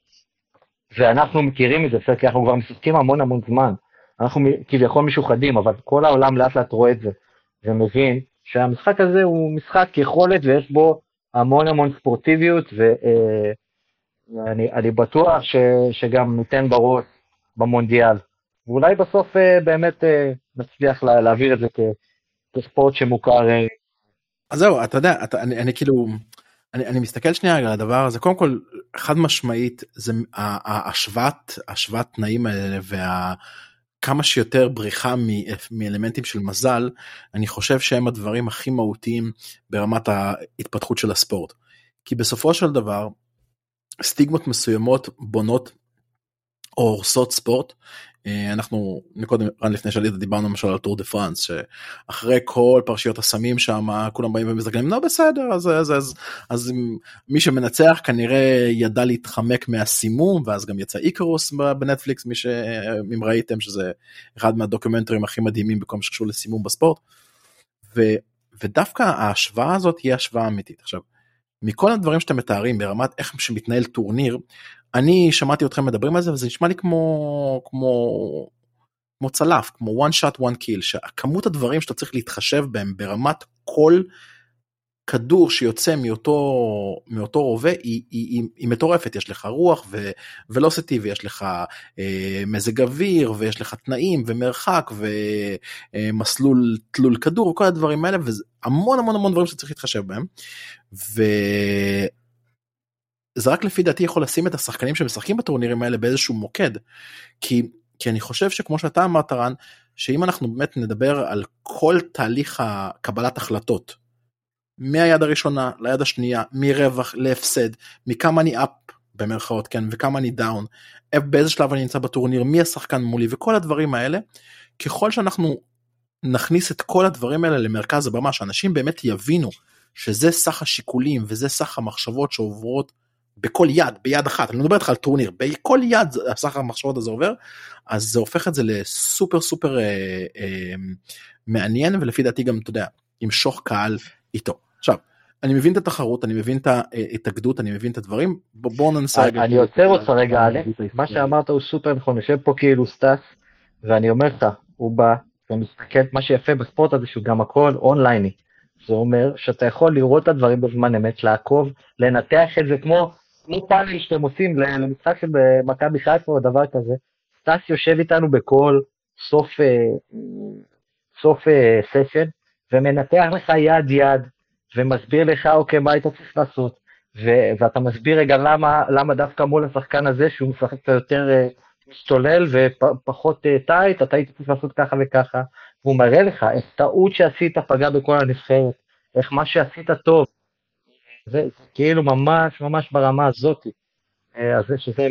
ואנחנו מכירים את זה, כי אנחנו כבר משחקים המון המון זמן. אנחנו כביכול משוחדים, אבל כל העולם לאט לאט רואה את זה, ומבין שהמשחק הזה הוא משחק יכולת ויש בו המון המון ספורטיביות, ואני אה, בטוח ש, שגם ניתן בראש במונדיאל. ואולי בסוף אה, באמת אה, נצליח לה, להעביר את זה כ, כספורט שמוכר. אז זהו, אתה יודע, אתה, אני, אני כאילו, אני, אני מסתכל שנייה על הדבר הזה, קודם כל, חד משמעית, זה השוואת, השוואת תנאים האלה וה... כמה שיותר בריחה מאלמנטים של מזל, אני חושב שהם הדברים הכי מהותיים ברמת ההתפתחות של הספורט. כי בסופו של דבר, סטיגמות מסוימות בונות או הורסות ספורט. אה, אנחנו מקודם רן לפני שעלית דיברנו למשל על טור דה פרנס שאחרי כל פרשיות הסמים שם כולם באים ומזגנים לא בסדר אז אז אז אז מי שמנצח כנראה ידע להתחמק מהסימום ואז גם יצא איקרוס בנטפליקס מי שאם ראיתם שזה אחד מהדוקומנטרים הכי מדהימים בכל מה שקשור לסימום בספורט. ו, ודווקא ההשוואה הזאת היא השוואה אמיתית עכשיו. מכל הדברים שאתם מתארים ברמת איך שמתנהל טורניר אני שמעתי אתכם מדברים על זה וזה נשמע לי כמו כמו כמו צלף כמו one shot one kill שכמות הדברים שאתה צריך להתחשב בהם ברמת כל כדור שיוצא מאותו מאותו רובה היא, היא, היא, היא מטורפת יש לך רוח ו, ולוסיטי ויש לך אה, מזג אוויר ויש לך תנאים ומרחק ומסלול אה, תלול כדור וכל הדברים האלה וזה המון המון המון דברים שצריך להתחשב בהם. ו... זה רק לפי דעתי יכול לשים את השחקנים שמשחקים בטורנירים האלה באיזשהו מוקד. כי, כי אני חושב שכמו שאתה אמרת רן, שאם אנחנו באמת נדבר על כל תהליך הקבלת החלטות, מהיד הראשונה ליד השנייה, מרווח להפסד, מכמה אני אפ במרכאות כן וכמה אני דאון, באיזה שלב אני נמצא בטורניר, מי השחקן מולי וכל הדברים האלה, ככל שאנחנו נכניס את כל הדברים האלה למרכז הבמה, שאנשים באמת יבינו שזה סך השיקולים וזה סך המחשבות שעוברות בכל יד, ביד אחת, אני לא מדבר איתך על טורניר, בכל יד הסחר המחשבות הזה עובר, אז זה הופך את זה לסופר סופר אה, אה, מעניין ולפי דעתי גם, אתה יודע, ימשוך קהל איתו. עכשיו, אני מבין את התחרות, אני מבין את ההתאגדות, אני מבין את הדברים, בואו ננסה רגע. אני עוצר אותך רגע, אלכס, מה שאמרת הוא סופר נכון, יושב פה כאילו סטאס, ואני אומר לך, הוא בא ומסתכל, מה שיפה בספורט הזה שהוא גם הכל online-י. זה אומר שאתה יכול לראות את הדברים בזמן אמת, לעקוב, לנתח את זה כמו כמו פאנל שאתם עושים למשחק של מכבי חיפה או דבר כזה, סטאס יושב איתנו בכל סוף, אה, סוף אה, session, ומנתח לך יד יד, ומסביר לך, אוקיי, מה היית צריך לעשות, ו- ואתה מסביר רגע למה, למה דווקא מול השחקן הזה, שהוא משחק קצת יותר uh, משתולל ופחות tight, אתה היית צריך לעשות ככה וככה, והוא מראה לך איך טעות שעשית פגע בכל הנבחרת, איך מה שעשית טוב זה כאילו ממש ממש ברמה הזאת. אה, אז שזה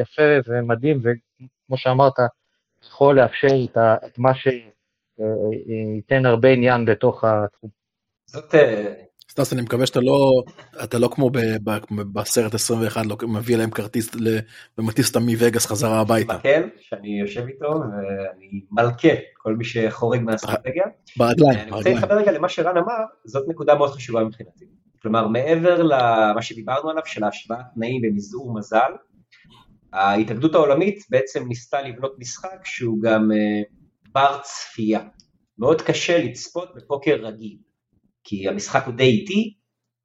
יפה ומדהים, וכמו שאמרת, יכול לאפשר את מה שייתן הרבה עניין בתוך התחום. זאת, אה, סטס, אני מקווה שאתה לא, אתה לא כמו ב, ב, בסרט 21, לא מביא להם כרטיס ומטיס אותם מווגאס חזרה הביתה. כן, שאני יושב איתו ואני מלכה כל מי שחורג מהאסטרטגיה. ברגליים, אני רוצה להתחבר רגע למה שרן אמר, זאת נקודה מאוד חשובה מבחינתי. כלומר, מעבר למה שדיברנו עליו, של ההשוואת תנאים במזעור מזל, ההתאגדות העולמית בעצם ניסתה לבנות משחק שהוא גם uh, בר צפייה. מאוד קשה לצפות בפוקר רגיל, כי המשחק הוא די איטי,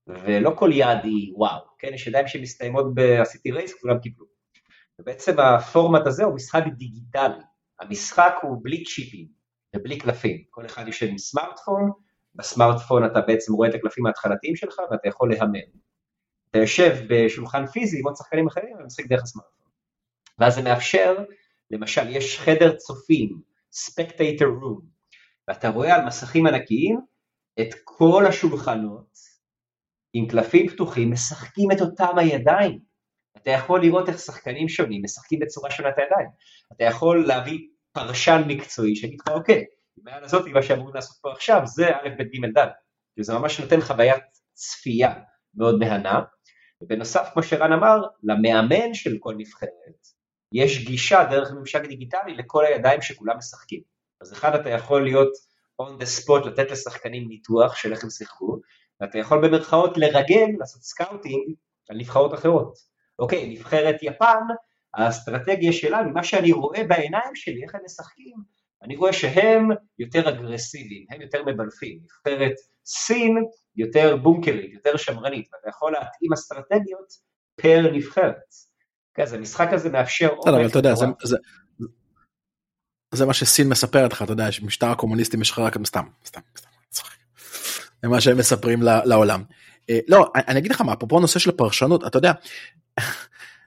ולא כל יעד היא וואו, כן, יש ידיים שמסתיימות בעשיתי רייס, כולם קיבלו. ובעצם הפורמט הזה הוא משחק דיגיטלי, המשחק הוא בלי צ'יפים ובלי קלפים, כל אחד יושב עם סמארטפון, בסמארטפון אתה בעצם רואה את הקלפים ההתחלתיים שלך ואתה יכול להמר. אתה יושב בשולחן פיזי עם עוד שחקנים אחרים ומשחק דרך הסמארטפון. ואז זה מאפשר, למשל יש חדר צופים, spectator room, ואתה רואה על מסכים ענקיים את כל השולחנות עם קלפים פתוחים משחקים את אותם הידיים. אתה יכול לראות איך שחקנים שונים משחקים בצורה שונה את הידיים. אתה יכול להביא פרשן מקצועי שיגיד לך אוקיי, מעל הזאת מה שאמורים לעשות פה עכשיו זה א' ב' ג' ד'. זה ממש נותן חוויית צפייה מאוד מהנה. ובנוסף כמו שרן אמר, למאמן של כל נבחרת יש גישה דרך ממשק דיגיטלי לכל הידיים שכולם משחקים. אז אחד אתה יכול להיות on the spot, לתת לשחקנים ניתוח של איך הם שיחקו, ואתה יכול במרכאות לרגל, לעשות scouting על נבחרות אחרות. אוקיי, נבחרת יפן, האסטרטגיה שלה, ממה שאני רואה בעיניים שלי, איך הם משחקים, אני רואה שהם יותר אגרסיביים, הם יותר מבלפים. נבחרת סין יותר בונקרית, יותר שמרנית, ואתה יכול להתאים אסטרטגיות per נבחרת. כן, אז המשחק הזה מאפשר... אבל אתה יודע, זה, זה, זה מה שסין מספרת לך, אתה יודע, שמשטר הקומוניסטים יש לך רק סתם, סתם, סתם, זה מה שהם מספרים לעולם. אה, לא, אני אגיד לך מה, אפרופו הנושא של פרשנות, אתה יודע,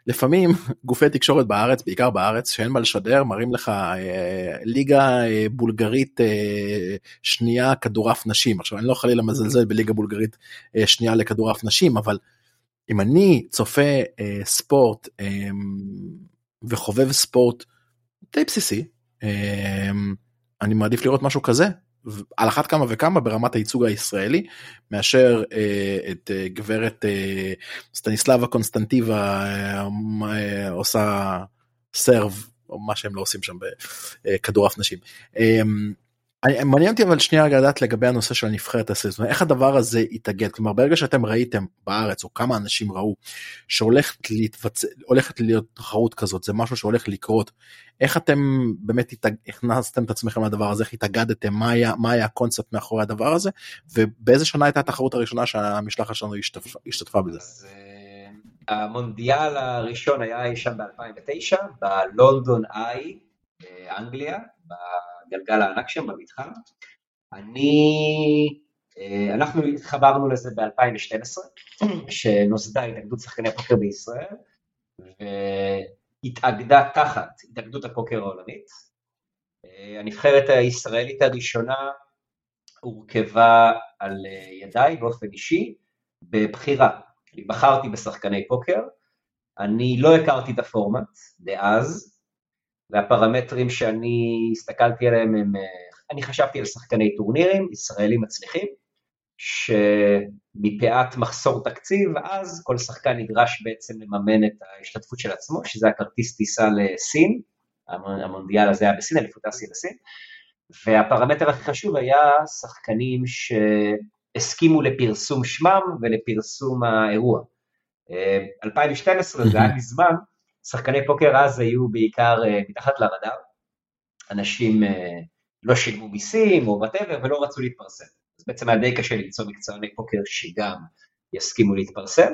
לפעמים גופי תקשורת בארץ, בעיקר בארץ, שאין מה לשדר, מראים לך אה, ליגה אה, בולגרית אה, שנייה כדורעף נשים. עכשיו, אני לא חלילה מזלזל בליגה בולגרית אה, שנייה לכדורעף נשים, אבל אם אני צופה אה, ספורט אה, וחובב ספורט די בסיסי, אה, אני מעדיף לראות משהו כזה, על אחת כמה וכמה ברמת הייצוג הישראלי, מאשר אה, את אה, גברת אה, סטניסלבה קונסטנטיבה אה, אה, עושה סרב, או מה שהם לא עושים שם בכדורעף נשים. אה, מעניין אותי אבל שנייה לדעת לגבי הנושא של הנבחרת הסרט, איך הדבר הזה יתאגד, כלומר ברגע שאתם ראיתם בארץ או כמה אנשים ראו שהולכת להתבצע, הולכת להיות תחרות כזאת, זה משהו שהולך לקרות, איך אתם באמת התאג... הכנסתם את עצמכם לדבר הזה, איך התאגדתם, מה היה, מה היה הקונספט מאחורי הדבר הזה, ובאיזה שנה הייתה התחרות הראשונה שהמשלחת שלנו השתתף, השתתפה בזה? אז, uh, המונדיאל הראשון היה שם ב-2009, בלונדון איי, באנגליה, הגלגל הענק שם במתחם. אני, אה, אנחנו התחברנו לזה ב-2012, שנוסדה התאגדות שחקני הפוקר בישראל, והתאגדה תחת התאגדות הפוקר העולמית. אה, הנבחרת הישראלית הראשונה הורכבה על אה, ידיי באופן אישי, בבחירה. אני בחרתי בשחקני פוקר, אני לא הכרתי את הפורמט דאז, והפרמטרים שאני הסתכלתי עליהם הם, אה, אני חשבתי על שחקני טורנירים, ישראלים מצליחים, שמפאת מחסור תקציב, אז כל שחקן נדרש בעצם לממן את ההשתתפות של עצמו, שזה הכרטיס טיסה לסין, המונדיאל הזה היה בסין, אליפות אסיה בסין, והפרמטר הכי חשוב היה שחקנים שהסכימו לפרסום שמם ולפרסום האירוע. 2012 אה, זה היה מזמן, שחקני פוקר אז היו בעיקר אה, מתחת לרדאר, אנשים אה, לא שילמו מיסים או whatever ולא רצו להתפרסם. אז בעצם היה די קשה למצוא מקצועני פוקר שגם יסכימו להתפרסם,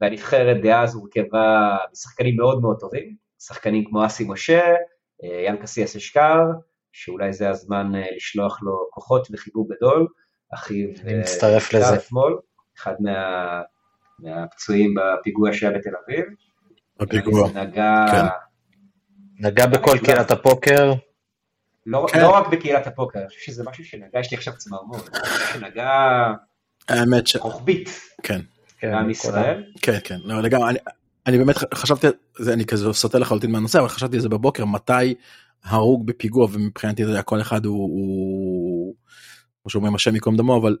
והנבחרת דאז הורכבה משחקנים מאוד מאוד טובים, שחקנים כמו אסי משה, אה, ינקה קסיאס אשכר, שאולי זה הזמן לשלוח לו כוחות וחיבור גדול, אחיו אני מצטרף לזה. אתמול, אחד מה, מהפצועים בפיגוע שהיה בתל אביב. בפיגוע. נגע... כן. נגע בכל קהילת הפוקר. לא, כן. לא רק בקהילת הפוקר, אני חושב שזה משהו שנגע, יש לי עכשיו צמרמורת, שנגע האמת ש... רוחבית, כן. עם ישראל. כן, כן, לא, לגמרי, אני, אני באמת חשבתי, זה, אני כזה סוטה לחלוטין מהנושא, אבל חשבתי על זה בבוקר, מתי הרוג בפיגוע, ומבחינתי, אתה יודע, כל אחד הוא, הוא כמו שאומרים, השם ייקום דמו, אבל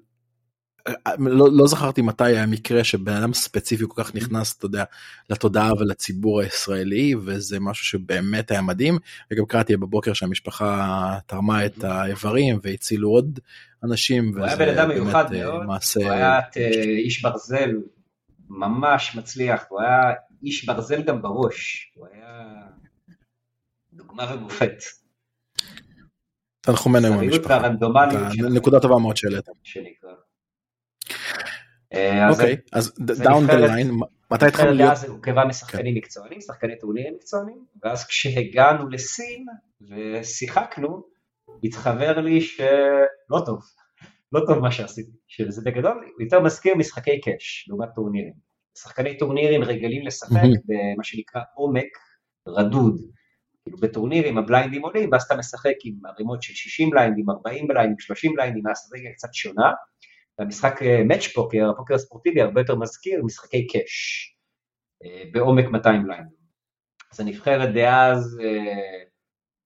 לא, לא זכרתי מתי היה מקרה שבן אדם ספציפי כל כך נכנס, אתה יודע, לתודעה ולציבור הישראלי, וזה משהו שבאמת היה מדהים, וגם קראתי בבוקר שהמשפחה תרמה את האיברים והצילו עוד אנשים, הוא היה בן אדם מיוחד מאוד, מעשה... הוא היה את, איש ברזל ממש מצליח, הוא היה איש ברזל גם בראש, הוא היה דוגמה ומופת. תנחומינו עם המשפחה. נקודה טובה מאוד שהעלית. אה, אוקיי, אז down the line, מתי התחלנו להיות? אז הורכבה משחקנים מקצוענים, שחקני טורנירים מקצוענים, ואז כשהגענו לסין ושיחקנו, התחבר לי שלא טוב, לא טוב מה שעשיתי, שזה בגדול יותר מזכיר משחקי cash לעומת טורנירים. שחקני טורנירים רגילים לשחק במה שנקרא עומק רדוד. כאילו בטורנירים הבליינדים עולים, ואז אתה משחק עם ערימות של 60 בליינדים, 40 בליינדים, 30 בליינדים, האסטרטגיה קצת שונה. והמשחק מאץ' פוקר, הפוקר הספורטיבי הרבה יותר מזכיר משחקי קאש, אה, בעומק 200 בליינדים. אז הנבחרת דאז, אה,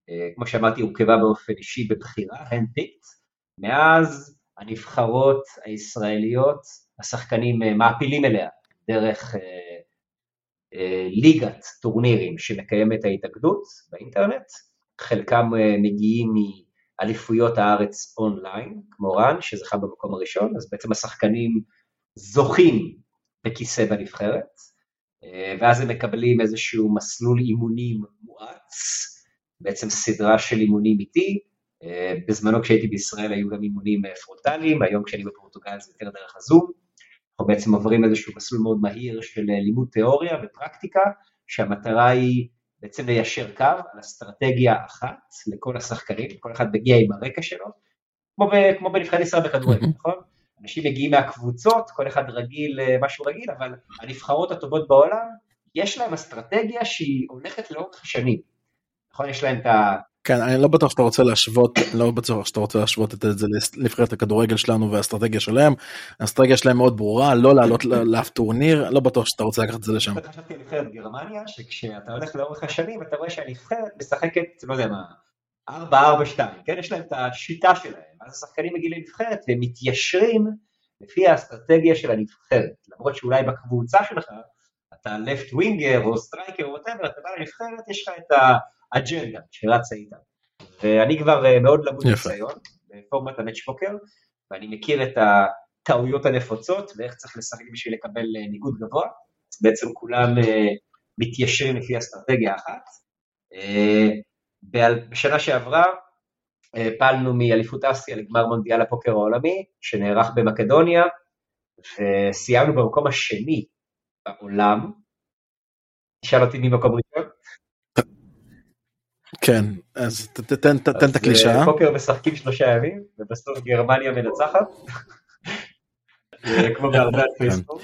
אה, כמו שאמרתי, הורכבה באופן אישי בבחירה, הנדפיקט. מאז הנבחרות הישראליות, השחקנים מעפילים אליה דרך ליגת טורנירים שמקיימת ההתאגדות באינטרנט, חלקם מגיעים אליפויות הארץ אונליין, כמו רן, שזכה במקום הראשון, אז בעצם השחקנים זוכים בכיסא בנבחרת, אה, ואז הם מקבלים איזשהו מסלול אימונים מואץ, בעצם סדרה של אימונים איתי, אה, בזמנו כשהייתי בישראל היו גם אימונים אה, פרונטליים, היום כשאני בפורטוגל זה יותר דרך הזום, אנחנו בעצם עוברים איזשהו מסלול מאוד מהיר של לימוד תיאוריה ופרקטיקה, שהמטרה היא בעצם ליישר קו על אסטרטגיה אחת לכל השחקנים, כל אחד מגיע עם הרקע שלו, כמו, ב, כמו בנבחרת ישראל בכדורגל, נכון? אנשים מגיעים מהקבוצות, כל אחד רגיל למשהו אה, רגיל, אבל הנבחרות הטובות בעולם, יש להם אסטרטגיה שהיא הולכת לאורך השנים. נכון? יש להם את ה... כן, אני לא בטוח שאתה רוצה להשוות, לא בטוח שאתה רוצה להשוות את זה לנבחרת הכדורגל שלנו והאסטרטגיה שלהם. האסטרטגיה שלהם מאוד ברורה, לא לעלות לאף טורניר, לא בטוח שאתה רוצה לקחת את זה לשם. חשבתי על נבחרת גרמניה, שכשאתה הולך לאורך השנים, אתה רואה שהנבחרת משחקת, לא יודע מה, 4-4-2, כן? יש להם את השיטה שלהם, אז השחקנים מגיעים לנבחרת והם מתיישרים לפי האסטרטגיה של הנבחרת, למרות שאולי בקבוצה שלך, אתה left winger או striker או whatever, אתה בא לנבחרת, יש לך את ה... אג'נדה שרצה איתה. ואני כבר אה, מאוד למוד ניסיון בפורמט המאץ' פוקר, ואני מכיר את הטעויות הנפוצות ואיך צריך לשחק בשביל לקבל אה, ניגוד גבוה, בעצם כולם אה, מתיישרים לפי אסטרטגיה אחת. בשנה שעברה פעלנו מאליפות אסיה לגמר מונדיאל הפוקר העולמי, שנערך במקדוניה, וסיימנו במקום השני בעולם. תשאל אותי מי מקום ראשון? כן, אז תתן את הקלישה. פוקר משחקים שלושה ימים, ובסוף גרמניה מנצחת. כמו בהרבה פייסבוק.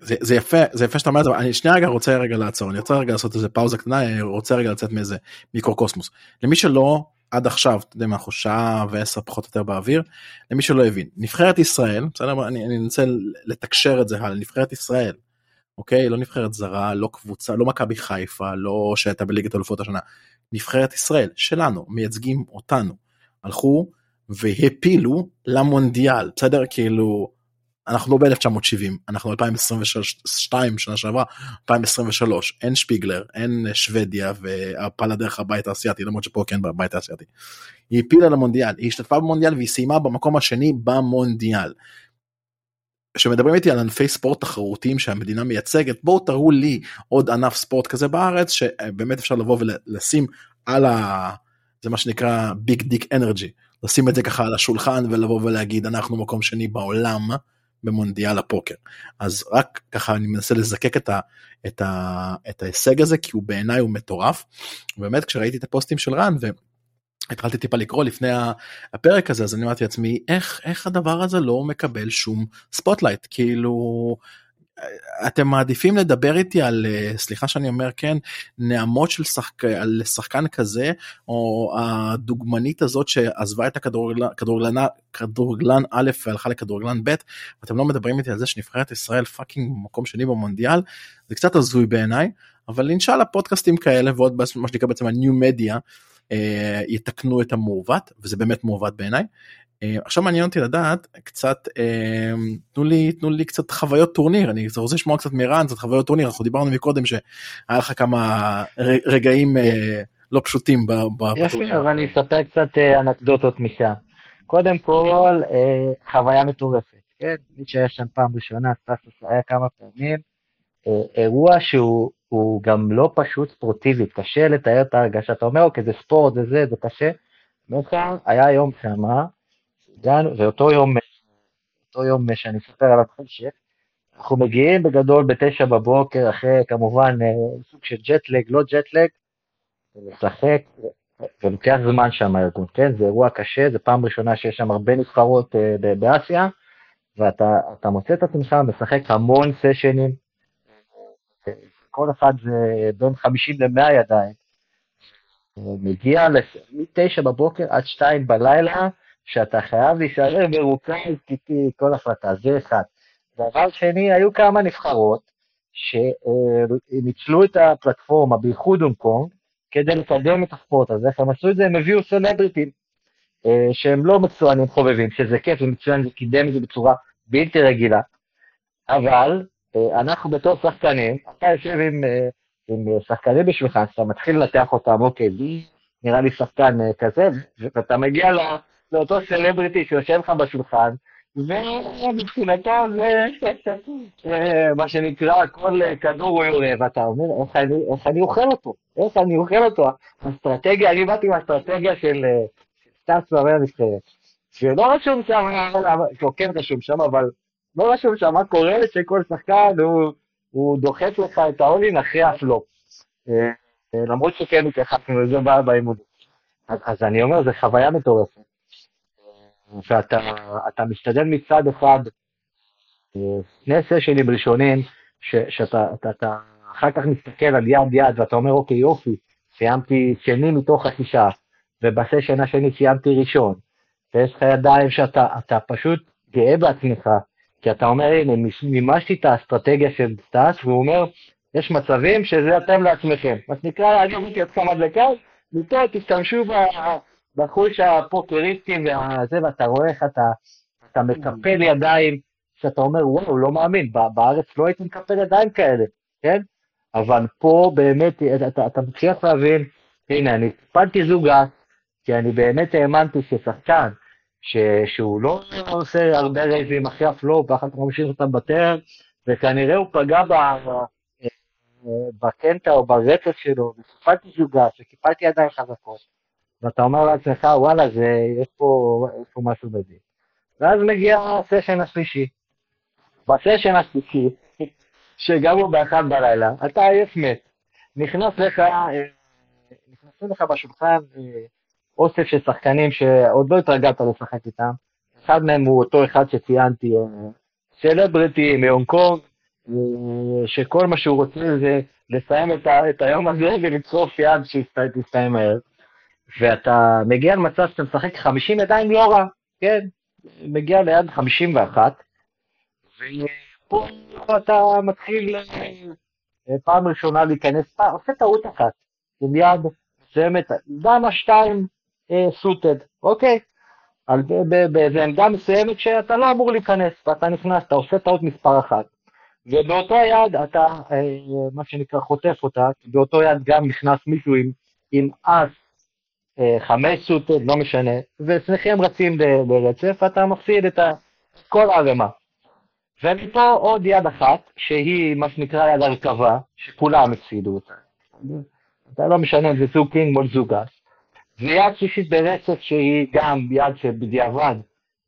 זה יפה זה יפה שאתה אומר את זה אני שנייה רגע רוצה רגע לעצור אני רוצה רגע לעשות איזה פאוזה קטנה אני רוצה רגע לצאת מאיזה מיקרוקוסמוס למי שלא עד עכשיו אתה יודע מה אנחנו שעה ועשר פחות או יותר באוויר למי שלא הבין נבחרת ישראל בסדר אני אנסה לתקשר את זה הלאה נבחרת ישראל אוקיי? לא נבחרת זרה, לא קבוצה, לא מכבי חיפה, לא שהייתה בליגת אלופות השנה. נבחרת ישראל, שלנו, מייצגים אותנו. הלכו והפילו למונדיאל, בסדר? כאילו, אנחנו לא ב-1970, אנחנו 2022 שנה שעברה, 2023, אין שפיגלר, אין שוודיה והפלה דרך הבית האסייתי, למרות שפה כן בבית האסייתי. היא הפילה למונדיאל, היא השתתפה במונדיאל והיא סיימה במקום השני במונדיאל. כשמדברים איתי על ענפי ספורט תחרותיים שהמדינה מייצגת בואו תראו לי עוד ענף ספורט כזה בארץ שבאמת אפשר לבוא ולשים על ה... זה מה שנקרא big dick energy לשים את זה ככה על השולחן ולבוא ולהגיד אנחנו מקום שני בעולם במונדיאל הפוקר אז רק ככה אני מנסה לזקק את, ה, את, ה, את ההישג הזה כי הוא בעיניי הוא מטורף. באמת כשראיתי את הפוסטים של רן התחלתי טיפה לקרוא לפני הפרק הזה אז אני אמרתי לעצמי איך איך הדבר הזה לא מקבל שום spotlight כאילו אתם מעדיפים לדבר איתי על סליחה שאני אומר כן נעמות של שחק... על שחקן כזה או הדוגמנית הזאת שעזבה את הכדורגלן כדורגלן, כדורגלן א' והלכה לכדורגלן ב' אתם לא מדברים איתי על זה שנבחרת ישראל פאקינג מקום שני במונדיאל זה קצת הזוי בעיניי אבל אינשאללה פודקאסטים כאלה ועוד מה שנקרא בעצם הניו מדיה. אה, יתקנו את המעוות וזה באמת מעוות בעיניי אה, עכשיו מעניין אותי לדעת קצת אה, תנו לי תנו לי קצת חוויות טורניר אני רוצה לשמוע קצת מרן קצת חוויות טורניר אנחנו דיברנו מקודם שהיה לך כמה רגעים לא פשוטים ב- יפה, בטורניר. אז אני אספר קצת אנקדוטות משם. קודם כל, חוויה מטורפת, כן? מי שהיה שם פעם ראשונה, סטטוס היה כמה פעמים. אה, אירוע שהוא הוא גם לא פשוט ספורטיבית, קשה לתאר את ההרגשה. אתה אומר, אוקיי, זה ספורט, זה זה, זה קשה. בכלל, היה יום שמה, ואותו יום, אותו יום שאני אספר עליו חשך, אנחנו מגיעים בגדול בתשע בבוקר, אחרי כמובן אה, סוג של ג'טלג, לא ג'טלג, לשחק, ולוקח זמן שם הארגון, כן? זה אירוע קשה, זו פעם ראשונה שיש שם הרבה נבחרות אה, באסיה, ואתה אתה מוצא את עצמך משחק המון סשנים, אה, כל אחד זה בין 50 ל-100 ידיים. אה, מגיע לס- מ-9 בבוקר עד 2 בלילה, שאתה חייב להישאר מרוכז איתי כל החלטה, זה אחד. דבר שני, היו כמה נבחרות שניצלו את הפלטפורמה, בייחוד הונג קונג, כדי לקדם את הספורט הזה, איך הם עשו את זה? הם הביאו סלבריטים אה, שהם לא מצוינים חובבים, שזה כיף ומצוין, זה קידם את זה בצורה בלתי רגילה. אבל אה, אנחנו בתור שחקנים, אתה יושב עם, אה, עם אה, שחקנים בשבילך, אז אתה מתחיל לנתח אותם, אוקיי, לי נראה לי שחקן אה, כזה, ואתה מגיע לא, לאותו סלבריטי שיושב לך בשולחן, ומבחינתו זה מה שנקרא, כל אה, כדור הוא יורה, ואתה אומר, איך אני, איך אני אוכל אותו? איך אני אוכל אותו? אסטרטגיה, אני באתי עם האסטרטגיה של אה, מאמן הנבחרת. שלא רשום שם, כן רשום שם, אבל לא רשום שם מה קורה שכל שחקן הוא, הוא דוחף לך את האולין אחרי הפלופ. אה, אה, למרות שכן התייחסנו לזה ב- באימונים. אז, אז אני אומר, זו חוויה מטורפת. ואתה אתה משתדל מצד אחד, אה, שני סשנים ראשונים, ש, שאתה אתה, אתה אחר כך מסתכל על יד יד ואתה אומר, אוקיי, יופי, סיימתי שני מתוך השישה, ובסשן השני סיימתי ראשון, ויש לך ידיים שאתה אתה פשוט גאה בעצמך, כי אתה אומר, הנה, מימשתי את האסטרטגיה של סטאס, והוא אומר, יש מצבים שזה אתם לעצמכם. מה שנקרא, אני הבאתי אותך מדלקה, מפה תשתמשו בחוש הפוקריסטים והזה, ואתה רואה איך אתה, אתה מקפל ידיים, שאתה אומר, וואו, לא מאמין, בארץ לא הייתי מקפל ידיים כאלה, כן? אבל פה באמת, אתה, אתה מצליח להבין, הנה, אני קיפלתי זוג אס, כי אני באמת האמנתי ששחקן, ש, שהוא לא עושה הרבה רייזים אחרי הפלופ, ואחר כך ממשיך אותם בטרן, וכנראה הוא פגע ב, בקנטה או ברצף שלו, וקיפלתי זוג אס, וקיפלתי ידיים חזקות. ואתה אומר לעצמך, וואלה, זה, יש פה, יש פה משהו מדהים. ואז מגיע הסשן השלישי. בסשן השלישי, שגם הוא באחד בלילה, אתה עייף מת. נכנס לך, אה, נכנסים לך בשולחן אה, אוסף של שחקנים שעוד לא התרגלת לשחק איתם. אחד מהם הוא אותו אחד שציינתי, אה, סלבריטי מהונג קונג, אה, שכל מה שהוא רוצה זה לסיים את, ה, את היום הזה ולצרוף יד שתסתיים מהר. ואתה מגיע למצב שאתה משחק 50 ידיים לא רע, כן? מגיע ליד 51, ופה אתה מתחיל אה, פעם ראשונה להיכנס, פעם, עושה טעות אחת, עם יד מסוימת, דמה 2 סוטד, אוקיי? ב- ב- באיזה עמדה מסוימת שאתה לא אמור להיכנס, ואתה נכנס, אתה עושה טעות מספר אחת. ובאותו יד אתה, אה, מה שנקרא, חוטף אותה, באותו יד גם נכנס מישהו עם, עם אס אה, חמש סוטות, לא משנה, ושניכם רצים ברצף, ואתה מפסיד את כל הערימה. ומפה עוד יד אחת, שהיא מה שנקרא יד הרכבה, שכולם הפסידו אותה. אתה לא משנה אם זה זוג קינג מול זוג אס. ויד שלישית ברצף שהיא גם יד שבדיעבד,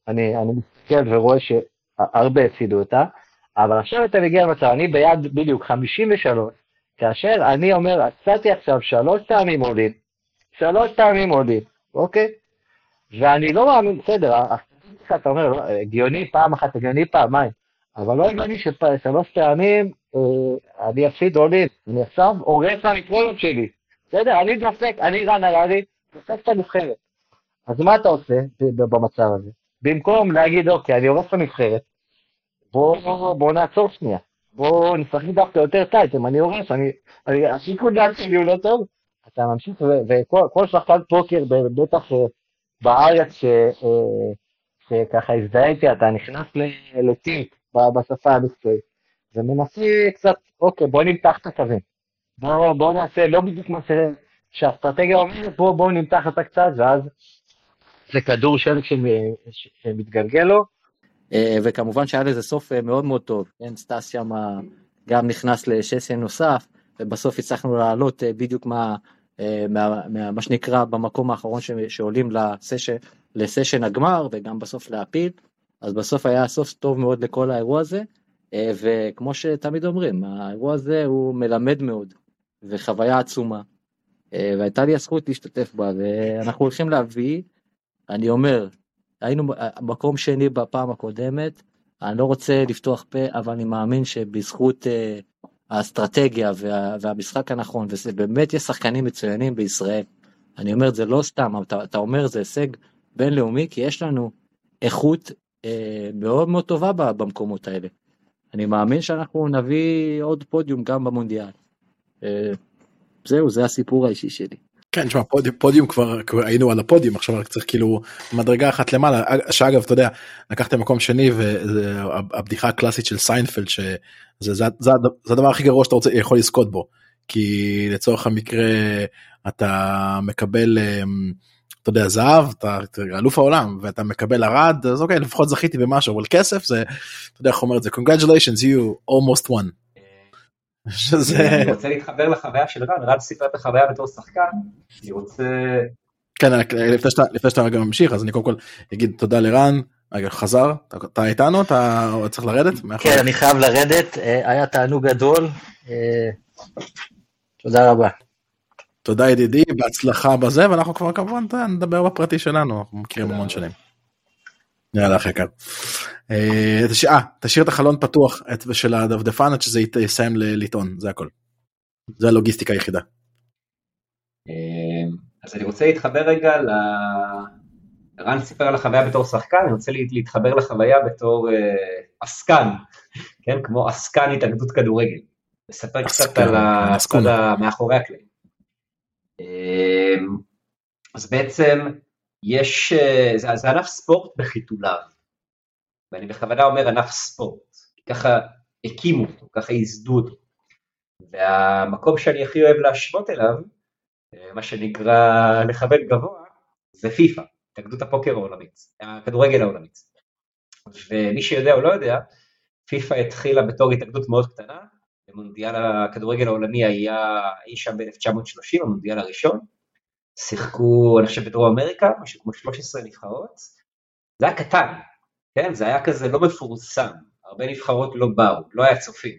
אני, אני מסתכל ורואה שהרבה הפסידו אותה, אבל עכשיו אתה מגיע למצב, אני ביד בדיוק 53, כאשר אני אומר, עצרתי עכשיו שלוש פעמים עולים, שלוש פעמים עולים, אוקיי? ואני לא מאמין, בסדר, אתה אומר, לא, הגיוני פעם אחת, הגיוני פעמיים, אבל לא הגיוני ששלוש פעמים אה, אני אפסיד עולים, אני עכשיו הורס למקרונות שלי, בסדר? אני דופק, אני רן הררי, את הנבחרת. אז מה אתה עושה במצב הזה? במקום להגיד, אוקיי, אני הורס את הנבחרת, בוא, נעצור שנייה. בוא נשחק דווקא יותר טייט, אם אני הורס, אני, השיקול דעת שלי הוא לא טוב. אתה ממשיך, וכל כל שחקן פוקר, בטח בארץ, ש- אה, שככה הזדהה איתי, אתה נכנס לטינק בשפה המקצועית, ומנסה קצת, אוקיי, בוא נמתח את הקווים. בוא, בוא נעשה לא בדיוק מה ש... שהאסטרטגיה אומרת, בוא, בוא נמתח אותה קצת, ואז זה כדור שלג שמתגלגל לו. אה, וכמובן שהיה לזה סוף אה, מאוד מאוד טוב, כן, סטס שם גם נכנס לשסן נוסף, ובסוף הצלחנו לעלות אה, בדיוק מה, אה, מה, מה, מה שנקרא במקום האחרון ש, שעולים לסשן, לסשן הגמר, וגם בסוף להפיל, אז בסוף היה סוף טוב מאוד לכל האירוע הזה, אה, וכמו שתמיד אומרים, האירוע הזה הוא מלמד מאוד, וחוויה עצומה, אה, והייתה לי הזכות להשתתף בה, ואנחנו הולכים להביא, אני אומר, היינו מקום שני בפעם הקודמת, אני לא רוצה לפתוח פה, אבל אני מאמין שבזכות אה, האסטרטגיה וה, והמשחק הנכון, וזה באמת יש שחקנים מצוינים בישראל. אני אומר את זה לא סתם, אתה, אתה אומר זה הישג בינלאומי, כי יש לנו איכות אה, מאוד מאוד טובה במקומות האלה. אני מאמין שאנחנו נביא עוד פודיום גם במונדיאל. אה, זהו, זה הסיפור האישי שלי. כן, תשמע, פודיום, פודיום כבר, כבר היינו על הפודיום, עכשיו רק צריך כאילו מדרגה אחת למעלה, שאגב, אתה יודע, לקחתם מקום שני והבדיחה הקלאסית של סיינפלד, שזה זה, זה, זה, הדבר הכי גרוע שאתה רוצה, יכול לזכות בו, כי לצורך המקרה אתה מקבל, אמ, אתה יודע, זהב, אתה אתה אלוף העולם, ואתה מקבל ארד, אז אוקיי, לפחות זכיתי במשהו, אבל כסף זה, אתה יודע איך אומר את זה, congratulations, you almost won. שזה... אני רוצה להתחבר לחוויה של רן, רן סיפר את החוויה בתור שחקן, אני רוצה... כן, לפני שאתה, לפני שאתה רגע ממשיך, אז אני קודם כל אגיד תודה לרן, רגע, חזר, אתה, אתה איתנו? אתה צריך לרדת? כן, אני חייב לרדת, אה, היה תענוג גדול, אה, תודה רבה. תודה ידידי, בהצלחה בזה, ואנחנו כבר כמובן נדבר בפרטי שלנו, אנחנו מכירים המון שנים. יאללה אחי יקר. אה, תשאיר את החלון פתוח של הדפדפן עד שזה יסיים לטעון, זה הכל. זה הלוגיסטיקה היחידה. אז אני רוצה להתחבר רגע ל... רן סיפר על החוויה בתור שחקן, אני רוצה להתחבר לחוויה בתור עסקן, כן, כמו עסקן התאגדות כדורגל. לספר קצת על הצד מאחורי הקלעים. אז בעצם יש, זה, זה ענף ספורט בחיתוליו, ואני בכוונה אומר ענף ספורט, ככה הקימו אותו, ככה ייסדו אותו. והמקום שאני הכי אוהב להשוות אליו, מה שנקרא לכבד גבוה, זה פיפא, התאגדות הפוקר העולמית, הכדורגל העולמית. ומי שיודע או לא יודע, פיפא התחילה בתור התאגדות מאוד קטנה, במונדיאל הכדורגל העולמי היה אי שם ב-1930, המונדיאל הראשון, שיחקו, אני חושב בדרום אמריקה, משהו כמו 13 נבחרות, זה היה קטן, כן, זה היה כזה לא מפורסם, הרבה נבחרות לא באו, לא היה צופים.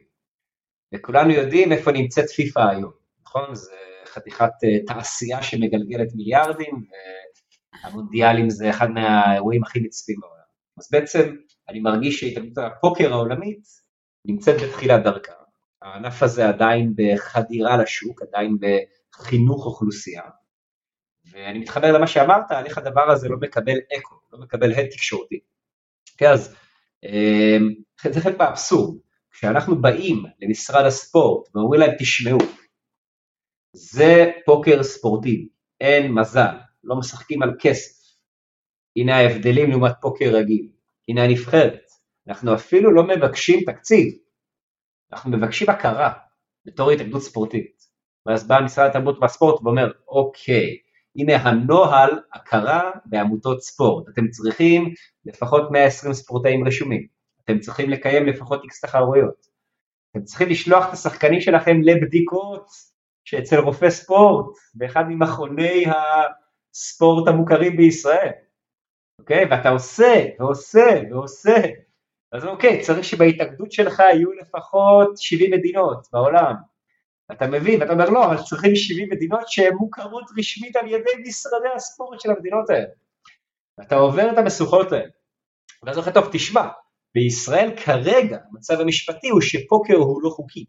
וכולנו יודעים איפה נמצאת פיפא היום, נכון? זה חתיכת תעשייה שמגלגלת מיליארדים, והמונדיאלים זה אחד מהאירועים הכי נצפים בעולם. אז בעצם אני מרגיש שהתאגדות הפוקר העולמית נמצאת בתחילת דרכה. הענף הזה עדיין בחדירה לשוק, עדיין בחינוך אוכלוסייה. ואני מתחבר למה שאמרת, על איך הדבר הזה לא מקבל אקו, לא מקבל הד תקשורתי. כן, אז זה חלק מהאבסורד. כשאנחנו באים למשרד הספורט ואומרים להם תשמעו, זה פוקר ספורטיבי, אין מזל, לא משחקים על כסף. הנה ההבדלים לעומת פוקר רגיל, הנה הנבחרת. אנחנו אפילו לא מבקשים תקציב, אנחנו מבקשים הכרה בתור התאגדות ספורטיבית. ואז בא משרד התרבות והספורט ואומר, אוקיי, הנה הנוהל הכרה בעמותות ספורט, אתם צריכים לפחות 120 ספורטאים רשומים, אתם צריכים לקיים לפחות איקס תחרויות, אתם צריכים לשלוח את השחקנים שלכם לבדיקות שאצל רופא ספורט, באחד ממכוני הספורט המוכרים בישראל, אוקיי? ואתה עושה ועושה ועושה, אז אוקיי, צריך שבהתאגדות שלך יהיו לפחות 70 מדינות בעולם, אתה מבין, ואתה אומר לא, אבל צריכים 70 מדינות שהן מוכרות רשמית על ידי משרדי הספורט של המדינות האלה. ואתה עובר את המשוכות האלה. ואז אתה טוב, תשמע, בישראל כרגע המצב המשפטי הוא שפוקר הוא לא חוקי.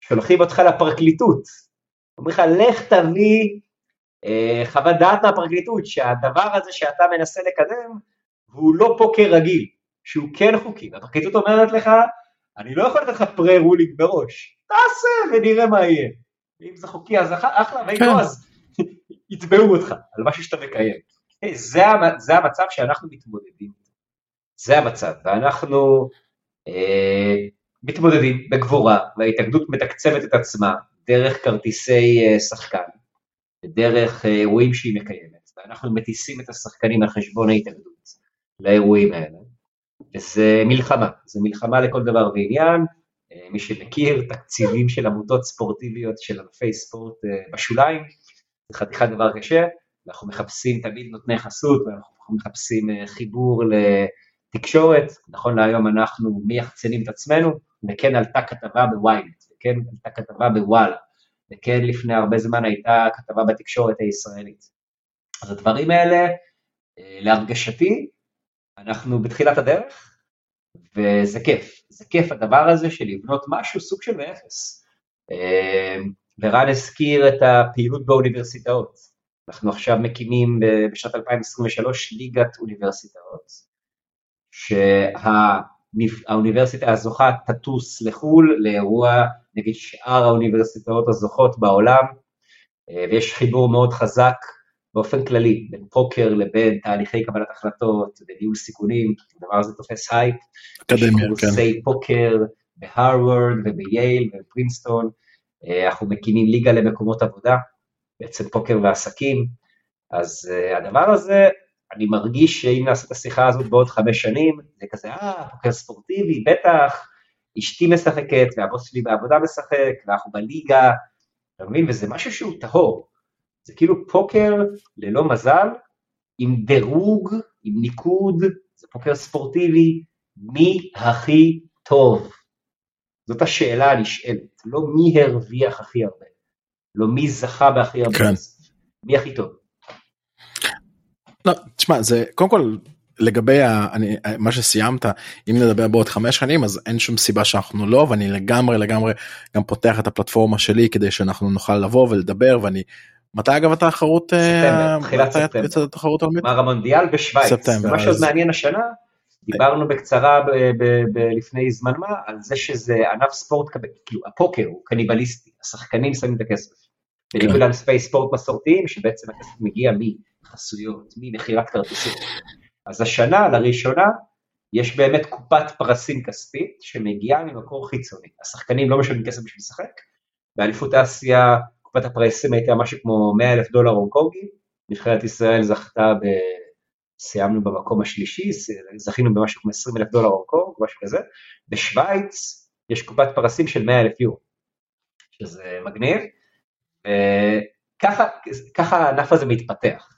שולחים אותך לפרקליטות, אומרים לך לך תביא אה, חוות דעת מהפרקליטות שהדבר הזה שאתה מנסה לקדם הוא לא פוקר רגיל, שהוא כן חוקי. והפרקליטות אומרת לך, אני לא יכול לתת לך פרה-רולינג מראש, תעשה ונראה מה יהיה. אם זה חוקי אז אחלה, ואם לא אז יתבעו אותך על משהו שאתה מקיים. זה, זה המצב שאנחנו מתמודדים. זה המצב, ואנחנו אה, מתמודדים בגבורה, וההתאגדות מתקצבת את עצמה דרך כרטיסי אה, שחקן, דרך אה, אירועים שהיא מקיימת, ואנחנו מטיסים את השחקנים על חשבון ההתאגדות לאירועים האלה, וזה מלחמה, זה מלחמה לכל דבר ועניין, אה, מי שמכיר, תקציבים של עמותות ספורטיביות של ענפי ספורט אה, בשוליים, זה חתיכת דבר קשה, אנחנו מחפשים תמיד נותני חסות, ואנחנו מחפשים אה, חיבור לתקשורת, נכון להיום אנחנו מייחצנים את עצמנו, וכן עלתה כתבה בוויינט, וכן עלתה כתבה בוואלה, וכן לפני הרבה זמן הייתה כתבה בתקשורת הישראלית. אז הדברים האלה, להרגשתי, אנחנו בתחילת הדרך, וזה כיף, זה כיף הדבר הזה של לבנות משהו סוג של מאפס. ורן הזכיר את הפעילות באוניברסיטאות. אנחנו עכשיו מקימים בשנת 2023 ליגת אוניברסיטאות, שהאוניברסיטה הזוכה תטוס לחו"ל לאירוע נגיד שאר האוניברסיטאות הזוכות בעולם, ויש חיבור מאוד חזק באופן כללי בין פוקר לבין תהליכי קבלת החלטות וניהול סיכונים, הדבר הזה תופס הייפ. אקדמיה, כן. קורסי פוקר בהרווארד ובייל ובפרינסטון, אה, אנחנו מקימים ליגה למקומות עבודה, בעצם פוקר ועסקים, אז אה, הדבר הזה, אני מרגיש שאם נעשה את השיחה הזאת בעוד חמש שנים, זה כזה, אה, פוקר ספורטיבי, בטח, אשתי משחקת, והבוס שלי בעבודה משחק, ואנחנו בליגה, אתה מבין? וזה משהו שהוא טהור. זה כאילו פוקר ללא מזל, עם דירוג, עם ניקוד, זה פוקר ספורטיבי, מי הכי טוב? זאת השאלה הנשאלת, לא מי הרוויח הכי הרבה, לא מי זכה בהכי הרבה, כן. מי הכי טוב. לא, תשמע, זה קודם כל לגבי ה, אני, מה שסיימת אם נדבר בעוד חמש שנים אז אין שום סיבה שאנחנו לא ואני לגמרי לגמרי גם פותח את הפלטפורמה שלי כדי שאנחנו נוכל לבוא ולדבר ואני מתי אגב התחרות ספטמבר, תחילת ספטמבר. התחרות העולמית? גמר המונדיאל בשוויץ, ספטמבר, ומה שעוד מעניין השנה, דיברנו בקצרה לפני זמן מה, על זה שזה ענף ספורט, כאילו הפוקר הוא קניבליסטי, השחקנים שמים את הכסף. בניגוד. לענפי ספורט מסורתיים, שבעצם הכסף מגיע מחסויות, ממכירת כרטיסים. אז השנה, לראשונה, יש באמת קופת פרסים כספית שמגיעה ממקור חיצוני. השחקנים לא משלמים כסף בשביל לשחק, באליפות אסיה קופת הפרסים הייתה משהו כמו 100 אלף דולר הונג קונגי, נבחרת ישראל זכתה ב... סיימנו במקום השלישי, זכינו במשהו כמו 20 אלף דולר הונג קונג, משהו כזה, בשוויץ יש קופת פרסים של 100 אלף יורו, שזה מגניב, וככה ככה הענף הזה מתפתח.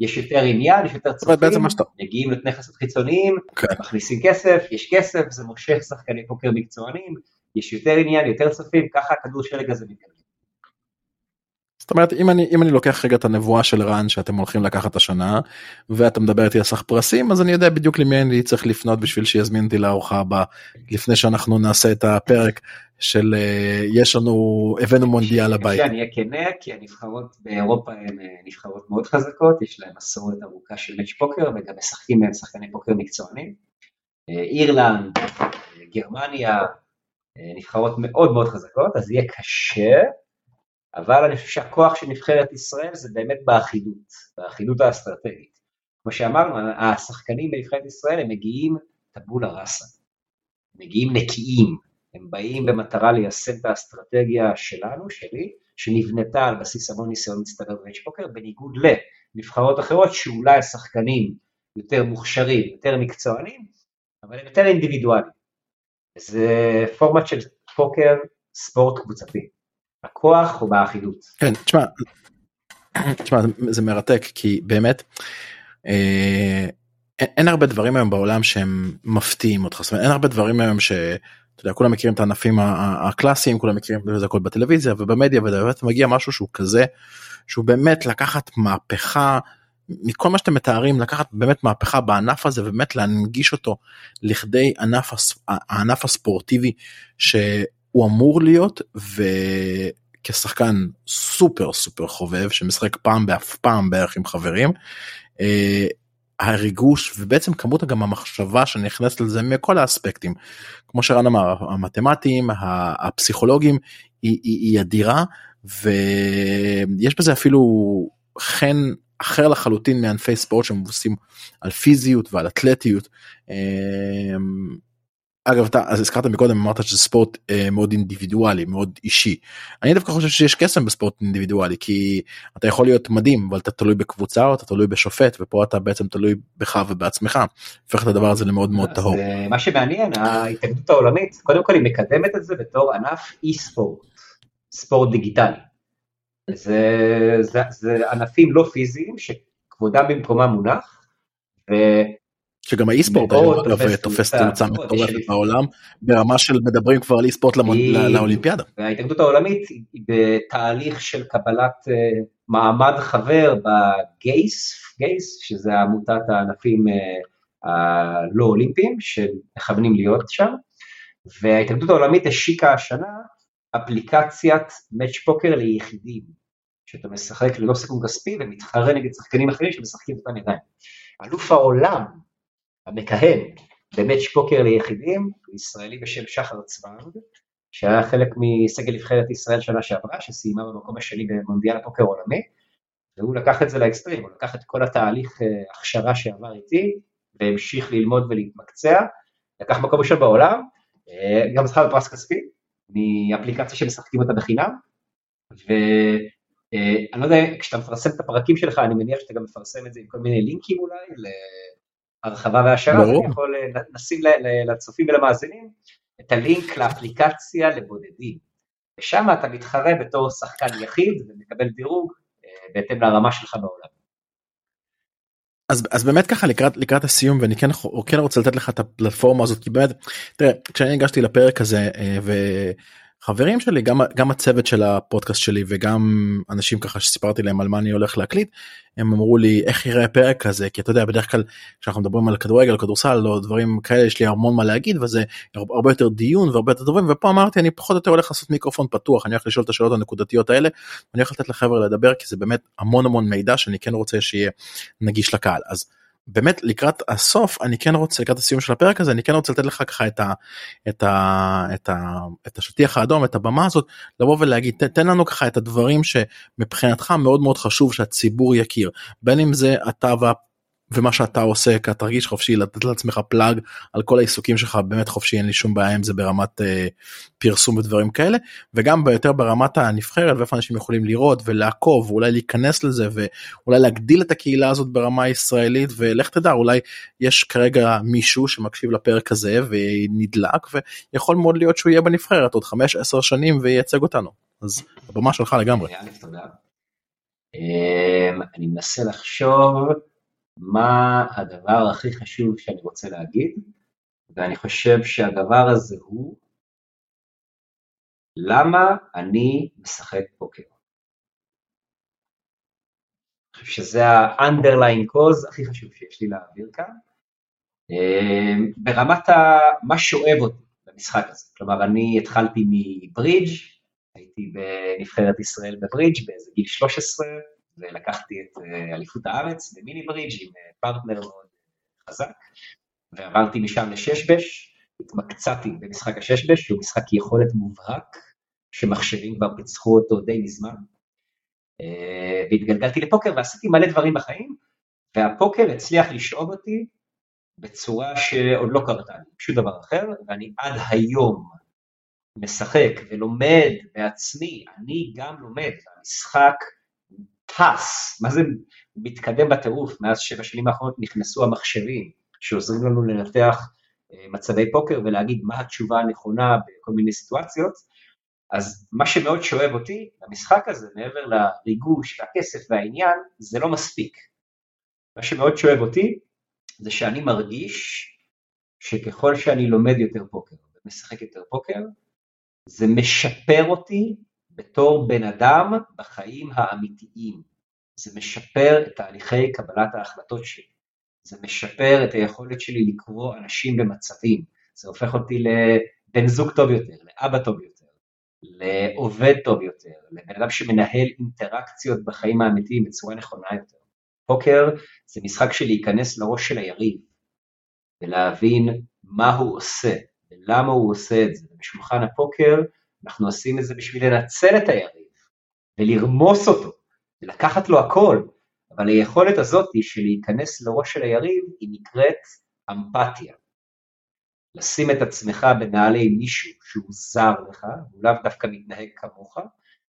יש יותר עניין, יש יותר צרכים, מגיעים לתנאי חסות חיצוניים, כן. מכניסים כסף, יש כסף, זה מושך שחקני פוקר מקצוענים, יש יותר עניין, יותר צופים, ככה הכדור שלג הזה מתגלגל. זאת אומרת אם אני אם אני לוקח רגע את הנבואה של רן שאתם הולכים לקחת השנה ואתה מדבר איתי על סך פרסים אז אני יודע בדיוק למי אני צריך לפנות בשביל שיזמין אותי לארוחה הבאה לפני שאנחנו נעשה את הפרק של אה, יש לנו הבאנו מונדיאל לבית. שאני אהיה כנה, כי הנבחרות באירופה הן אה, נבחרות מאוד חזקות, יש להן מסורת ארוכה של מאץ' פוקר, וגם משחקים בהן שחקני פוקר מקצוענים. אה, אירלנד, גרמניה, נבחרות מאוד מאוד חזקות, אז יהיה קשה, אבל אני חושב שהכוח של נבחרת ישראל זה באמת באחידות, באחידות האסטרטגית. כמו שאמרנו, השחקנים בנבחרת ישראל הם מגיעים טבולה ראסה, מגיעים נקיים, הם באים במטרה ליישם את האסטרטגיה שלנו, שלי, שנבנתה על בסיס המון ניסיון מצטבר במאץ' פוקר, בניגוד לנבחרות אחרות שאולי השחקנים יותר מוכשרים, יותר מקצוענים, אבל הם יותר אינדיבידואליים. זה פורמט של פוקר ספורט קבוצתי. הכוח הוא באחידות. כן, תשמע, תשמע זה, מרתק כי באמת אה, אין, הרבה דברים היום בעולם שהם מפתיעים אותך, זאת אומרת אין הרבה דברים היום ש... אתה יודע, כולם מכירים את הענפים הקלאסיים, כולם מכירים את זה הכל בטלוויזיה ובמדיה ובאמת מגיע משהו שהוא כזה, שהוא באמת לקחת מהפכה, מכל מה שאתם מתארים, לקחת באמת מהפכה בענף הזה ובאמת להנגיש אותו לכדי ענף, הענף הספורטיבי שהוא אמור להיות וכשחקן סופר סופר חובב שמשחק פעם באף פעם בערך עם חברים. אה, הריגוש ובעצם כמות גם המחשבה שנכנסת לזה מכל האספקטים כמו שרן אמר המתמטיים הפסיכולוגיים היא, היא, היא אדירה ויש בזה אפילו חן אחר לחלוטין מענפי ספורט שמבוססים על פיזיות ועל אתלטיות. אגב אתה אז הזכרת מקודם אמרת שזה ספורט אה, מאוד אינדיבידואלי מאוד אישי. אני דווקא חושב שיש קסם בספורט אינדיבידואלי כי אתה יכול להיות מדהים אבל אתה תלוי בקבוצה או אתה תלוי בשופט ופה אתה בעצם תלוי בך ובעצמך. הופך את הדבר הזה למאוד מאוד טהור. אה, מה שמעניין ההתאגדות העולמית קודם כל היא מקדמת את זה בתור ענף אי ספורט ספורט דיגיטלי. זה, זה, זה ענפים לא פיזיים שכבודם במקומם מונח. שגם האי ספורט תופס תאוצה מטורפת בעולם ברמה של מדברים כבר על אי ספורט לאולימפיאדה. וההתאגדות העולמית היא בתהליך של קבלת אה, מעמד חבר בגייס, גייס שזה עמותת הענפים אה, הלא אולימפיים שמכוונים להיות שם, וההתאגדות העולמית השיקה השנה אפליקציית מאץ' פוקר ליחידים, שאתה משחק ללא סיכון כספי ומתחרה נגד שחקנים אחרים שמשחקים אותם ידיים. אלוף העולם המכהן במאץ' פוקר ליחידים, ישראלי בשם שחר צוונג, שהיה חלק מסגל נבחרת ישראל שנה שעברה, שסיימה במקום השני במונדיאל הפוקר העולמי, והוא לקח את זה לאקסטרים, הוא לקח את כל התהליך אה, הכשרה שעבר איתי, והמשיך ללמוד ולהתמקצע, לקח מקום ראשון בעולם, אה, גם זכה בפרס כספי, מאפליקציה שמשחקים אותה בחינם, ואני אה, לא יודע, כשאתה מפרסם את הפרקים שלך, אני מניח שאתה גם מפרסם את זה עם כל מיני לינקים אולי, להרחבה והשארה, אז אני יכול אה, נשים לצופים ולמאזינים את הלינק לאפליקציה לבודדים. ושם אתה מתחרה בתור שחקן יחיד ומקבל דירוג אה, בהתאם לרמה שלך בעולם. אז אז באמת ככה לקראת לקראת הסיום ואני כן כן רוצה לתת לך את הפלטפורמה הזאת כי באמת תראה כשאני הגשתי לפרק הזה וחברים שלי גם גם הצוות של הפודקאסט שלי וגם אנשים ככה שסיפרתי להם על מה אני הולך להקליט הם אמרו לי איך יראה הפרק כזה כי אתה יודע בדרך כלל כשאנחנו מדברים על כדורגל כדורסל או דברים כאלה יש לי המון מה להגיד וזה הרבה יותר דיון והרבה יותר דברים ופה אמרתי אני פחות או יותר הולך לעשות מיקרופון פתוח אני הולך לשאול את השאלות הנקודתיות האלה אני הולך לתת לחבר'ה לדבר כי זה באמת המון המון מידע שאני כן רוצה שיהיה נגיש לקהל אז. באמת לקראת הסוף אני כן רוצה לקראת הסיום של הפרק הזה אני כן רוצה לתת לך ככה את, ה, את, ה, את, ה, את השטיח האדום את הבמה הזאת לבוא ולהגיד תן לנו ככה את הדברים שמבחינתך מאוד מאוד חשוב שהציבור יכיר. בין אם זה אתה וה... ומה שאתה עושה כי תרגיש חופשי לתת לעצמך פלאג על כל העיסוקים שלך באמת חופשי אין לי שום בעיה עם זה ברמת אה, פרסום ודברים כאלה וגם ביותר ברמת הנבחרת ואיפה אנשים יכולים לראות ולעקוב ואולי להיכנס לזה ואולי להגדיל את הקהילה הזאת ברמה הישראלית ולך תדע אולי יש כרגע מישהו שמקשיב לפרק הזה ונדלק ויכול מאוד להיות שהוא יהיה בנבחרת עוד 5-10 שנים וייצג אותנו אז הבמה שלך לגמרי. אמ, אני מנסה לחשוב. מה הדבר הכי חשוב שאני רוצה להגיד, ואני חושב שהדבר הזה הוא למה אני משחק פוקר. אני חושב שזה ה-underline cause הכי חשוב שיש לי להעביר כאן. אמ, ברמת ה... מה שאוהב אותי במשחק הזה, כלומר אני התחלתי מברידג', הייתי בנבחרת ישראל בברידג' באיזה גיל 13, ולקחתי את אה, אליפות הארץ במיני ברידג' עם אה, פרטנר מאוד חזק, ועברתי משם לששבש, התמקצעתי במשחק הששבש, שהוא משחק יכולת מובהק, שמחשבים כבר פיצחו אותו די מזמן, אה, והתגלגלתי לפוקר ועשיתי מלא דברים בחיים, והפוקר הצליח לשאוב אותי בצורה שעוד לא קרתה לי, שום דבר אחר, ואני עד היום משחק ולומד בעצמי, אני גם לומד, והמשחק טס, מה זה מתקדם בטירוף, מאז שבע שנים האחרונות נכנסו המחשבים שעוזרים לנו לנתח אה, מצבי פוקר ולהגיד מה התשובה הנכונה בכל מיני סיטואציות, אז מה שמאוד שואב אותי במשחק הזה, מעבר לריגוש והכסף והעניין, זה לא מספיק. מה שמאוד שואב אותי זה שאני מרגיש שככל שאני לומד יותר פוקר ומשחק יותר פוקר, זה משפר אותי בתור בן אדם בחיים האמיתיים. זה משפר את תהליכי קבלת ההחלטות שלי. זה משפר את היכולת שלי לקרוא אנשים במצבים. זה הופך אותי לבן זוג טוב יותר, לאבא טוב יותר, לעובד טוב יותר, לבן אדם שמנהל אינטראקציות בחיים האמיתיים בצורה נכונה יותר. פוקר זה משחק של להיכנס לראש של היריב ולהבין מה הוא עושה ולמה הוא עושה את זה. בשולחן הפוקר אנחנו עושים את זה בשביל לנצל את היריב ולרמוס אותו ולקחת לו הכל, אבל היכולת הזאת של להיכנס לראש של היריב היא נקראת אמפתיה. לשים את עצמך בנעלי מישהו שהוא זר לך, הוא לאו דווקא מתנהג כמוך,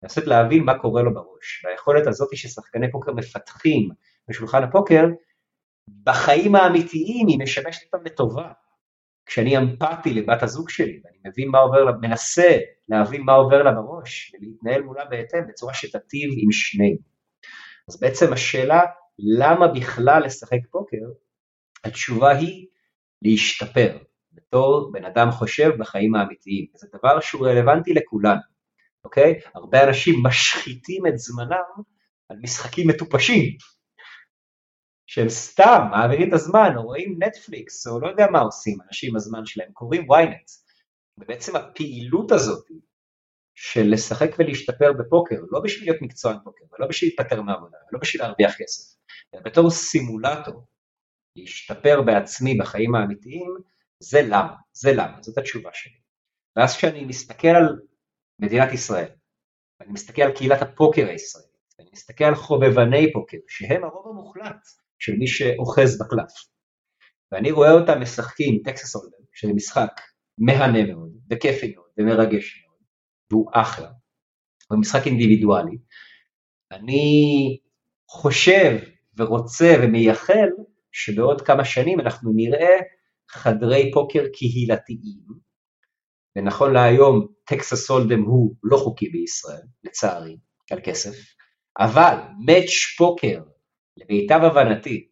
לנסות להבין מה קורה לו בראש. והיכולת הזאת ששחקני פוקר מפתחים בשולחן הפוקר, בחיים האמיתיים היא משמשת אותם לטובה. כשאני אמפתי לבת הזוג שלי, ואני מבין מה עובר לה, מנסה להבין מה עובר לה בראש, ולהתנהל מולה בהתאם בצורה שתטיב עם שנינו. אז בעצם השאלה, למה בכלל לשחק פוקר, התשובה היא להשתפר, בתור בן אדם חושב בחיים האמיתיים. זה דבר שהוא רלוונטי לכולנו, אוקיי? הרבה אנשים משחיתים את זמנם על משחקים מטופשים, שהם סתם מעבירים את הזמן, או רואים נטפליקס, או לא יודע מה עושים אנשים בזמן שלהם, קוראים ynet. ובעצם הפעילות הזאת של לשחק ולהשתפר בפוקר, לא בשביל להיות מקצוען פוקר, ולא בשביל להתפטר מעבודה, ולא בשביל להרוויח כסף, אלא בתור סימולטור, להשתפר בעצמי בחיים האמיתיים, זה למה, זה למה, זאת התשובה שלי. ואז כשאני מסתכל על מדינת ישראל, ואני מסתכל על קהילת הפוקר הישראלית, ואני מסתכל על חובבני פוקר, שהם הרוב המוחלט של מי שאוחז בקלף, ואני רואה אותם משחקים טקסס הולדם, שזה משחק מהנה מאוד, וכיפי מאוד, ומרגש מאוד, והוא אחלה, הוא משחק אינדיבידואלי, אני חושב ורוצה ומייחל שבעוד כמה שנים אנחנו נראה חדרי פוקר קהילתיים, ונכון להיום טקסס הולדם הוא לא חוקי בישראל, לצערי, על כסף, אבל מאץ' פוקר, למיטב הבנתי,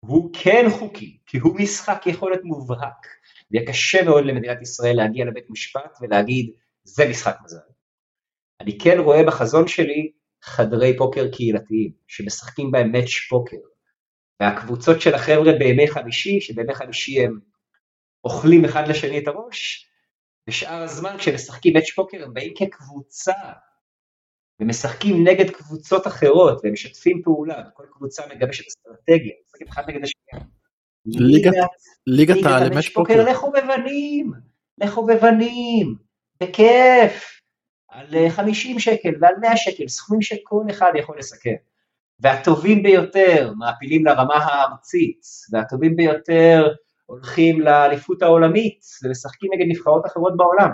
הוא כן חוקי, כי הוא משחק יכולת מובהק, ויהיה קשה מאוד למדינת ישראל להגיע לבית משפט ולהגיד, זה משחק מזל. אני כן רואה בחזון שלי חדרי פוקר קהילתיים, שמשחקים בהם מאץ' פוקר, והקבוצות של החבר'ה בימי חמישי, שבימי חמישי הם אוכלים אחד לשני את הראש, ושאר הזמן כשמשחקים מאץ' פוקר הם באים כקבוצה, ומשחקים נגד קבוצות אחרות, והם משתפים פעולה, וכל קבוצה מגבשת אסטרטגיה, משחקים אחד נגד השנייה. ליגת העל מאץ' פוקר. לחובבנים, לחובבנים, בכיף, על 50 שקל ועל 100 שקל, סכומים שכל אחד יכול לסכם. והטובים ביותר מעפילים לרמה הארצית, והטובים ביותר הולכים לאליפות העולמית ומשחקים נגד נבחרות אחרות בעולם.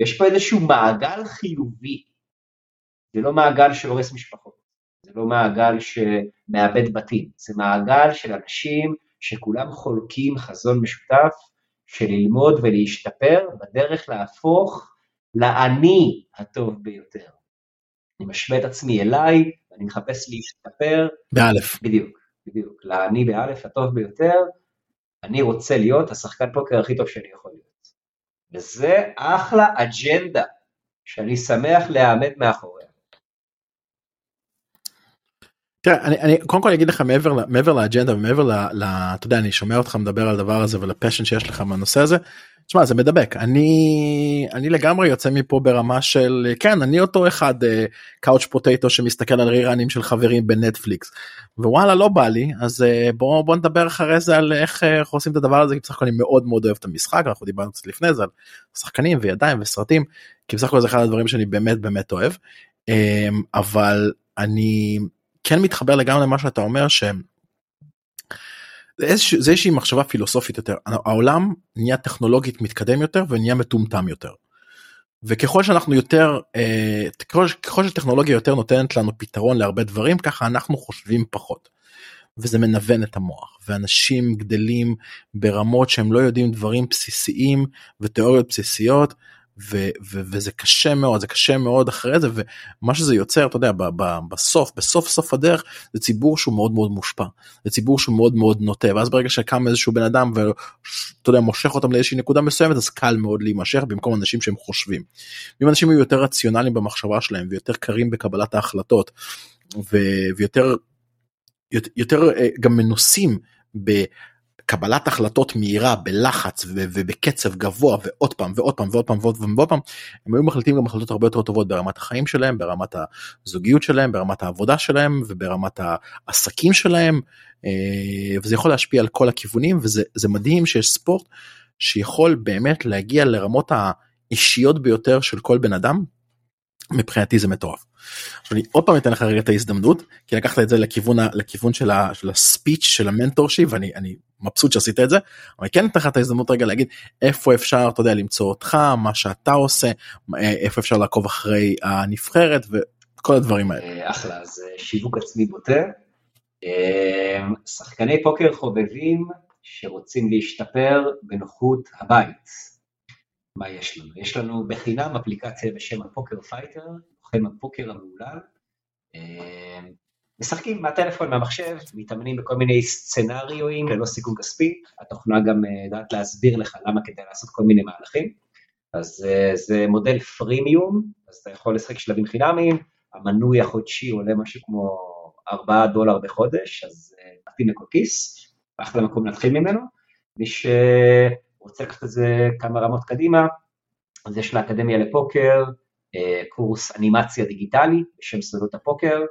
יש פה איזשהו מעגל חיובי, זה לא מעגל שהורס משפחות, זה לא מעגל שמאבד בתים, זה מעגל של אנשים שכולם חולקים חזון משותף של ללמוד ולהשתפר בדרך להפוך לאני הטוב ביותר. אני משווה את עצמי אליי, ואני מחפש להשתפר. באלף. בדיוק, בדיוק. לאני באלף הטוב ביותר, אני רוצה להיות השחקן פוקר הכי טוב שאני יכול להיות. וזה אחלה אג'נדה, שאני שמח להעמד מאחוריה. תראה, אני, אני קודם כל אגיד לך מעבר, מעבר לאג'נדה ומעבר ל, ל... אתה יודע, אני שומע אותך מדבר על הדבר הזה ולפשן שיש לך מהנושא הזה. תשמע, זה מדבק. אני, אני לגמרי יוצא מפה ברמה של, כן, אני אותו אחד קאוץ' uh, פוטטו שמסתכל על ריראנים של חברים בנטפליקס. ווואלה, לא בא לי, אז uh, בוא, בוא נדבר אחרי זה על איך, uh, איך עושים את הדבר הזה, כי בסך הכל אני מאוד מאוד אוהב את המשחק, אנחנו דיברנו קצת לפני זה על שחקנים וידיים וסרטים, כי בסך הכל זה אחד הדברים שאני באמת באמת אוהב. Um, אבל אני כן מתחבר לגמרי למה שאתה אומר שהם. זה איזושהי מחשבה פילוסופית יותר העולם נהיה טכנולוגית מתקדם יותר ונהיה מטומטם יותר. וככל שאנחנו יותר אה, ככל, שטכנולוגיה יותר נותנת לנו פתרון להרבה דברים ככה אנחנו חושבים פחות. וזה מנוון את המוח ואנשים גדלים ברמות שהם לא יודעים דברים בסיסיים ותיאוריות בסיסיות ו- ו- וזה קשה מאוד זה קשה מאוד אחרי זה ומה שזה יוצר אתה יודע ב- ב- בסוף בסוף סוף הדרך זה ציבור שהוא מאוד מאוד מושפע זה ציבור שהוא מאוד מאוד נוטה ואז ברגע שקם איזשהו בן אדם ואתה יודע מושך אותם לאיזושהי נקודה מסוימת אז קל מאוד להימשך במקום אנשים שהם חושבים. אם אנשים יהיו יותר רציונליים במחשבה שלהם ויותר קרים בקבלת ההחלטות ו- ויותר יותר אה, גם מנוסים ב... קבלת החלטות מהירה בלחץ ובקצב גבוה ועוד פעם ועוד פעם ועוד פעם ועוד פעם ועוד פעם הם היו מחליטים גם החלטות הרבה יותר טובות ברמת החיים שלהם ברמת הזוגיות שלהם ברמת העבודה שלהם וברמת העסקים שלהם אה, וזה יכול להשפיע על כל הכיוונים וזה מדהים שיש ספורט שיכול באמת להגיע לרמות האישיות ביותר של כל בן אדם מבחינתי זה מטורף. עכשיו אני עוד פעם אתן לך רגע את ההזדמנות כי לקחת את זה לכיוון לכיוון של, ה, של הספיץ' של המנטורשיפ ואני אני מבסוט שעשית את זה אבל כן אתן לך את ההזדמנות רגע להגיד איפה אפשר אתה יודע למצוא אותך מה שאתה עושה אה, איפה אפשר לעקוב אחרי הנבחרת וכל הדברים האלה. אה, אחלה, אז אה, שיווק עצמי בוטה. שחקני פוקר חובבים שרוצים להשתפר בנוחות הבית. מה יש לנו? יש לנו בחינם אפליקציה בשם הפוקר פייטר, לוחם הפוקר המהולל. אה, משחקים מהטלפון, מהמחשב, מתאמנים בכל מיני סצנריואים ללא סיכון כספי, התוכנה גם אה, יודעת להסביר לך למה כדאי לעשות כל מיני מהלכים. אז אה, זה מודל freemium, אז אתה יכול לשחק שלבים חינמיים, המנוי החודשי עולה משהו כמו 4 דולר בחודש, אז אה, מתאים לכל כיס, אחלה מקום להתחיל ממנו. מי שרוצה לקחת את זה כמה רמות קדימה, אז יש לאקדמיה לפוקר אה, קורס אנימציה דיגיטלי בשם סודות הפוקר, אה,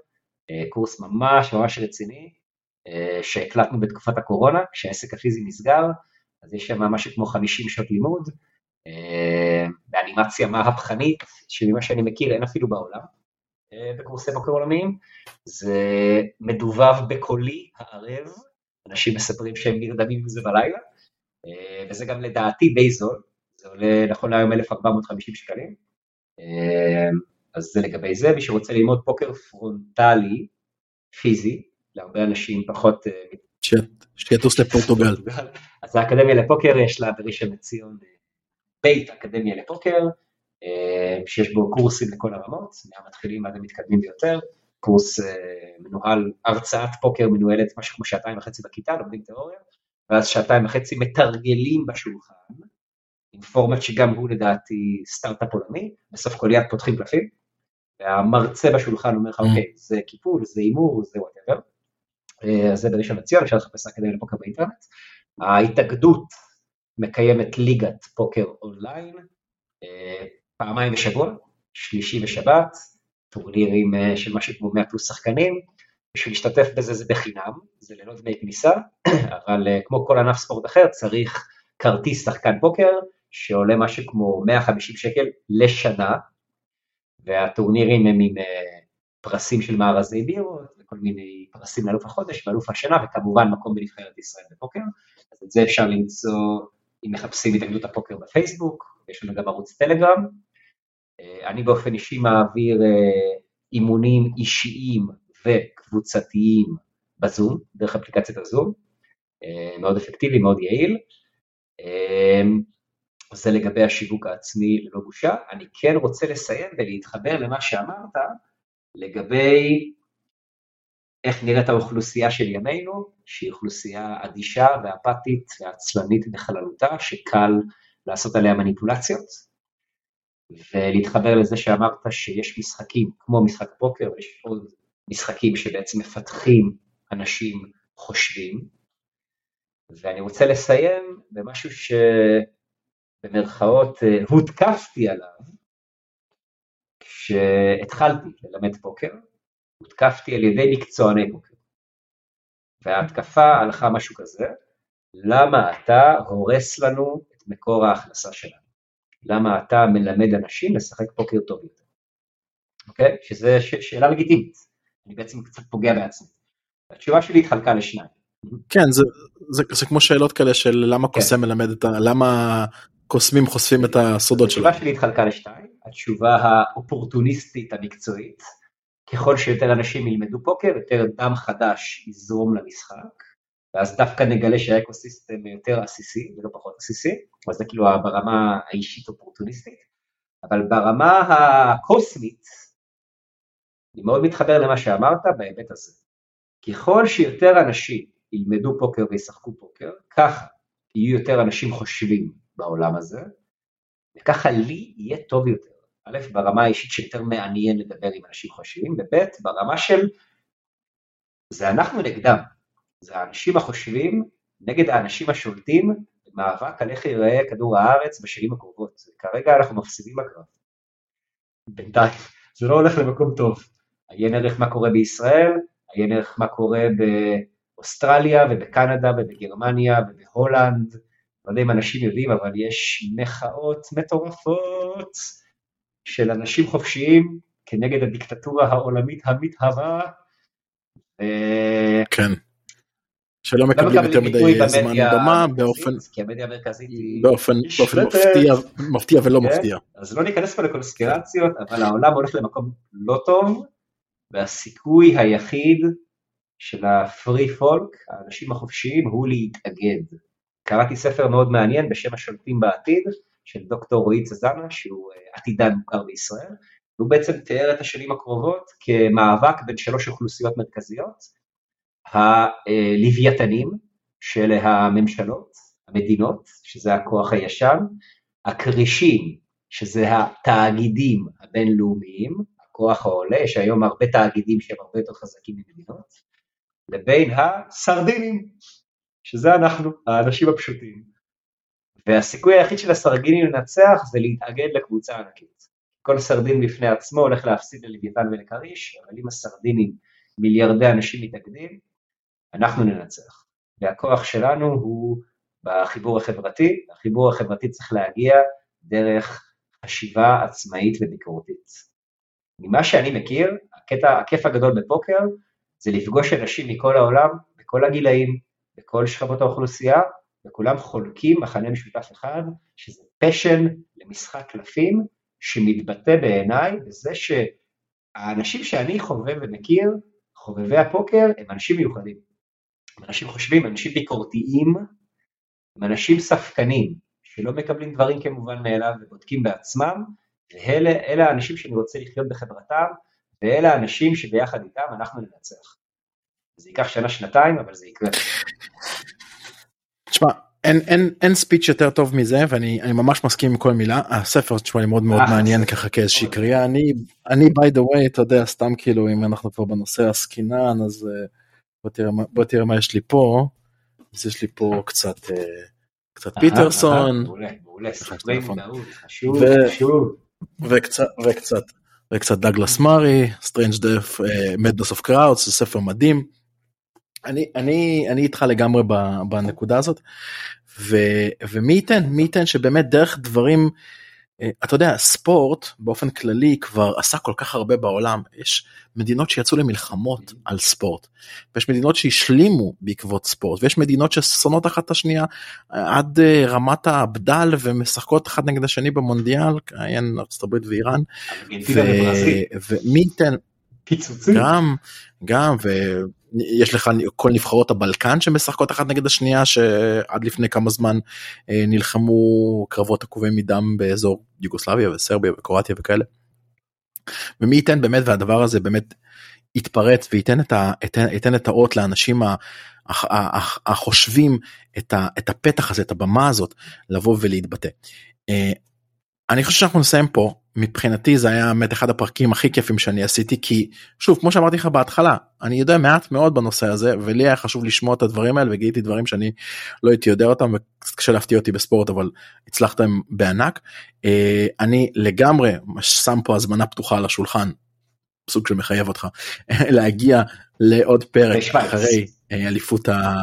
קורס ממש ממש רציני, אה, שהקלטנו בתקופת הקורונה, כשהעסק הפיזי נסגר, אז יש שם משהו כמו 50 שעות לימוד, אה, באנימציה מהפכנית, שממה שאני מכיר אין אפילו בעולם, אה, בקורסי פוקר עולמיים, זה מדובב בקולי הערב, אנשים מספרים שהם נרדמים עם זה בלילה, אה, וזה גם לדעתי די זול, זה עולה נכון להיום 1,450 שקלים, אה, אז זה לגבי זה, מי שרוצה ללמוד פוקר פרונטלי, פיזי, להרבה אנשים פחות אה, סטטוס לפורטוגל. אז האקדמיה לפוקר יש לה בראשון לציון אה, בית אקדמיה לפוקר, אה, שיש בו קורסים לכל הרמות, מהמתחילים עד המתקדמים ביותר, קורס מנוהל, הרצאת פוקר מנוהלת משהו כמו שעתיים וחצי בכיתה, לומדים תיאוריה, ואז שעתיים וחצי מתרגלים בשולחן, עם פורמט שגם הוא לדעתי סטארט-אפ עולמי, בסוף כל יד פותחים קלפים, והמרצה בשולחן אומר לך, אממ. אוקיי, זה קיפול, זה הימור, זה whatever. אה, אז זה בראשון לציון, אפשר לחפש אקדמיה לפוקר באינטרנט. ההתאגדות מקיימת ליגת פוקר אונליין, אה, פעמיים בשבוע, שלישי ושבת, טורנירים אה, של משהו כמו 100 פלוס שחקנים, בשביל להשתתף בזה זה בחינם, זה ללא דמי כניסה, אבל אה, כמו כל ענף ספורט אחר צריך כרטיס שחקן פוקר, שעולה משהו כמו 150 שקל לשנה, והטורנירים הם עם אה, פרסים של מארזי בירות, וכל מיני פרסים לאלוף החודש ואלוף השנה, וכמובן מקום בנבחרת ישראל בפוקר, אז את זה אפשר למצוא אם מחפשים התאגדות הפוקר בפייסבוק, יש לנו גם ערוץ טלגרם. אה, אני באופן אישי מעביר אה, אימונים אישיים וקבוצתיים בזום, דרך אפליקציית הזום, מאוד אפקטיבי, מאוד יעיל. זה לגבי השיווק העצמי ללא בושה. אני כן רוצה לסיים ולהתחבר למה שאמרת לגבי איך נראית האוכלוסייה של ימינו, שהיא אוכלוסייה אדישה ואפתית ועצלנית בכללותה, שקל לעשות עליה מניפולציות, ולהתחבר לזה שאמרת שיש משחקים כמו משחק פוקר, ויש עוד משחקים שבעצם מפתחים אנשים חושבים, ואני רוצה לסיים במשהו שבמרכאות אה, הותקפתי עליו, כשהתחלתי ללמד פוקר, הותקפתי על ידי מקצועני פוקר. וההתקפה הלכה משהו כזה, למה אתה הורס לנו את מקור ההכנסה שלנו? למה אתה מלמד אנשים לשחק פוקר טוב יותר? אוקיי? שזו ש- שאלה לגיטימית. אני בעצם קצת פוגע בעצמי. התשובה שלי התחלקה לשניים. כן זה, זה, זה כמו שאלות כאלה של למה כן. קוסם מלמד את ה... למה קוסמים חושפים את הסודות שלהם. התשובה שלי התחלקה לשתיים, התשובה האופורטוניסטית המקצועית, ככל שיותר אנשים ילמדו פוקר, יותר דם חדש יזרום למשחק, ואז דווקא נגלה שהאקוסיסטם יותר עסיסי ולא פחות עסיסי, אז זה כאילו ברמה האישית אופורטוניסטית, אבל ברמה הקוסמית, אני מאוד מתחבר למה שאמרת בהיבט הזה. ככל שיותר אנשים ילמדו פוקר וישחקו פוקר, ככה יהיו יותר אנשים חושבים בעולם הזה, וככה לי יהיה טוב יותר. א', ברמה האישית שיותר מעניין לדבר עם אנשים חושבים, וב', ברמה של זה אנחנו נגדם. זה האנשים החושבים נגד האנשים השולטים במאבק על איך ייראה כדור הארץ בשנים הקרובות. כרגע אנחנו מפסידים בקרב. בינתיים, זה לא הולך למקום טוב. עיין ערך מה קורה בישראל, עיין ערך מה קורה באוסטרליה ובקנדה ובגרמניה ובהולנד, לא יודע אם אנשים יודעים, אבל יש מחאות מטורפות של אנשים חופשיים כנגד הדיקטטורה העולמית המתהווה. אה, כן. שלא לא מקבלים יותר מדי זמן במה באופן באופן מפתיע ולא כן. מפתיע. אז לא ניכנס פה לקונספירציות, אבל העולם הולך למקום לא טוב, והסיכוי היחיד של הפרי פולק, האנשים החופשיים, הוא להתאגד. קראתי ספר מאוד מעניין בשם השולטים בעתיד, של דוקטור רועי צזנה, שהוא אה, עתידן מוכר בישראל, והוא בעצם תיאר את השנים הקרובות כמאבק בין שלוש אוכלוסיות מרכזיות, הלוויתנים, שאלה הממשלות, המדינות, שזה הכוח הישן, הכרישים, שזה התאגידים הבינלאומיים, הכוח העולה, יש היום הרבה תאגידים שהם הרבה יותר חזקים ממדינות, לבין הסרדינים, שזה אנחנו, האנשים הפשוטים. והסיכוי היחיד של הסרדינים לנצח זה להתאגד לקבוצה ענקית. כל סרדין בפני עצמו הולך להפסיד ללוויתן ולכריש, אבל אם הסרדינים מיליארדי אנשים מתאגדים, אנחנו ננצח. והכוח שלנו הוא בחיבור החברתי, החיבור החברתי צריך להגיע דרך חשיבה עצמאית וביקורתית. ממה שאני מכיר, הקטע, הכיף הגדול בפוקר זה לפגוש אנשים מכל העולם, בכל הגילאים, בכל שכבות האוכלוסייה, וכולם חולקים מכנה משותף אחד, שזה פשן למשחק קלפים, שמתבטא בעיניי בזה שהאנשים שאני חובב ומכיר, חובבי הפוקר, הם אנשים מיוחדים. הם אנשים חושבים, הם אנשים ביקורתיים, הם אנשים ספקנים, שלא מקבלים דברים כמובן מאליו ובודקים בעצמם, ואלה האנשים שאני רוצה לחיות בחברתם, ואלה האנשים שביחד איתם אנחנו ננצח. זה ייקח שנה שנתיים אבל זה יקרה. תשמע אין אין אין ספיץ' יותר טוב מזה ואני אני ממש מסכים עם כל מילה הספר תשמע לי מאוד מאוד אה, מעניין. ככה כאיזושהי קריאה אני אני by the way אתה יודע סתם כאילו אם אנחנו כבר בנושא עסקינן אז אה, בוא תראה בוא תראה מה יש לי פה אז יש לי פה קצת אה, קצת פיטרסון. וקצת וקצת דגלס מארי, The Strange Death, Madness of Crowds זה ספר מדהים. אני אני אני איתך לגמרי בנקודה הזאת. ו, ומי ייתן מי ייתן שבאמת דרך דברים אה, אתה יודע ספורט באופן כללי כבר עשה כל כך הרבה בעולם. יש מדינות שיצאו למלחמות על ספורט ויש מדינות שהשלימו בעקבות ספורט ויש מדינות ששונאות אחת את השנייה אה, עד אה, רמת הבדל ומשחקות אחד נגד השני במונדיאל עיין הברית ואיראן. ומי ייתן פיצוצים, גם גם ויש לך כל נבחרות הבלקן שמשחקות אחת נגד השנייה שעד לפני כמה זמן אה, נלחמו קרבות עקובי מדם באזור יוגוסלביה וסרביה וקרואטיה וכאלה. ומי ייתן באמת והדבר הזה באמת יתפרץ וייתן את, ה, ייתן, ייתן את האות לאנשים ה- הח- הח- החושבים את, ה, את הפתח הזה את הבמה הזאת לבוא ולהתבטא. אה, אני חושב שאנחנו נסיים פה מבחינתי זה היה באמת אחד הפרקים הכי כיפים שאני עשיתי כי שוב כמו שאמרתי לך בהתחלה אני יודע מעט מאוד בנושא הזה ולי היה חשוב לשמוע את הדברים האלה וגיליתי דברים שאני לא הייתי יודע אותם וקצת קשה להפתיע אותי בספורט אבל הצלחתם בענק. אה, אני לגמרי שם פה הזמנה פתוחה על השולחן סוג שמחייב אותך להגיע לעוד פרק. אחרי אה, אליפות ה...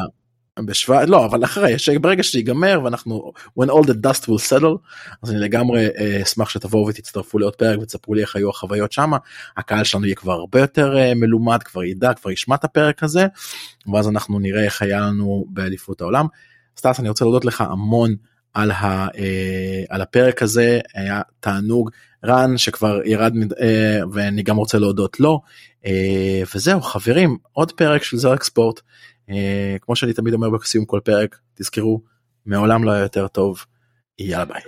בשוויץ לא אבל אחרי שברגע שיגמר ואנחנו when all the dust will settle אז אני לגמרי אה, אשמח שתבואו ותצטרפו לעוד פרק ותספרו לי איך היו החוויות שמה. הקהל שלנו יהיה כבר הרבה יותר אה, מלומד כבר ידע כבר ישמע את הפרק הזה ואז אנחנו נראה איך היה לנו באליפות העולם. סטאס אני רוצה להודות לך המון על, ה, אה, על הפרק הזה היה תענוג. רן שכבר ירד ואני גם רוצה להודות לו. וזהו חברים עוד פרק של זה רק ספורט כמו שאני תמיד אומר בסיום כל פרק תזכרו מעולם לא היה יותר טוב יאללה ביי.